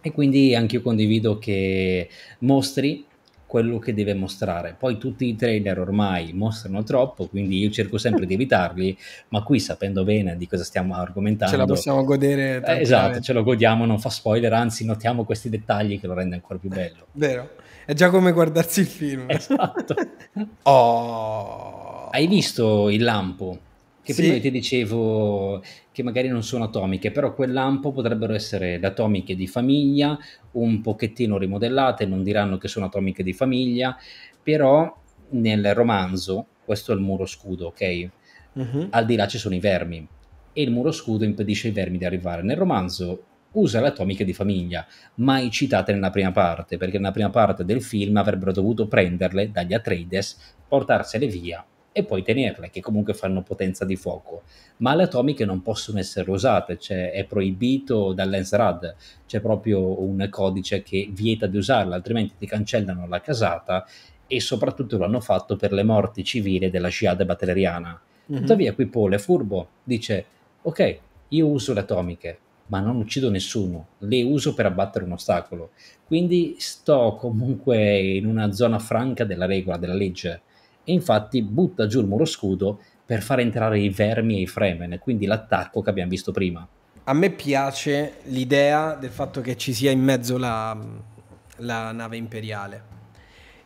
E quindi anche io condivido che mostri quello che deve mostrare. Poi tutti i trailer ormai mostrano troppo, quindi io cerco sempre di evitarli, ma qui sapendo bene di cosa stiamo argomentando... Ce la possiamo godere. Eh, esatto, ce lo godiamo, non fa spoiler, anzi notiamo questi dettagli che lo rende ancora più bello. Vero, è già come guardarsi il film. Esatto. oh. Hai visto il lampo? Che sì. prima ti dicevo che magari non sono atomiche, però quel lampo potrebbero essere le atomiche di famiglia, un pochettino rimodellate, non diranno che sono atomiche di famiglia, però nel romanzo, questo è il muro scudo, ok? Uh-huh. Al di là ci sono i vermi e il muro scudo impedisce ai vermi di arrivare. Nel romanzo usa le atomiche di famiglia, mai citate nella prima parte, perché nella prima parte del film avrebbero dovuto prenderle dagli Atreides, portarsele via e poi tenerle, che comunque fanno potenza di fuoco. Ma le atomiche non possono essere usate, cioè è proibito dall'Ensrad, c'è proprio un codice che vieta di usarle, altrimenti ti cancellano la casata e soprattutto lo hanno fatto per le morti civili della sciade battleriana. Mm-hmm. Tuttavia qui Paul è furbo, dice ok, io uso le atomiche, ma non uccido nessuno, le uso per abbattere un ostacolo. Quindi sto comunque in una zona franca della regola, della legge e infatti butta giù il muro scudo per far entrare i vermi e i Fremen, quindi l'attacco che abbiamo visto prima. A me piace l'idea del fatto che ci sia in mezzo la, la nave imperiale,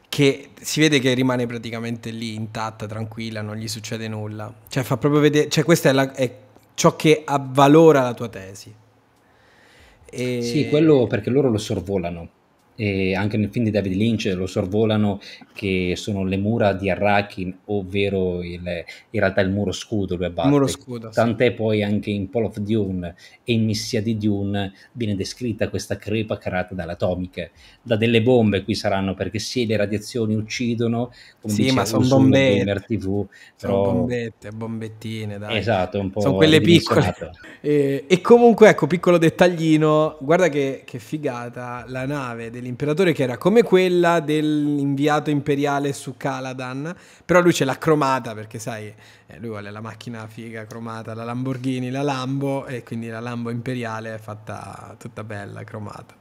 che si vede che rimane praticamente lì intatta, tranquilla, non gli succede nulla. Cioè fa proprio vedere, cioè questo è, la, è ciò che avvalora la tua tesi. E... Sì, quello perché loro lo sorvolano e anche nel film di David Lynch lo sorvolano che sono le mura di Arrakin ovvero il, in realtà il muro scudo lui abbatte muro scudo, tant'è sì. poi anche in Paul of Dune e in Missia di Dune viene descritta questa crepa creata dalle atomiche da delle bombe qui saranno perché sì le radiazioni uccidono come sì ma sono bombette. TV, però... sono bombette bombettine dai. esatto un po' sono quelle piccole. e, e, comunque ecco piccolo dettaglino guarda che, che figata la nave del dell'imperatore che era come quella dell'inviato imperiale su Caladan, però lui ce l'ha cromata perché sai, eh, lui vuole la macchina figa cromata, la Lamborghini, la Lambo e quindi la Lambo imperiale è fatta tutta bella, cromata.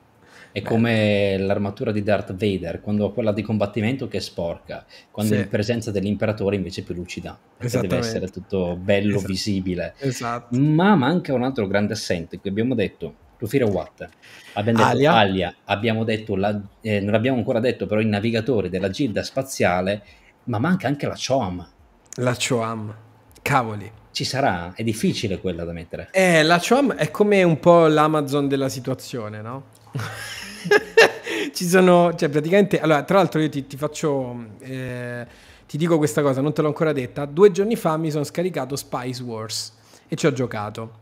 È Bello. come l'armatura di Darth Vader, quando ha quella di combattimento che è sporca, quando sì. in presenza dell'imperatore invece è più lucida, perché deve essere tutto bello, esatto. visibile. Esatto. Ma manca un altro grande assente, qui abbiamo detto Rufiro Watt. Abbiamo detto Alia, Alia abbiamo detto la, eh, non abbiamo ancora detto però i navigatori della gilda spaziale, ma manca anche la Choam. La Choam, cavoli. Ci sarà, è difficile quella da mettere. Eh, la Choam è come un po' l'Amazon della situazione, no? Ci sono, cioè praticamente, allora tra l'altro io ti, ti faccio, eh, ti dico questa cosa, non te l'ho ancora detta, due giorni fa mi sono scaricato Spice Wars e ci ho giocato.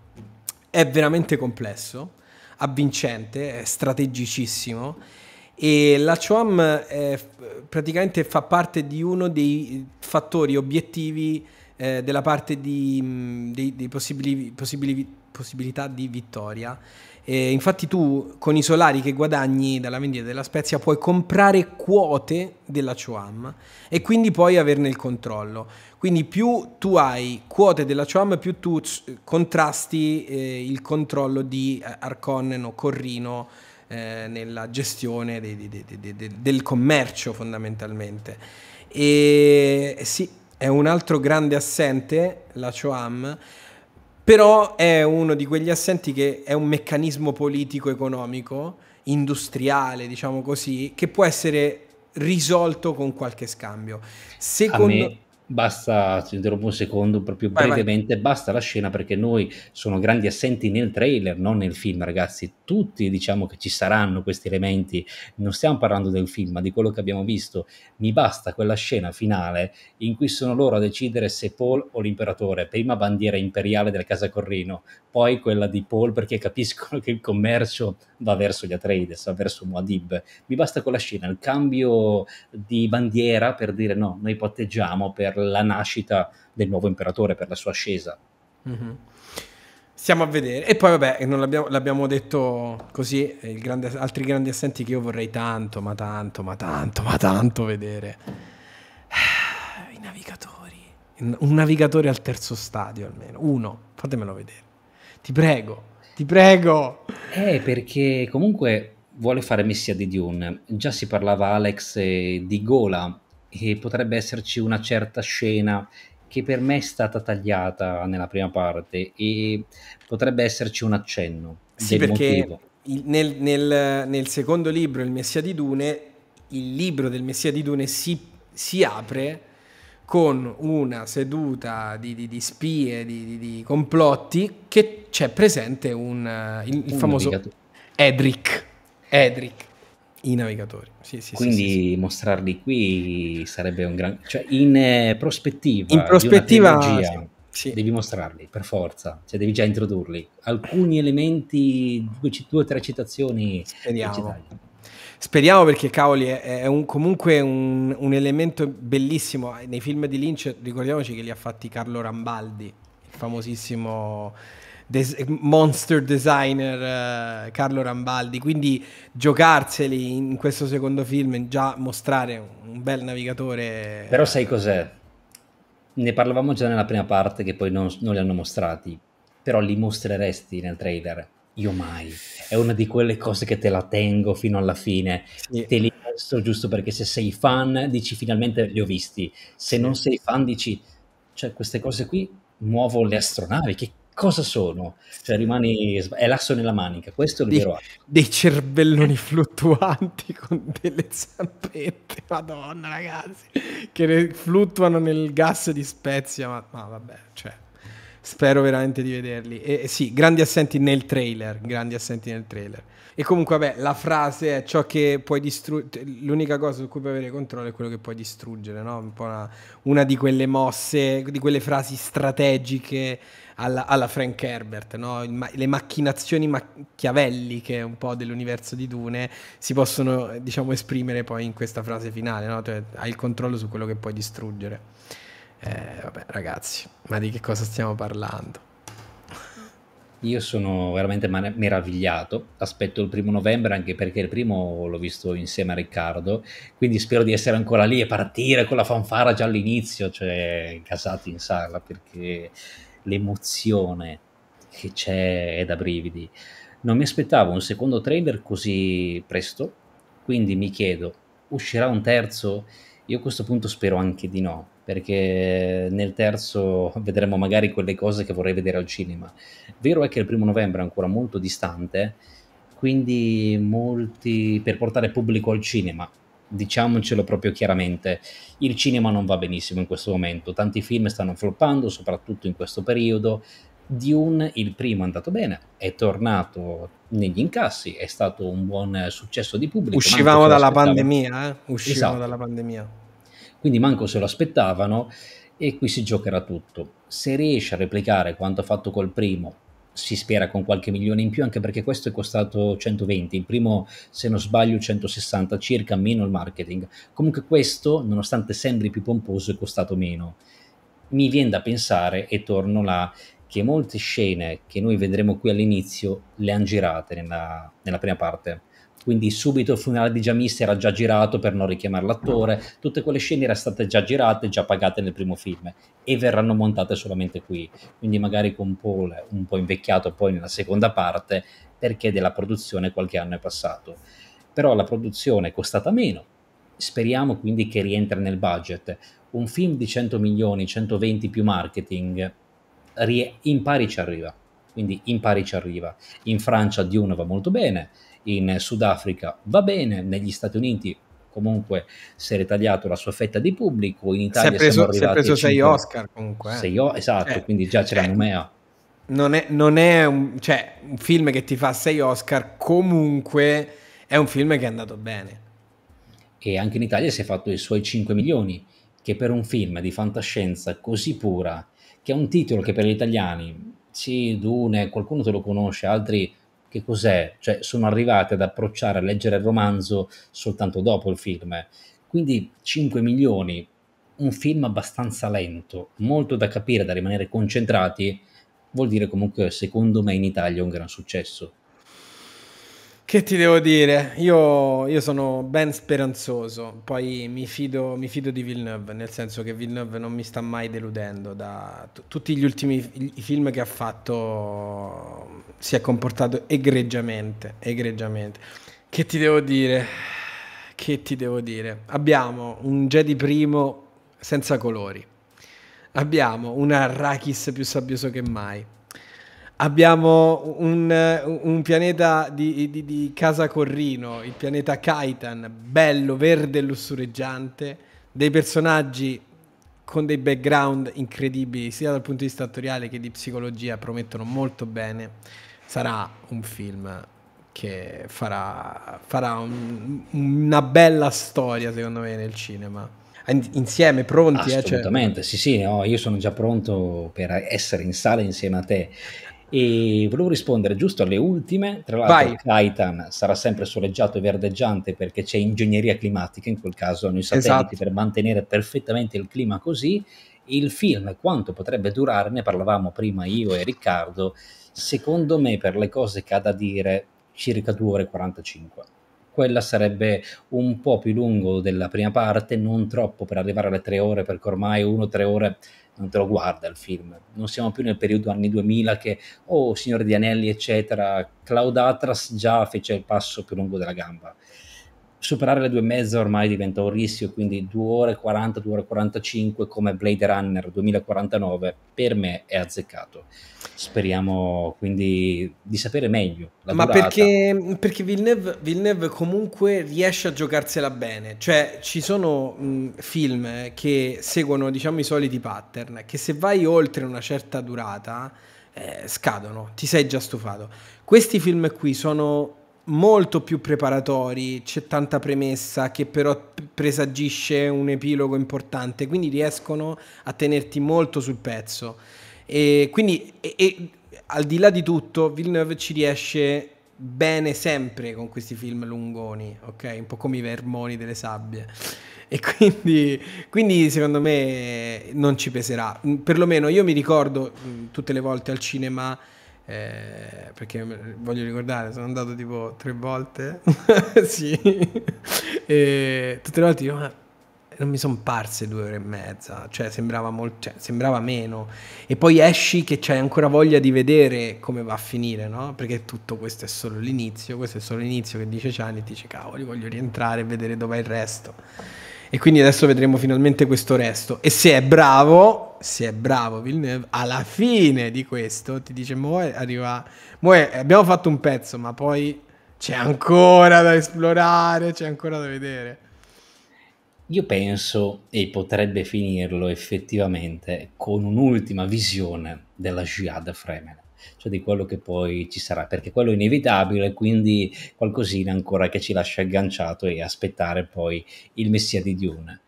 È veramente complesso, avvincente, strategicissimo. E la CHOAM è, praticamente fa parte di uno dei fattori obiettivi eh, della parte di, dei, dei possibili, possibili, possibilità di vittoria e infatti tu con i solari che guadagni dalla vendita della Spezia puoi comprare quote della Choam e quindi puoi averne il controllo. Quindi più tu hai quote della Choam, più tu contrasti eh, il controllo di eh, Arconnen o Corrino eh, nella gestione de, de, de, del commercio fondamentalmente. E sì, è un altro grande assente, la Choam, però è uno di quegli assenti che è un meccanismo politico-economico, industriale, diciamo così, che può essere risolto con qualche scambio. Secondo... Basta, ti interrompo un secondo, proprio vai, brevemente, vai. basta la scena perché noi sono grandi assenti nel trailer, non nel film, ragazzi. Tutti diciamo che ci saranno questi elementi, non stiamo parlando del film, ma di quello che abbiamo visto. Mi basta quella scena finale in cui sono loro a decidere se Paul o l'imperatore, prima bandiera imperiale della casa Corrino, poi quella di Paul perché capiscono che il commercio va verso gli Atreides, va verso Muad'Dib. Mi basta quella scena, il cambio di bandiera per dire no, noi potteggiamo per la nascita del nuovo imperatore, per la sua ascesa. Mm-hmm. Stiamo a vedere. E poi vabbè, l'abbiamo, l'abbiamo, detto così, grande, altri grandi assenti che io vorrei tanto, ma tanto, ma tanto, ma tanto vedere. I navigatori. Un navigatore al terzo stadio almeno. Uno, fatemelo vedere. Ti prego, ti prego. Eh, perché comunque vuole fare Messia di Dune. Già si parlava Alex di Gola e potrebbe esserci una certa scena che per me è stata tagliata nella prima parte e potrebbe esserci un accenno. Sì, perché nel, nel, nel, secondo libro, Il Messia di Dune, il libro del Messia di Dune si, si apre con una seduta di, di, di spie, di, di, complotti, che c'è presente un, il, il un famoso. Edric. Edric. I navigatori, sì, sì, Quindi sì, sì, mostrarli qui sarebbe un gran... Cioè, in eh, prospettiva, in prospettiva sì. devi mostrarli, per forza. Cioè, devi già introdurli. Alcuni elementi, due o tre citazioni... Speriamo. Speriamo perché, cavoli, è, è un, comunque un, un, elemento bellissimo. Nei film di Lynch, ricordiamoci che li ha fatti Carlo Rambaldi, il famosissimo des- monster designer uh, Carlo Rambaldi, quindi giocarseli in questo secondo film, già mostrare un bel navigatore. Però sai cos'è? Ne parlavamo già nella prima parte che poi non, non li hanno mostrati, però li mostreresti nel trailer. Io mai. È una di quelle cose che te la tengo fino alla fine. Sì. Te li mostro giusto perché se sei fan dici finalmente li ho visti. Se sì. non sei fan dici, cioè queste cose qui muovo le astronavi, che cosa sono? Cioè rimani, è l'asso nella manica, questo è il vero atto. Dei cervelloni fluttuanti con delle zampette, madonna ragazzi, che fluttuano nel gas di Spezia, ma, ma vabbè, cioè, spero veramente di vederli. E, e sì, grandi assenti nel trailer, grandi assenti nel trailer. E comunque, vabbè, la frase è ciò che puoi distruggere. L'unica cosa su cui puoi avere controllo è quello che puoi distruggere, no? Un po' una, una di quelle mosse, di quelle frasi strategiche alla, alla Frank Herbert, no? le macchinazioni machiavelliche un po' dell'universo di Dune si possono diciamo esprimere poi in questa frase finale, no? cioè, hai il controllo su quello che puoi distruggere. Eh, vabbè ragazzi, ma di che cosa stiamo parlando? Io sono veramente meravigliato, aspetto il primo novembre anche perché il primo l'ho visto insieme a Riccardo, quindi spero di essere ancora lì e partire con la fanfara già all'inizio, cioè casati in sala perché l'emozione che c'è è da brividi. Non mi aspettavo un secondo trailer così presto, quindi mi chiedo, uscirà un terzo? Io a questo punto spero anche di no, perché nel terzo vedremo magari quelle cose che vorrei vedere al cinema. Vero è che il primo novembre è ancora molto distante, quindi molti per portare pubblico al cinema diciamocelo proprio chiaramente, il cinema non va benissimo in questo momento, tanti film stanno floppando, soprattutto in questo periodo, Dune, il primo è andato bene, è tornato negli incassi, è stato un buon successo di pubblico. Uscivamo dalla pandemia, eh? Uscivamo esatto. dalla pandemia. Quindi manco se lo aspettavano e qui si giocherà tutto. Se riesce a replicare quanto ha fatto col primo, si spera con qualche milione in più, anche perché questo è costato 120, il primo se non sbaglio 160 circa, meno il marketing. Comunque questo, nonostante sembri più pomposo, è costato meno. Mi viene da pensare, e torno là, che molte scene che noi vedremo qui all'inizio le hanno girate nella, nella prima parte. Quindi subito il funerale di Jamis era già girato per non richiamare l'attore, tutte quelle scene erano state già girate, già pagate nel primo film e verranno montate solamente qui. Quindi magari con Paul un po' invecchiato poi nella seconda parte perché della produzione qualche anno è passato. Però la produzione è costata meno, speriamo quindi che rientri nel budget. Un film di 100 milioni, 120 più marketing, in pari ci arriva, quindi in pari ci arriva. In Francia Dune va molto bene, in Sudafrica va bene, negli Stati Uniti comunque si è ritagliato la sua fetta di pubblico, in Italia si è preso, si è preso 6 Oscar comunque. Eh. Sei, esatto, eh, quindi già c'è eh, la Numea. Non è, non è un, cioè, un film che ti fa 6 Oscar, comunque è un film che è andato bene. E anche in Italia si è fatto i suoi 5 milioni, che per un film di fantascienza così pura che è un titolo che per gli italiani, sì, Dune, qualcuno te lo conosce, altri che cos'è? Cioè sono arrivati ad approcciare a leggere il romanzo soltanto dopo il film. Quindi 5 milioni, un film abbastanza lento, molto da capire, da rimanere concentrati, vuol dire comunque secondo me in Italia un gran successo. Che ti devo dire? Io, io, sono ben speranzoso, poi mi fido, mi fido, di Villeneuve, nel senso che Villeneuve non mi sta mai deludendo. Da t- tutti gli ultimi film che ha fatto si è comportato egregiamente, egregiamente. Che ti devo dire? Che ti devo dire? Abbiamo un Jedi primo senza colori. Abbiamo un Arrakis più sabbioso che mai Abbiamo un, un pianeta di, di, di, Casa Corrino, il pianeta Kaitan, bello, verde e lussureggiante, dei personaggi con dei background incredibili, sia dal punto di vista attoriale che di psicologia, promettono molto bene. Sarà un film che farà, farà un, una bella storia, secondo me, nel cinema insieme pronti. Assolutamente, eh, cioè... sì, sì, no, io sono già pronto per essere in sala insieme a te. E volevo rispondere giusto alle ultime. Tra l'altro, Vai. Titan sarà sempre soleggiato e verdeggiante perché c'è ingegneria climatica. In quel caso hanno i satelliti esatto. per mantenere perfettamente il clima così. Il film, quanto potrebbe durare, ne parlavamo prima io e Riccardo. Secondo me, per le cose che ha da dire, circa 2 ore e 45 quella sarebbe un po' più lungo della prima parte, non troppo per arrivare alle tre ore, perché ormai uno tre ore non te lo guarda il film. Non siamo più nel periodo anni 2000 che, oh, Signore di Anelli, eccetera. Cloud Atlas già fece il passo più lungo della gamba superare le due e mezza ormai diventa un rischio, quindi 2 ore 40, 2 ore 45 come Blade Runner 2049 per me è azzeccato. Speriamo quindi di sapere meglio. Ma perché, perché Villeneuve, Villeneuve, comunque riesce a giocarsela bene, cioè ci sono mh, film che seguono diciamo i soliti pattern, che se vai oltre una certa durata eh, scadono, ti sei già stufato. Questi film qui sono molto più preparatori, c'è tanta premessa che però presagisce un epilogo importante, quindi riescono a tenerti molto sul pezzo. E quindi, e, e, al di là di tutto, Villeneuve ci riesce bene sempre con questi film lungoni, ok? Un po' come i vermoni delle sabbie. E quindi, quindi secondo me non ci peserà. Perlomeno io mi ricordo tutte le volte al cinema eh, perché voglio ricordare, sono andato tipo tre volte, sì, e tutte le volte io, ma non mi sono parse due ore e mezza, cioè sembrava, molto, cioè, sembrava meno. E poi esci che c'hai ancora voglia di vedere come va a finire, no? Perché tutto questo è solo l'inizio, questo è solo l'inizio che dice Ciani e dice cavoli, voglio rientrare e vedere dov'è il resto. E quindi adesso vedremo finalmente questo resto. E se è bravo, se è bravo Villeneuve, alla fine di questo ti dice, Moe arriva... Moe, abbiamo fatto un pezzo, ma poi c'è ancora da esplorare, c'è ancora da vedere. Io penso, e potrebbe finirlo effettivamente, con un'ultima visione della Jihad Fremen, cioè di quello che poi ci sarà, perché quello è inevitabile, quindi qualcosina ancora che ci lascia agganciato e aspettare poi il Messia di Dune.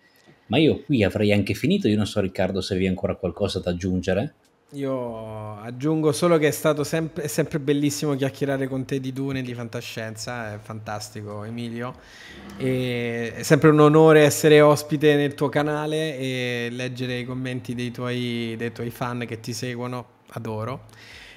Ma io qui avrei anche finito, io non so Riccardo se vi ancora qualcosa da aggiungere. Io aggiungo solo che è stato sempre, è sempre bellissimo chiacchierare con te di Dune e di fantascienza, è fantastico Emilio, e è sempre un onore essere ospite nel tuo canale e leggere i commenti dei tuoi, dei tuoi fan che ti seguono, adoro.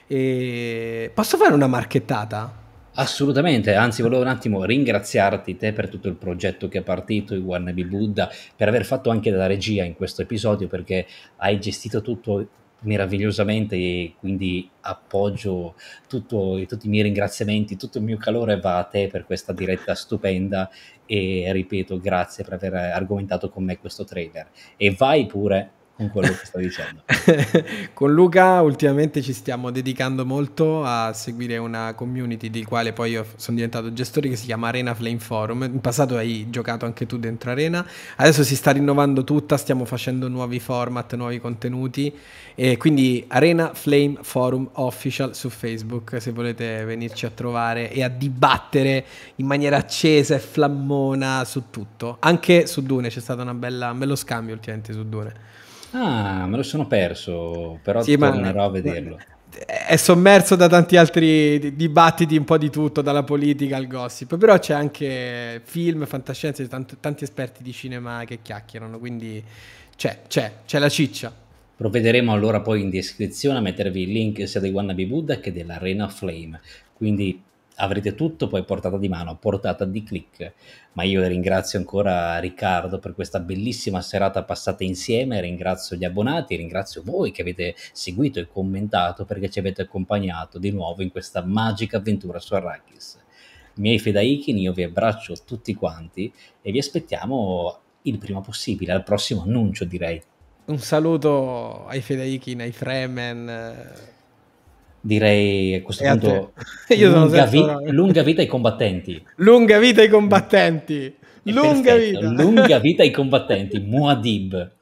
E posso fare una marchettata? Assolutamente, anzi volevo un attimo ringraziarti te per tutto il progetto che è partito, il Wannabe Buddha, per aver fatto anche la regia in questo episodio perché hai gestito tutto meravigliosamente e quindi appoggio tutto, tutti i miei ringraziamenti, tutto il mio calore va a te per questa diretta stupenda e ripeto grazie per aver argomentato con me questo trailer. E vai pure con quello che sto dicendo. con Luca ultimamente ci stiamo dedicando molto a seguire una community di quale poi io sono diventato gestore che si chiama Arena Flame Forum. In passato hai giocato anche tu dentro Arena, adesso si sta rinnovando tutta, stiamo facendo nuovi format, nuovi contenuti e quindi Arena Flame Forum Official su Facebook se volete venirci a trovare e a dibattere in maniera accesa e flammona su tutto. Anche su Dune c'è stato bella, un bello scambio ultimamente su Dune. Ah, me lo sono perso, però sì, tornerò ma, a vederlo. È sommerso da tanti altri dibattiti, un po' di tutto, dalla politica al gossip, però c'è anche film, fantascienza, tanti, tanti esperti di cinema che chiacchierano, quindi c'è, c'è, c'è la ciccia. Provvederemo allora poi in descrizione a mettervi il link sia dei Wannabe Buddha che dell'Arena Flame, quindi avrete tutto poi portata di mano, portata di click. Ma io ringrazio ancora Riccardo per questa bellissima serata passata insieme, ringrazio gli abbonati, ringrazio voi che avete seguito e commentato perché ci avete accompagnato di nuovo in questa magica avventura su Arrakis. Miei fedaikin, io vi abbraccio tutti quanti e vi aspettiamo il prima possibile, al prossimo annuncio direi. Un saluto ai fedaikin, ai Fremen direi a questo e punto a lunga, vi- lunga, vita ai combattenti. Lunga vita ai combattenti. Lunga vita. lunga vita ai combattenti. Muad'Dib.